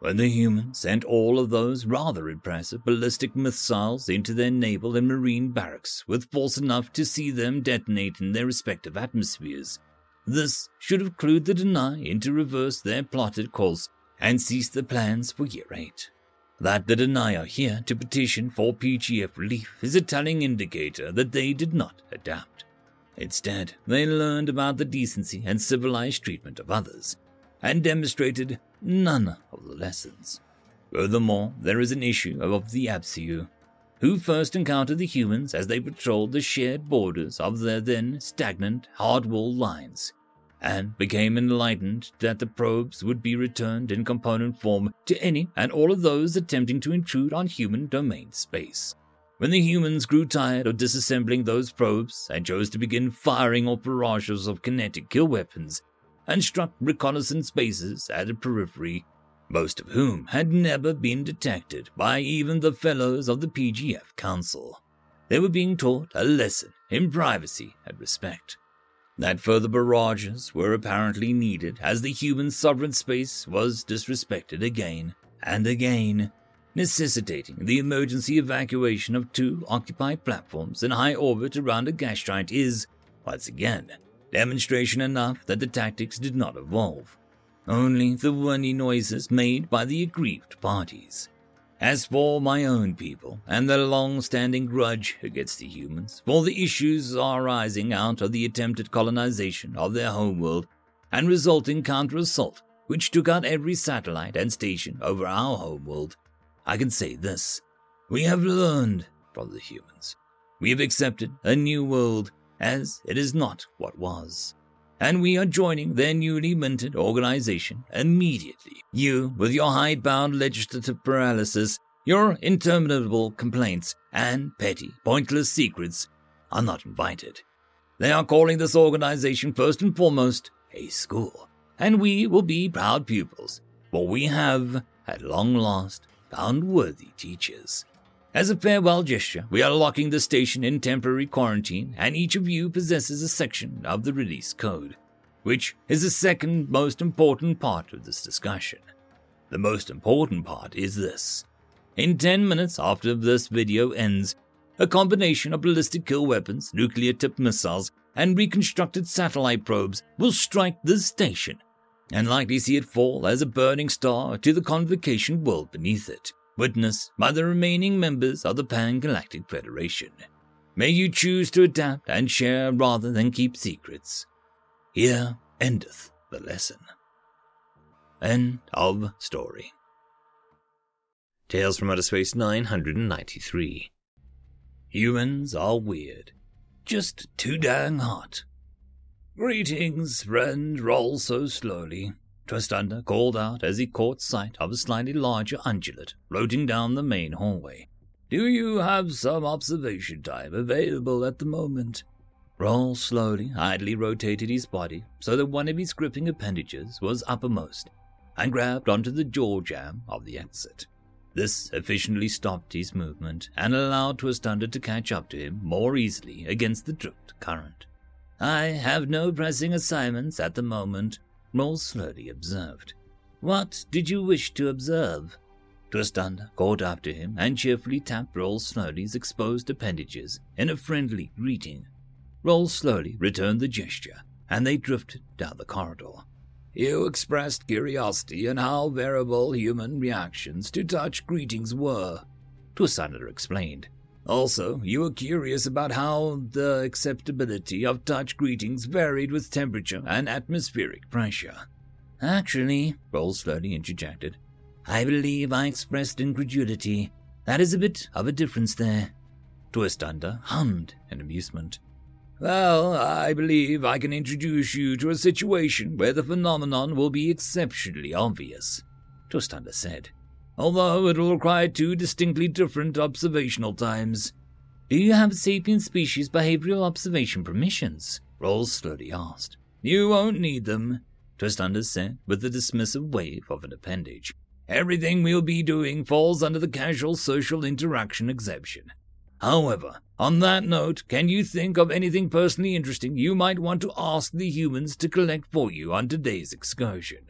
When the humans sent all of those rather impressive ballistic missiles into their naval and marine barracks with force enough to see them detonate in their respective atmospheres, this should have clued the Deny into reverse their plotted course and cease the plans for Year 8. That the Deny are here to petition for PGF relief is a telling indicator that they did not adapt. Instead, they learned about the decency and civilized treatment of others and demonstrated none of the lessons. Furthermore, there is an issue of the Absiu, who first encountered the humans as they patrolled the shared borders of their then stagnant, hard-walled lines. and became enlightened that the probes would be returned in component form to any and all of those attempting to intrude on human domain space. When the humans grew tired of disassembling those probes and chose to begin firing off barrages of kinetic kill weapons and struck reconnaissance bases at the periphery, most of whom had never been detected by even the fellows of the PGF Council. They were being taught a lesson in privacy and respect. That further barrages were apparently needed as the human sovereign space was disrespected again and again necessitating the emergency evacuation of two occupied platforms in high orbit around a gas giant is, once again, demonstration enough that the tactics did not evolve. Only the worny noises made by the aggrieved parties. As for my own people and their long standing grudge against the humans for the issues arising out of the attempted colonization of their homeworld and resulting counter assault, which took out every satellite and station over our homeworld, I can say this we have learned from the humans. We have accepted a new world as it is not what was. And we are joining their newly minted organization immediately. You, with your hidebound legislative paralysis, your interminable complaints, and petty, pointless secrets, are not invited. They are calling this organization first and foremost a school, and we will be proud pupils, for we have, at long last, found worthy teachers. As a farewell gesture, we are locking the station in temporary quarantine, and each of you possesses a section of the release code, which is the second most important part of this discussion. The most important part is this. In 10 minutes after this video ends, a combination of ballistic kill weapons, nuclear tipped missiles, and reconstructed satellite probes will strike this station and likely see it fall as a burning star to the convocation world beneath it, witnessed by the remaining members of the Pan Galactic Federation. May you choose to adapt and share rather than keep secrets. Here endeth the lesson. End of story. Tales from Outer Space 993. Humans are weird. Just too dang hot. Greetings, friend. Roll so slowly. Twistander called out as he caught sight of a slightly larger undulate floating down the main hallway. Do you have some observation time available at the moment? Roll slowly, idly rotated his body so that one of his gripping appendages was uppermost and grabbed onto the jaw jam of the exit. This efficiently stopped his movement and allowed Twistander to catch up to him more easily against the drift current. I have no pressing assignments at the moment, Roll slowly observed. What did you wish to observe? Twistander called after him and cheerfully tapped Roll Slowly's exposed appendages in a friendly greeting. Roll slowly returned the gesture, and they drifted down the corridor. You expressed curiosity in how variable human reactions to touch greetings were, Twistander explained. Also, you were curious about how the acceptability of touch greetings varied with temperature and atmospheric pressure. Actually, Roll slowly interjected, I believe I expressed incredulity. That is a bit of a difference there. Twistander hummed in amusement. Well, I believe I can introduce you to a situation where the phenomenon will be exceptionally obvious, Twistander said although it will require two distinctly different observational times. Do you have sapient species behavioral observation permissions? Rolls slowly asked. You won't need them, Twistander said with a dismissive wave of an appendage. Everything we'll be doing falls under the casual social interaction exception. However, on that note, can you think of anything personally interesting you might want to ask the humans to collect for you on today's excursion?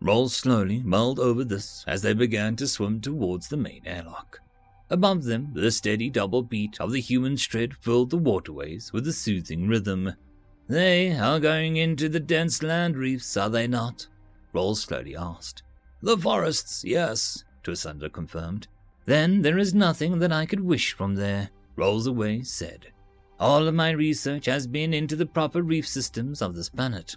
Roll slowly mulled over this as they began to swim towards the main airlock. Above them, the steady double beat of the human tread filled the waterways with a soothing rhythm. They are going into the dense land reefs, are they not? Rolls slowly asked. The forests, yes, Twistander confirmed. Then there is nothing that I could wish from there, Rolls Away said. All of my research has been into the proper reef systems of this planet.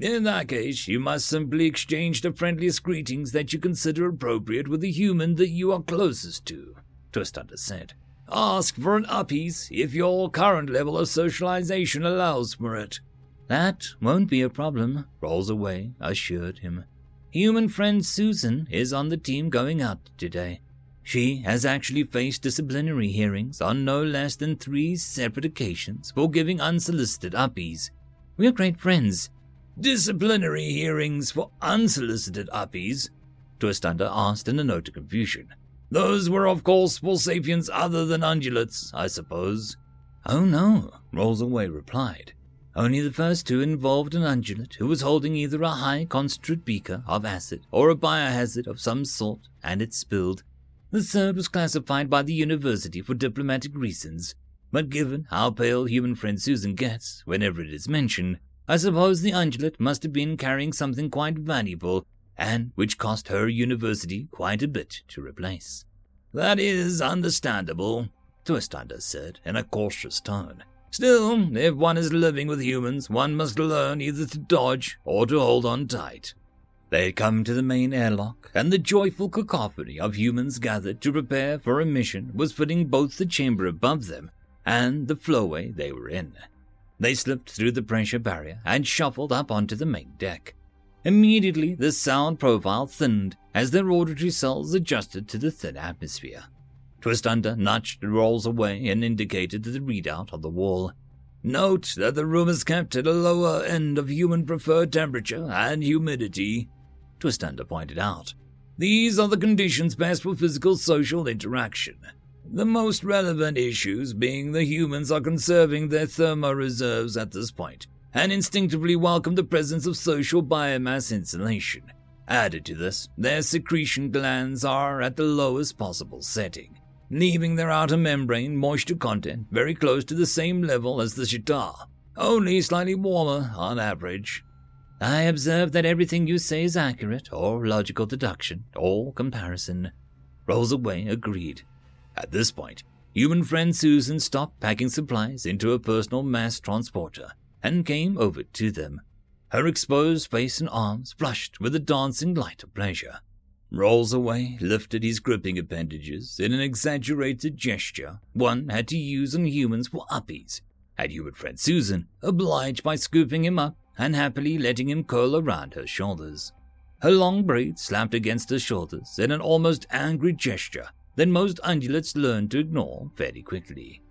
In that case, you must simply exchange the friendliest greetings that you consider appropriate with the human that you are closest to, Twistander said. Ask for an uppies if your current level of socialization allows for it. That won't be a problem, Rolls Away assured him. Human friend Susan is on the team going out today. She has actually faced disciplinary hearings on no less than three separate occasions for giving unsolicited uppies. We're great friends. Disciplinary hearings for unsolicited uppies? Twistunder asked in a note of confusion. Those were, of course, for sapiens other than undulates, I suppose. Oh no, Rolls Away replied. Only the first two involved an undulate who was holding either a high concentrate beaker of acid or a biohazard of some sort, and it spilled. The third was classified by the university for diplomatic reasons, but given how pale human friend Susan gets whenever it is mentioned, I suppose the ungulate must have been carrying something quite valuable, and which cost her university quite a bit to replace. That is understandable, Twistunder said in a cautious tone. Still, if one is living with humans, one must learn either to dodge or to hold on tight. They had come to the main airlock, and the joyful cacophony of humans gathered to prepare for a mission was filling both the chamber above them and the flowway they were in. They slipped through the pressure barrier and shuffled up onto the main deck. Immediately, the sound profile thinned as their auditory cells adjusted to the thin atmosphere. Twistunder nudged the Rolls away and indicated the readout on the wall. Note that the room is kept at a lower end of human preferred temperature and humidity, Twistunder pointed out. These are the conditions best for physical social interaction. The most relevant issues being the humans are conserving their thermo reserves at this point, and instinctively welcome the presence of social biomass insulation. Added to this, their secretion glands are at the lowest possible setting leaving their outer membrane moisture content very close to the same level as the Shatar, only slightly warmer on average. I observe that everything you say is accurate, or logical deduction, or comparison. Rolls away agreed. At this point, human friend Susan stopped packing supplies into a personal mass transporter and came over to them. Her exposed face and arms flushed with a dancing light of pleasure. Rolls away, lifted his gripping appendages in an exaggerated gesture one had to use on humans for uppies, had human friend Susan obliged by scooping him up and happily letting him curl around her shoulders. Her long braids slapped against her shoulders in an almost angry gesture that most ungulates learn to ignore very quickly.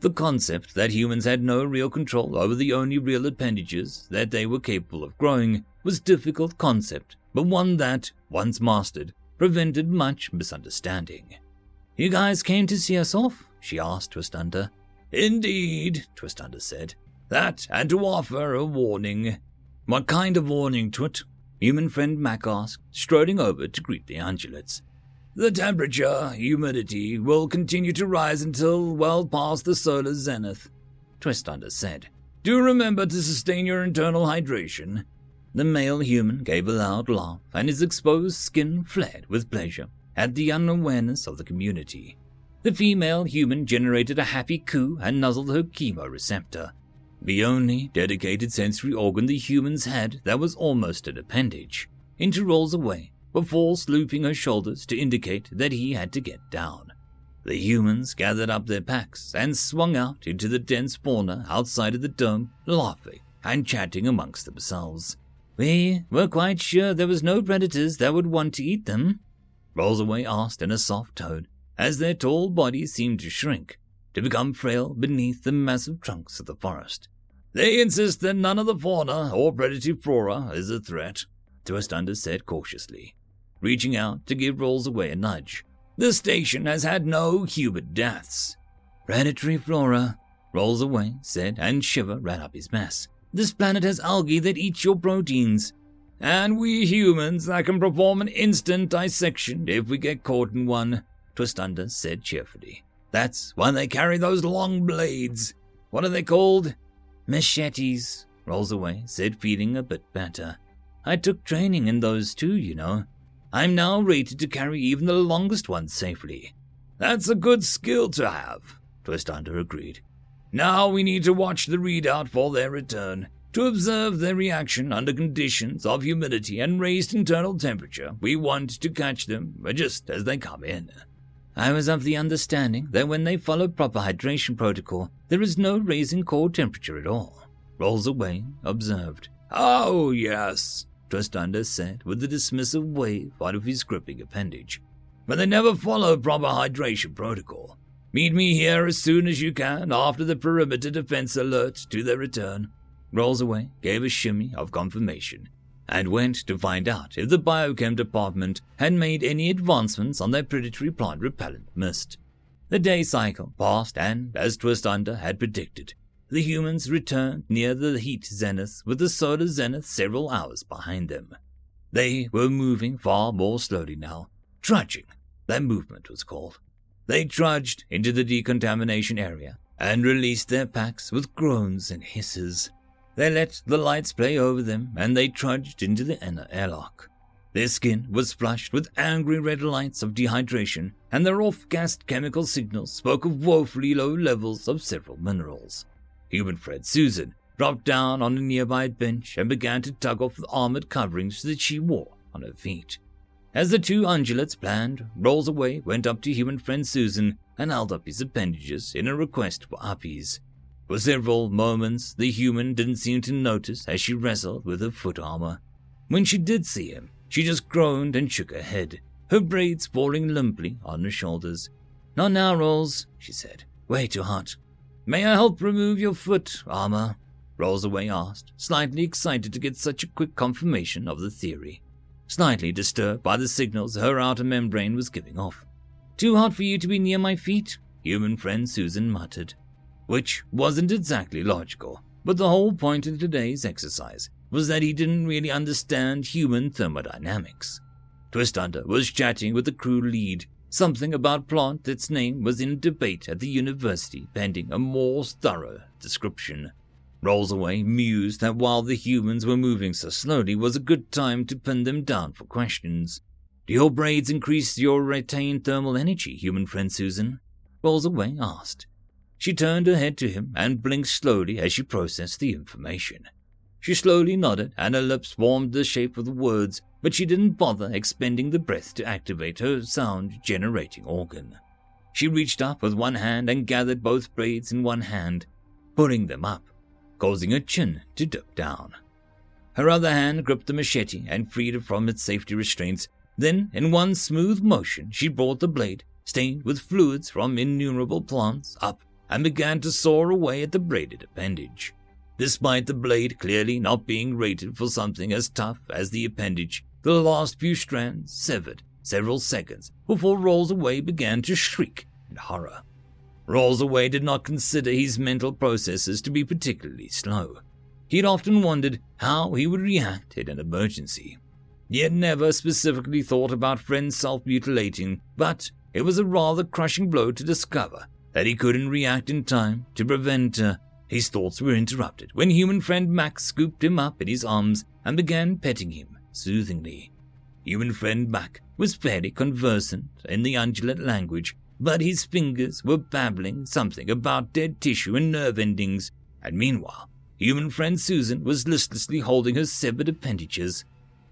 The concept that humans had no real control over the only real appendages that they were capable of growing was a difficult concept but one that, once mastered, prevented much misunderstanding. You guys came to see us off? she asked Twistunder. Indeed, Twistunder said. That and to offer a warning. What kind of warning, Twit? Human friend Mac asked, striding over to greet the ungulates. The temperature, humidity, will continue to rise until well past the solar zenith, Twistunder said. Do remember to sustain your internal hydration. The male human gave a loud laugh, and his exposed skin flared with pleasure at the unawareness of the community. The female human generated a happy coo and nuzzled her chemoreceptor, the only dedicated sensory organ the humans had that was almost an appendage, into rolls away before slooping her shoulders to indicate that he had to get down. The humans gathered up their packs and swung out into the dense fauna outside of the dome, laughing and chatting amongst themselves. We were quite sure there was no predators that would want to eat them, Rollsaway asked in a soft tone, as their tall bodies seemed to shrink, to become frail beneath the massive trunks of the forest. They insist that none of the fauna or predatory flora is a threat, Twistunder said cautiously, reaching out to give Rollsaway a nudge. The station has had no human deaths. Predatory flora, Rollsaway said, and shiver ran up his mess. This planet has algae that eat your proteins. And we humans that can perform an instant dissection if we get caught in one, Twistunder said cheerfully. That's why they carry those long blades. What are they called? Machetes, Rolls away, said feeling a bit better. I took training in those too, you know. I'm now rated to carry even the longest ones safely. That's a good skill to have, Twistunder agreed. Now we need to watch the readout for their return. To observe their reaction under conditions of humidity and raised internal temperature, we want to catch them just as they come in. I was of the understanding that when they follow proper hydration protocol, there is no raising core temperature at all. rolls away, observed. Oh, yes, Twistunder said with a dismissive wave out of his gripping appendage. But they never follow proper hydration protocol. Meet me here as soon as you can after the perimeter defense alert to their return. Rolls away, gave a shimmy of confirmation, and went to find out if the biochem department had made any advancements on their predatory plant repellent mist. The day cycle passed, and, as Twistunder had predicted, the humans returned near the heat zenith with the solar zenith several hours behind them. They were moving far more slowly now, trudging, that movement was called. They trudged into the decontamination area and released their packs with groans and hisses. They let the lights play over them and they trudged into the inner airlock. Their skin was flushed with angry red lights of dehydration, and their off gassed chemical signals spoke of woefully low levels of several minerals. Human friend Susan dropped down on a nearby bench and began to tug off the armored coverings that she wore on her feet. As the two ungulates planned, Rolls Away went up to human friend Susan and held up his appendages in a request for uppies. For several moments, the human didn't seem to notice as she wrestled with her foot armor. When she did see him, she just groaned and shook her head, her braids falling limply on her shoulders. Not now, Rolls, she said. Way too hot. May I help remove your foot armor? Rolls Away asked, slightly excited to get such a quick confirmation of the theory slightly disturbed by the signals her outer membrane was giving off. Too hot for you to be near my feet, human friend Susan muttered. Which wasn't exactly logical, but the whole point of today's exercise was that he didn't really understand human thermodynamics. Twistunder was chatting with the crew lead, something about plant that's name was in debate at the university pending a more thorough description. Rollsaway mused that while the humans were moving so slowly was a good time to pin them down for questions. Do your braids increase your retained thermal energy, human friend Susan? Rollsaway asked. She turned her head to him and blinked slowly as she processed the information. She slowly nodded and her lips formed the shape of the words, but she didn't bother expending the breath to activate her sound generating organ. She reached up with one hand and gathered both braids in one hand, pulling them up causing her chin to dip down. Her other hand gripped the machete and freed it from its safety restraints. Then, in one smooth motion, she brought the blade, stained with fluids from innumerable plants, up and began to saw away at the braided appendage. Despite the blade clearly not being rated for something as tough as the appendage, the last few strands severed several seconds before Rolls Away began to shriek in horror. Rolls Away did not consider his mental processes to be particularly slow. He had often wondered how he would react in an emergency. He had never specifically thought about friends self mutilating, but it was a rather crushing blow to discover that he couldn't react in time to prevent uh, his thoughts were interrupted when human friend Max scooped him up in his arms and began petting him soothingly. Human friend Mac was fairly conversant in the ungulate language but his fingers were babbling something about dead tissue and nerve endings, and meanwhile, human friend Susan was listlessly holding her severed appendages.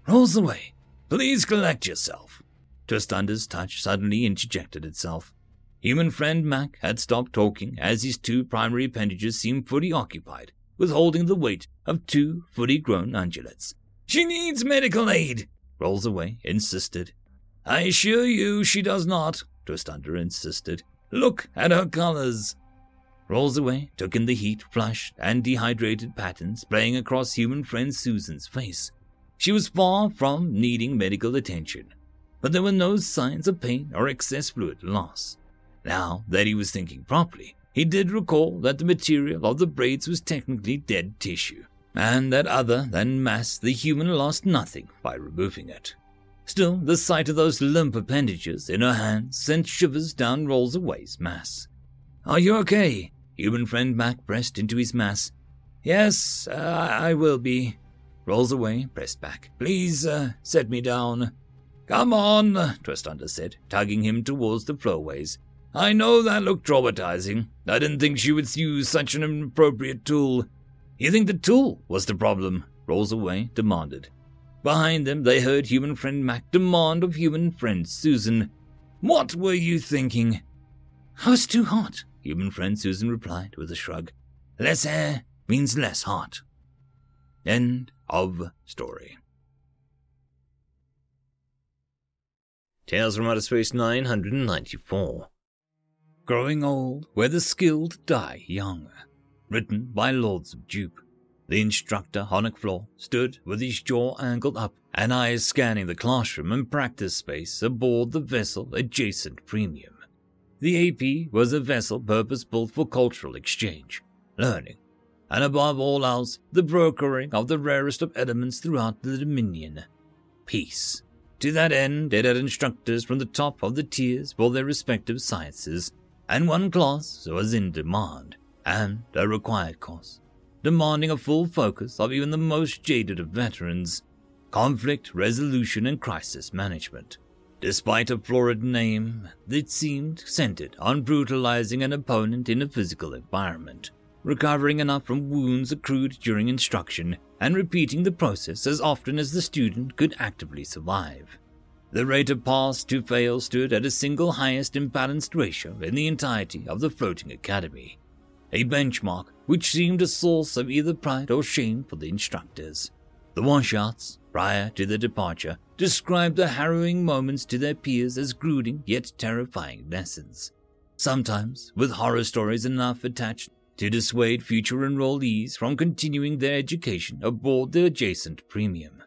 Rolls away. Please collect yourself. Twistunder's touch suddenly interjected itself. Human friend Mac had stopped talking as his two primary appendages seemed fully occupied with holding the weight of two fully grown ungulates. She needs medical aid, Rolls away insisted. I assure you she does not, Twistunder insisted. Look at her colors. Rolls away, took in the heat, flushed, and dehydrated patterns playing across human friend Susan's face. She was far from needing medical attention, but there were no signs of pain or excess fluid loss. Now that he was thinking properly, he did recall that the material of the braids was technically dead tissue, and that other than mass, the human lost nothing by removing it. Still, the sight of those limp appendages in her hands sent shivers down Rolls Away's mass. Are you okay? Human friend Mac pressed into his mass. Yes, uh, I will be. Rolls Away pressed back. Please, uh, set me down. Come on, Twistunder said, tugging him towards the flowways. I know that looked traumatizing. I didn't think she would use such an inappropriate tool. You think the tool was the problem? Rolls Away demanded. Behind them, they heard human friend Mac demand of human friend Susan, What were you thinking? I was too hot, human friend Susan replied with a shrug. Less air, means less heart. End of story. Tales from Outer Space 994. Growing Old, Where the Skilled Die Young. Written by Lords of Dupe. The instructor, Honic Floor, stood with his jaw angled up and eyes scanning the classroom and practice space aboard the vessel adjacent Premium. The AP was a vessel purpose built for cultural exchange, learning, and above all else, the brokering of the rarest of elements throughout the Dominion peace. To that end, it had instructors from the top of the tiers for their respective sciences, and one class was in demand, and a required course, demanding a full focus of even the most jaded of veterans conflict resolution and crisis management. Despite a florid name, it seemed centered on brutalizing an opponent in a physical environment, recovering enough from wounds accrued during instruction, and repeating the process as often as the student could actively survive. The rate of pass to fail stood at a single highest imbalanced ratio in the entirety of the floating academy, a benchmark which seemed a source of either pride or shame for the instructors. The washouts, prior to their departure, described the harrowing moments to their peers as brooding yet terrifying lessons, sometimes with horror stories enough attached to dissuade future enrollees from continuing their education aboard the adjacent premium.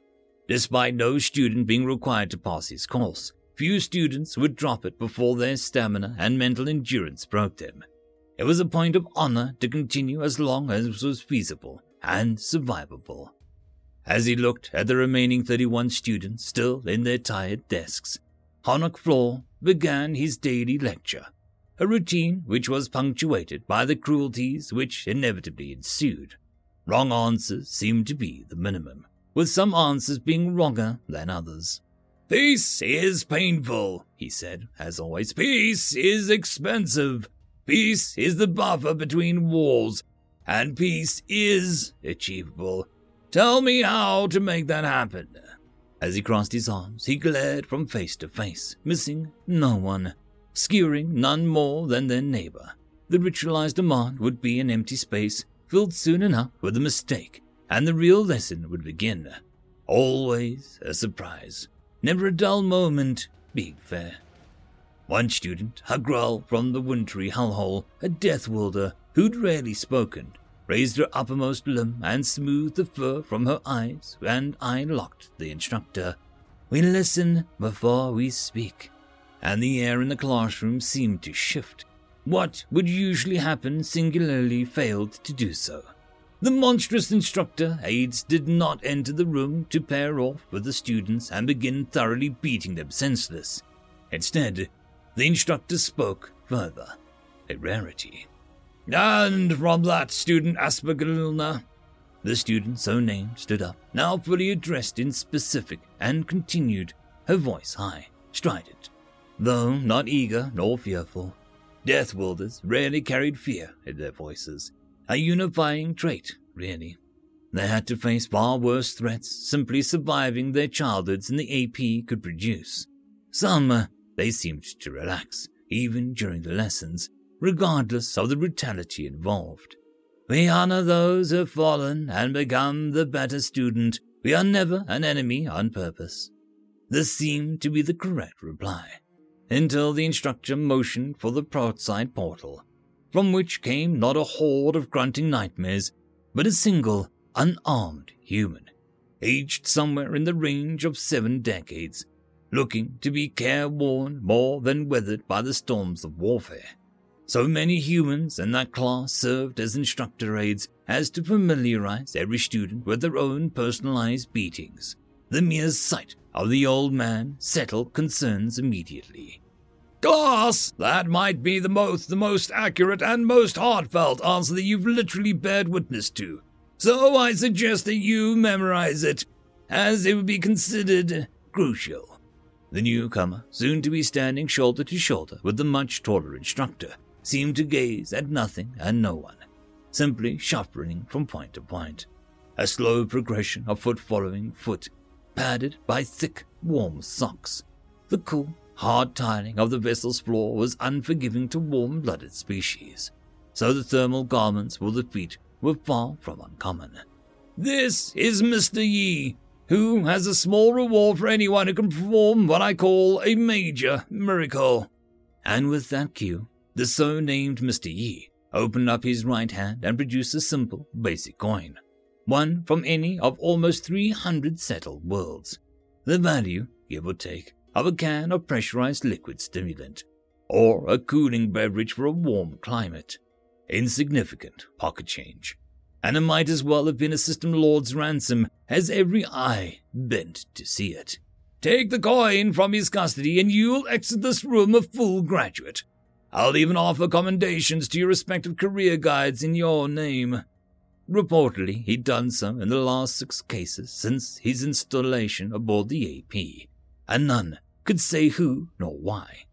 Despite no student being required to pass his course, few students would drop it before their stamina and mental endurance broke them. It was a point of honor to continue as long as was feasible and survivable. As he looked at the remaining 31 students still in their tired desks, Honic Floor began his daily lecture, a routine which was punctuated by the cruelties which inevitably ensued. Wrong answers seemed to be the minimum, with some answers being wronger than others. Peace is painful, he said, as always. Peace is expensive. Peace is the buffer between wars, and peace is achievable. Tell me how to make that happen. As he crossed his arms, he glared from face to face, missing no one, skewering none more than their neighbor. The ritualized demand would be an empty space, filled soon enough with a mistake, and the real lesson would begin. Always a surprise, never a dull moment, being fair. One student, Hagrel from the wintry hellhole, a death wielder who'd rarely spoken, raised her uppermost limb and smoothed the fur from her eyes, and I locked the instructor. We listen before we speak, and the air in the classroom seemed to shift. What would usually happen singularly failed to do so. The monstrous instructor aides did not enter the room to pair off with the students and begin thoroughly beating them senseless. Instead, the instructor spoke further, a rarity. And from that student Aspergillna, the student so named stood up, now fully addressed in specific, and continued, her voice high, strident, though not eager nor fearful. Death wielders rarely carried fear in their voices, a unifying trait, really. They had to face far worse threats simply surviving their childhoods than the AP could produce. Some, uh, they seemed to relax, even during the lessons, regardless of the brutality involved. We honor those who have fallen and become the better student. We are never an enemy on purpose. This seemed to be the correct reply, until the instructor motioned for the outside portal, from which came not a horde of grunting nightmares, but a single, unarmed human, aged somewhere in the range of seven decades, looking to be careworn more than weathered by the storms of warfare. So many humans in that class served as instructor aides as to familiarize every student with their own personalized beatings. The mere sight of the old man settled concerns immediately. Class, that might be the most, the most accurate and most heartfelt answer that you've literally bared witness to. So I suggest that you memorize it, as it would be considered crucial. The newcomer, soon to be standing shoulder to shoulder with the much taller instructor, seemed to gaze at nothing and no one, simply shuffling from point to point. A slow progression of foot following foot, padded by thick, warm socks. The cool, hard tiling of the vessel's floor was unforgiving to warm blooded species, so the thermal garments for the feet were far from uncommon. This is Mr. Yi, who has a small reward for anyone who can perform what I call a major miracle. And with that cue, the so named Mr. Yi opened up his right hand and produced a simple, basic coin, one from any of almost 300 settled worlds. The value, give or take, of a can of pressurized liquid stimulant, or a cooling beverage for a warm climate. Insignificant pocket change. And it might as well have been a system lord's ransom, as every eye bent to see it. Take the coin from his custody, and you'll exit this room a full graduate. I'll even offer commendations to your respective career guides in your name. Reportedly, he'd done so in the last six cases since his installation aboard the AP, and none could say who nor why.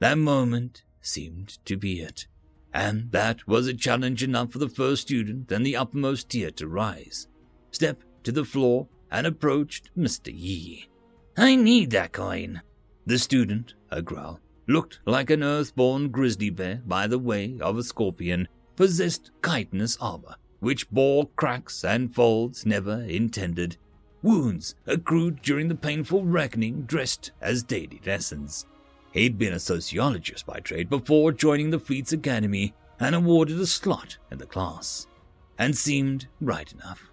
That moment seemed to be it, and that was a challenge enough for the first student and the uppermost tier to rise, step to the floor, and approached Mr. Yi. I need that coin. The student, a growl, looked like an earthborn grizzly bear by the way of a scorpion, possessed chitinous armor, which bore cracks and folds never intended, wounds accrued during the painful reckoning dressed as daily lessons. He'd been a sociologist by trade before joining the Fleet's Academy and awarded a slot in the class, and seemed right enough.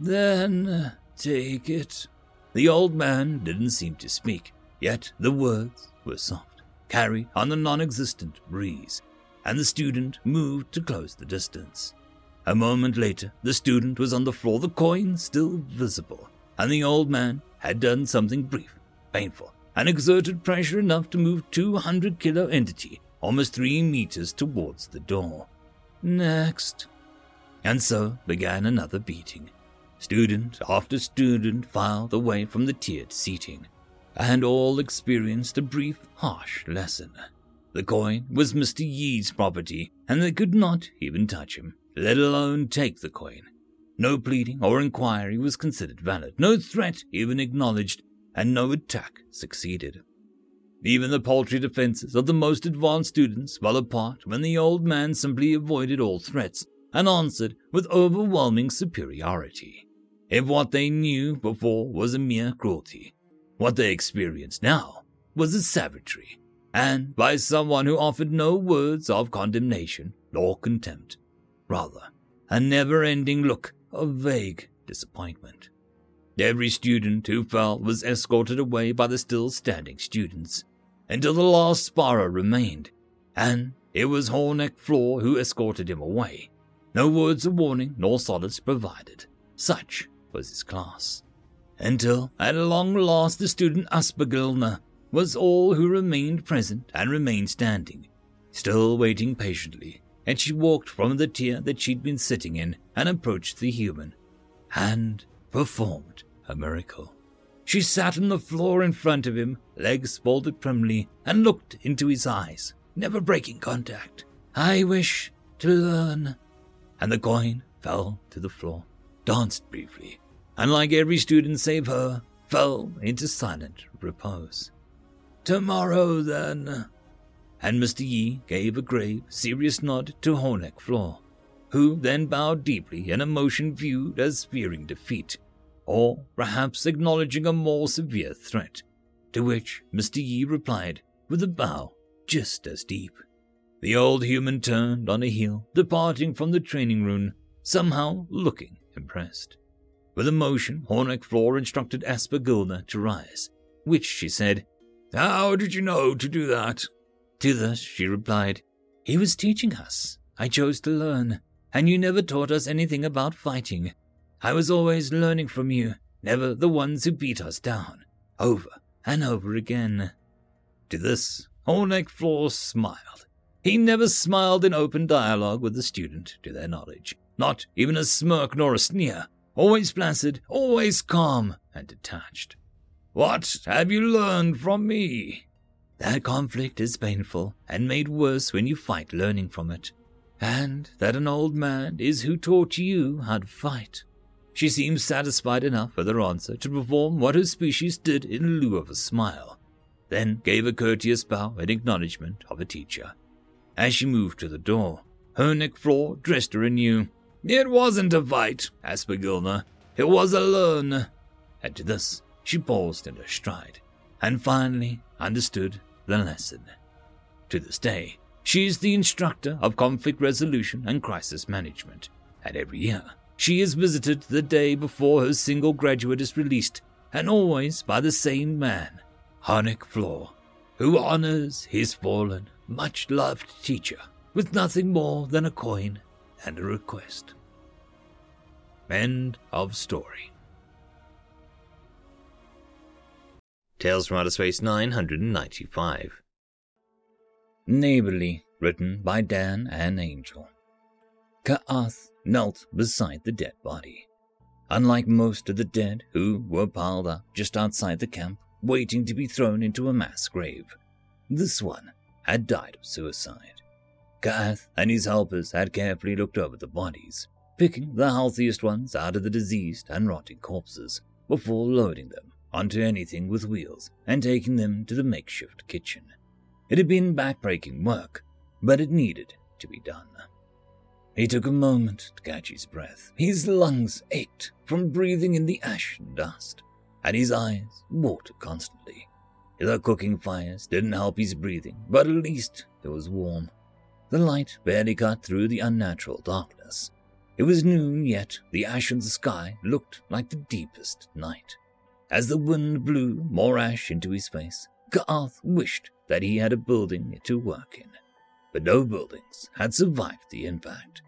Then uh, take it. The old man didn't seem to speak, yet the words were soft carry on the non existent breeze, and the student moved to close the distance. A moment later, the student was on the floor, the coin still visible, and the old man had done something brief, painful, and exerted pressure enough to move 200 kilo entity almost three meters towards the door. Next. And so began another beating. Student after student filed away from the tiered seating, and all experienced a brief, harsh lesson. The coin was Mr. Yi's property, and they could not even touch him, let alone take the coin. No pleading or inquiry was considered valid, no threat even acknowledged, and no attack succeeded. Even the paltry defenses of the most advanced students fell apart when the old man simply avoided all threats and answered with overwhelming superiority. If what they knew before was a mere cruelty, what they experienced now was a savagery, and by someone who offered no words of condemnation or contempt, rather, a never ending look of vague disappointment. Every student who fell was escorted away by the still standing students until the last sparrer remained, and it was Horneck Floor who escorted him away. No words of warning nor solace provided. Such was his class until at long last the student Aspergillner was all who remained present and remained standing, still waiting patiently, and she walked from the tier that she'd been sitting in and approached the human, and performed a miracle. She sat on the floor in front of him, legs folded primly, and looked into his eyes, never breaking contact. I wish to learn. And the coin fell to the floor, danced briefly, and like every student save her, fell into silent repose. Tomorrow, then. And Mr. Yi gave a grave, serious nod to Horneck Floor, who then bowed deeply in a motion viewed as fearing defeat, or perhaps acknowledging a more severe threat, to which Mr. Yi replied with a bow just as deep. The old human turned on a heel, departing from the training room, somehow looking impressed. With a motion, Horneck Floor instructed Asper Gilda to rise, which she said, How did you know to do that? To this she replied, He was teaching us. I chose to learn, and you never taught us anything about fighting. I was always learning from you, never the ones who beat us down, over and over again. To this, Horneck Floor smiled. He never smiled in open dialogue with a student, to their knowledge, not even a smirk nor a sneer always placid, always calm and detached. What have you learned from me? That conflict is painful and made worse when you fight learning from it, and that an old man is who taught you how to fight. She seemed satisfied enough with her answer to perform what her species did in lieu of a smile, then gave a courteous bow in acknowledgement of a teacher. As she moved to the door, her neck floor dressed her anew, It wasn't a fight, Aspergillner. It was a learn. And to this, she paused in her stride, and finally understood the lesson. To this day, she is the instructor of conflict resolution and crisis management, and every year she is visited the day before her single graduate is released, and always by the same man, Harnick Floor, who honors his fallen, much loved teacher with nothing more than a coin and a request. End of story. Tales from Outer Space 995. Neighborly, written by Dan and Angel. Ka'ath knelt beside the dead body. Unlike most of the dead who were piled up just outside the camp, waiting to be thrown into a mass grave, this one had died of suicide. Ka'ath and his helpers had carefully looked over the bodies, picking the healthiest ones out of the diseased and rotting corpses before loading them onto anything with wheels and taking them to the makeshift kitchen. It had been backbreaking work, but it needed to be done. He took a moment to catch his breath. His lungs ached from breathing in the ash and dust, and his eyes watered constantly. The cooking fires didn't help his breathing, but at least it was warm. The light barely cut through the unnatural darkness. It was noon, yet the ash in the sky looked like the deepest night. As the wind blew more ash into his face, Ka'ath wished that he had a building to work in. But no buildings had survived the impact.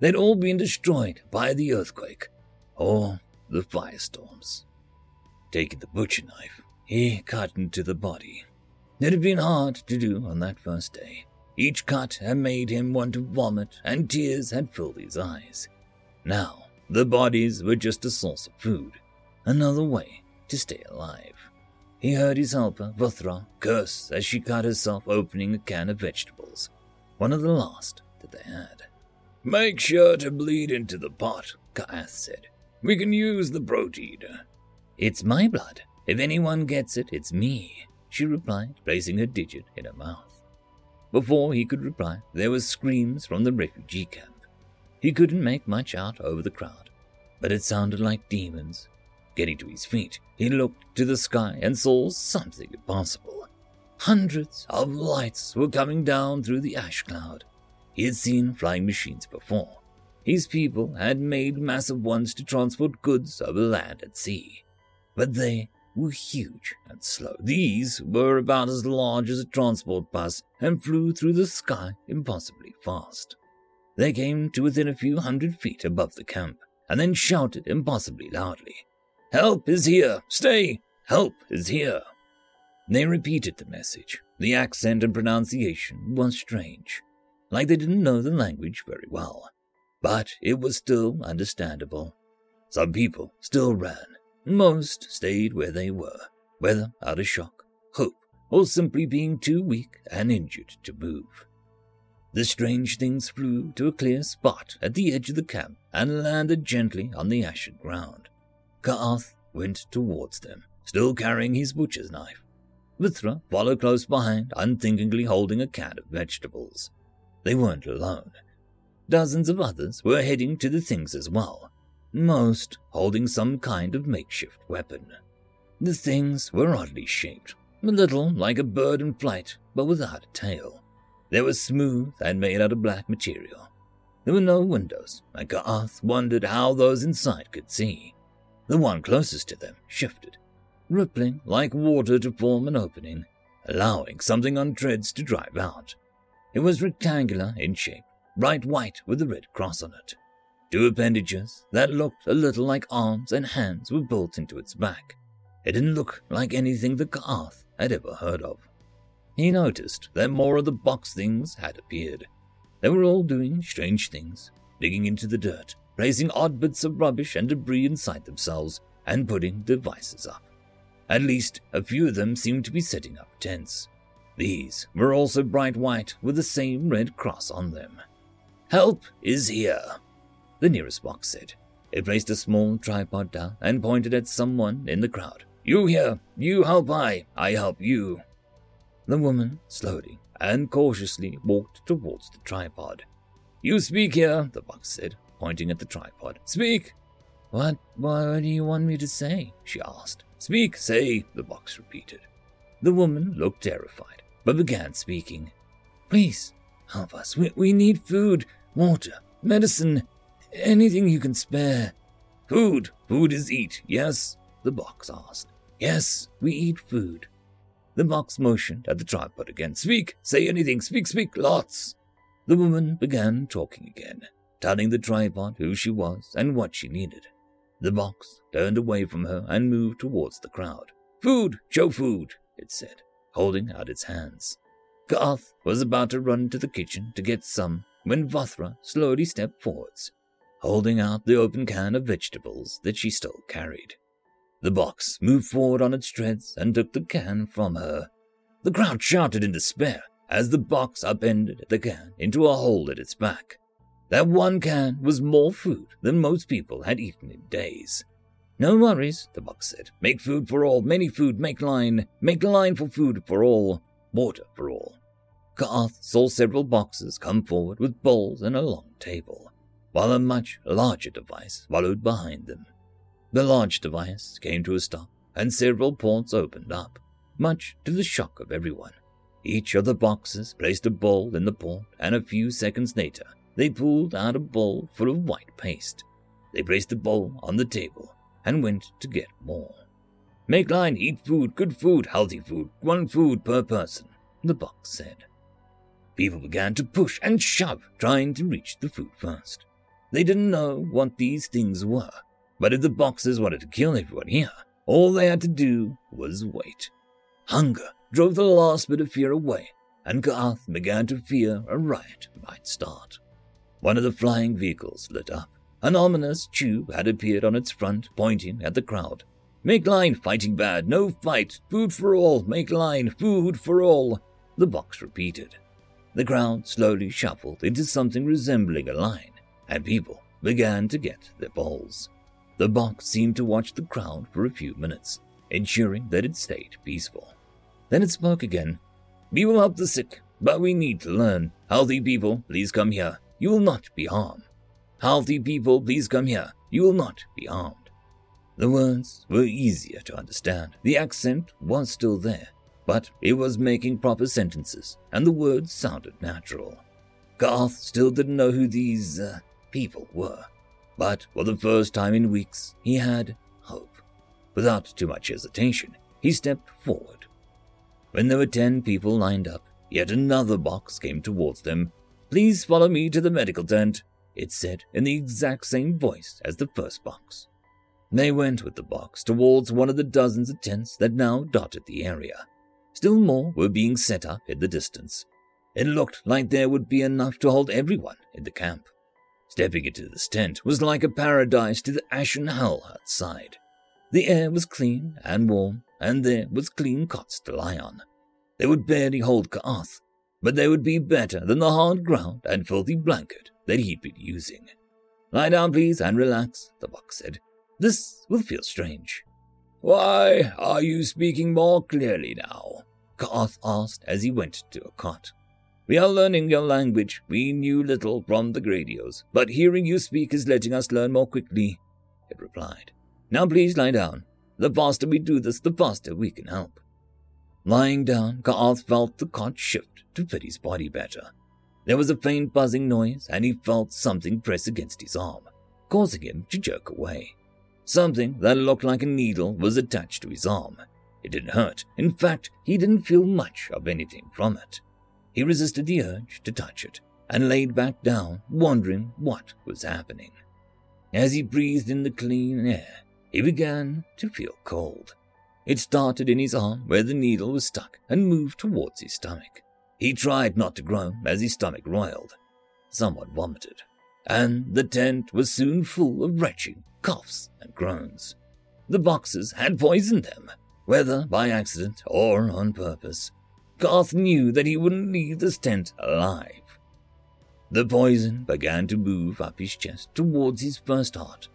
They'd all been destroyed by the earthquake or the firestorms. Taking the butcher knife, he cut into the body. It had been hard to do on that first day. Each cut had made him want to vomit, and tears had filled his eyes. Now, the bodies were just a source of food, another way to stay alive. He heard his helper, Vuthra, curse as she cut herself opening a can of vegetables, one of the last that they had. Make sure to bleed into the pot, Ka'ath said. We can use the protein. It's my blood. If anyone gets it, it's me, she replied, placing her digit in her mouth. Before he could reply, there were screams from the refugee camp. He couldn't make much out over the crowd, but it sounded like demons Getting to his feet, he looked to the sky and saw something impossible. Hundreds of lights were coming down through the ash cloud. He had seen flying machines before. His people had made massive ones to transport goods over land and sea. But they were huge and slow. These were about as large as a transport bus and flew through the sky impossibly fast. They came to within a few hundred feet above the camp and then shouted impossibly loudly. Help is here! Stay! Help is here! They repeated the message. The accent and pronunciation was strange, like they didn't know the language very well. But it was still understandable. Some people still ran. Most stayed where they were, whether out of shock, hope, or simply being too weak and injured to move. The strange things flew to a clear spot at the edge of the camp and landed gently on the ashen ground. Ka'ath went towards them, still carrying his butcher's knife. Vuthra followed close behind, unthinkingly holding a can of vegetables. They weren't alone. Dozens of others were heading to the things as well, most holding some kind of makeshift weapon. The things were oddly shaped, a little like a bird in flight, but without a tail. They were smooth and made out of black material. There were no windows, and Ka'ath wondered how those inside could see. The one closest to them shifted, rippling like water to form an opening, allowing something on treads to drive out. It was rectangular in shape, bright white with a red cross on it. Two appendages that looked a little like arms and hands were built into its back. It didn't look like anything the Ka'ath had ever heard of. He noticed that more of the box things had appeared. They were all doing strange things, digging into the dirt, placing odd bits of rubbish and debris inside themselves and putting devices up. At least a few of them seemed to be setting up tents. These were also bright white with the same red cross on them. Help is here, the nearest box said. It placed a small tripod down and pointed at someone in the crowd. You here, you help I, I help you. The woman slowly and cautiously walked towards the tripod. You speak here, the box said. pointing at the tripod. Speak! What, what do you want me to say? she asked. Speak, say, the box repeated. The woman looked terrified, but began speaking. Please, help us. We, we need food, water, medicine, anything you can spare. Food, food is eat, yes? The box asked. Yes, we eat food. The box motioned at the tripod again. Speak, say anything, speak, speak, lots. The woman began talking again, telling the tripod who she was and what she needed. The box turned away from her and moved towards the crowd. Food, show food, it said, holding out its hands. Ka'ath was about to run to the kitchen to get some when Vothra slowly stepped forwards, holding out the open can of vegetables that she still carried. The box moved forward on its treads and took the can from her. The crowd shouted in despair as the box upended the can into a hole at its back. That one can was more food than most people had eaten in days. No worries, the box said. Make food for all, many food, make line, make line for food for all, water for all. Ka'ath saw several boxes come forward with bowls and a long table, while a much larger device followed behind them. The large device came to a stop, and several ports opened up, much to the shock of everyone. Each of the boxes placed a bowl in the port, and a few seconds later, they pulled out a bowl full of white paste. They placed the bowl on the table and went to get more. Make line, eat food, good food, healthy food, one food per person, the box said. People began to push and shove, trying to reach the food first. They didn't know what these things were, but if the boxes wanted to kill everyone here, all they had to do was wait. Hunger drove the last bit of fear away, and Ka'ath began to fear a riot might start. One of the flying vehicles lit up. An ominous tube had appeared on its front, pointing at the crowd. Make line, fighting bad, no fight, food for all, make line, food for all, the box repeated. The crowd slowly shuffled into something resembling a line, and people began to get their bowls. The box seemed to watch the crowd for a few minutes, ensuring that it stayed peaceful. Then it spoke again. We will help the sick, but we need to learn. Healthy people, please come here you will not be harmed. Healthy people, please come here. You will not be harmed. The words were easier to understand. The accent was still there, but it was making proper sentences, and the words sounded natural. Ka'ath still didn't know who these uh, people were, but for the first time in weeks, he had hope. Without too much hesitation, he stepped forward. When there were ten people lined up, yet another box came towards them Please follow me to the medical tent, it said in the exact same voice as the first box. They went with the box towards one of the dozens of tents that now dotted the area. Still more were being set up in the distance. It looked like there would be enough to hold everyone in the camp. Stepping into this tent was like a paradise to the ashen hell outside. The air was clean and warm, and there was clean cots to lie on. They would barely hold Ka'ath, but they would be better than the hard ground and filthy blanket that he'd been using. Lie down, please, and relax, the box said. This will feel strange. Why are you speaking more clearly now? Ka'ath asked as he went to a cot. We are learning your language. We knew little from the Gradios, but hearing you speak is letting us learn more quickly, it replied. Now please lie down. The faster we do this, the faster we can help. Lying down, Ka'ath felt the cot shift to fit his body better. There was a faint buzzing noise, and he felt something press against his arm, causing him to jerk away. Something that looked like a needle was attached to his arm. It didn't hurt. In fact, he didn't feel much of anything from it. He resisted the urge to touch it and laid back down, wondering what was happening. As he breathed in the clean air, he began to feel cold. It started in his arm where the needle was stuck and moved towards his stomach. He tried not to groan as his stomach roiled. Someone vomited, and the tent was soon full of retching coughs and groans. The boxes had poisoned them, whether by accident or on purpose. Ka'ath knew that he wouldn't leave this tent alive. The poison began to move up his chest towards his first heart.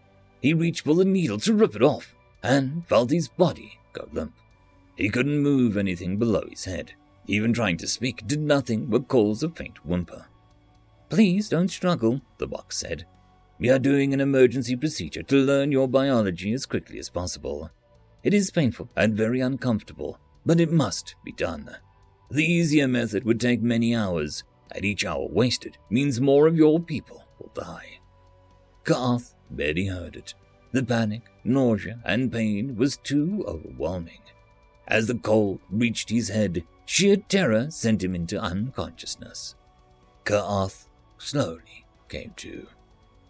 He reached for the needle to rip it off and felt his body go limp. He couldn't move anything below his head. Even trying to speak did nothing but cause a faint whimper. Please don't struggle, the box said. We are doing an emergency procedure to learn your biology as quickly as possible. It is painful and very uncomfortable, but it must be done. The easier method would take many hours, and each hour wasted means more of your people will die. Ka'ath barely heard it. The panic, nausea, and pain was too overwhelming. As the cold reached his head, sheer terror sent him into unconsciousness. Ka'ath slowly came to.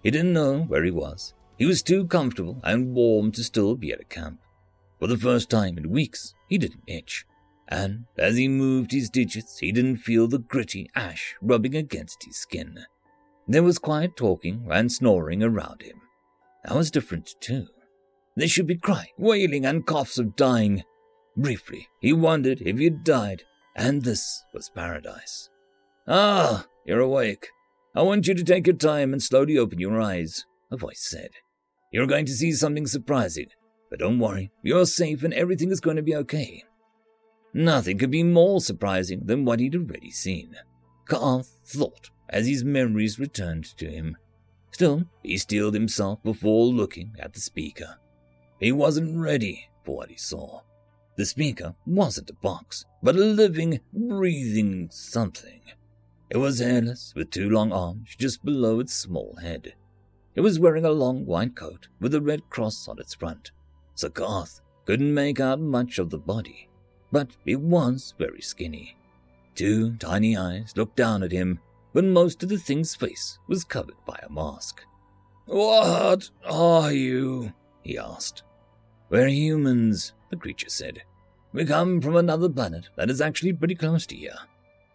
He didn't know where he was. He was too comfortable and warm to still be at a camp. For the first time in weeks, he didn't itch. And as he moved his digits, he didn't feel the gritty ash rubbing against his skin. There was quiet talking and snoring around him. That was different, too. There should be crying, wailing, and coughs of dying. Briefly, he wondered if he'd died, and this was paradise. Ah, you're awake. I want you to take your time and slowly open your eyes, a voice said. You're going to see something surprising, but don't worry, you're safe and everything is going to be okay. Nothing could be more surprising than what he'd already seen. Ka'ath thought as his memories returned to him. Still, he steeled himself before looking at the speaker. He wasn't ready for what he saw. The speaker wasn't a box, but a living, breathing something. It was hairless, with two long arms just below its small head. It was wearing a long white coat with a red cross on its front. So Ka'ath couldn't make out much of the body, but it was very skinny. Two tiny eyes looked down at him, but most of the thing's face was covered by a mask. What are you? he asked. We're humans, the creature said. We come from another planet that is actually pretty close to here.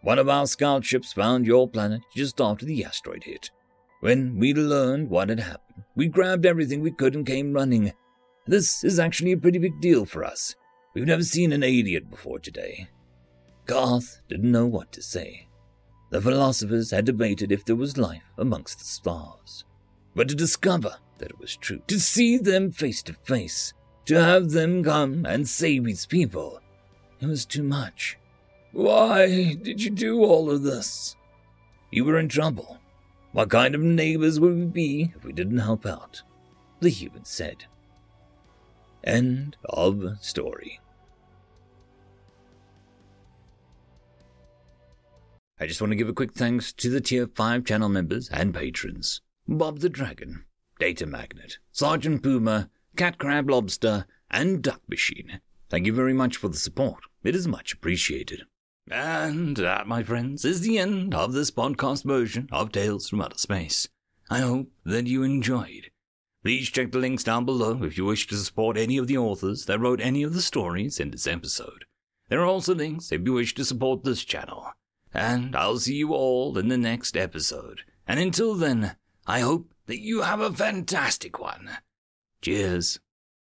One of our scout ships found your planet just after the asteroid hit. When we learned what had happened, we grabbed everything we could and came running. This is actually a pretty big deal for us. We've never seen an alien before today. Ka'ath didn't know what to say. The philosophers had debated if there was life amongst the stars. But to discover that it was true, to see them face to face, to have them come and save his people, it was too much. Why did you do all of this? You were in trouble. What kind of neighbors would we be if we didn't help out? The human said. End of story. I just want to give a quick thanks to the Tier 5 channel members and patrons Bob the Dragon, Data Magnet, Sergeant Puma, Cat Crab Lobster, and Duck Machine. Thank you very much for the support. It is much appreciated. And that, my friends, is the end of this podcast version of Tales from Outer Space. I hope that you enjoyed. Please check the links down below if you wish to support any of the authors that wrote any of the stories in this episode. There are also links if you wish to support this channel. And I'll see you all in the next episode. And until then, I hope that you have a fantastic one. Cheers.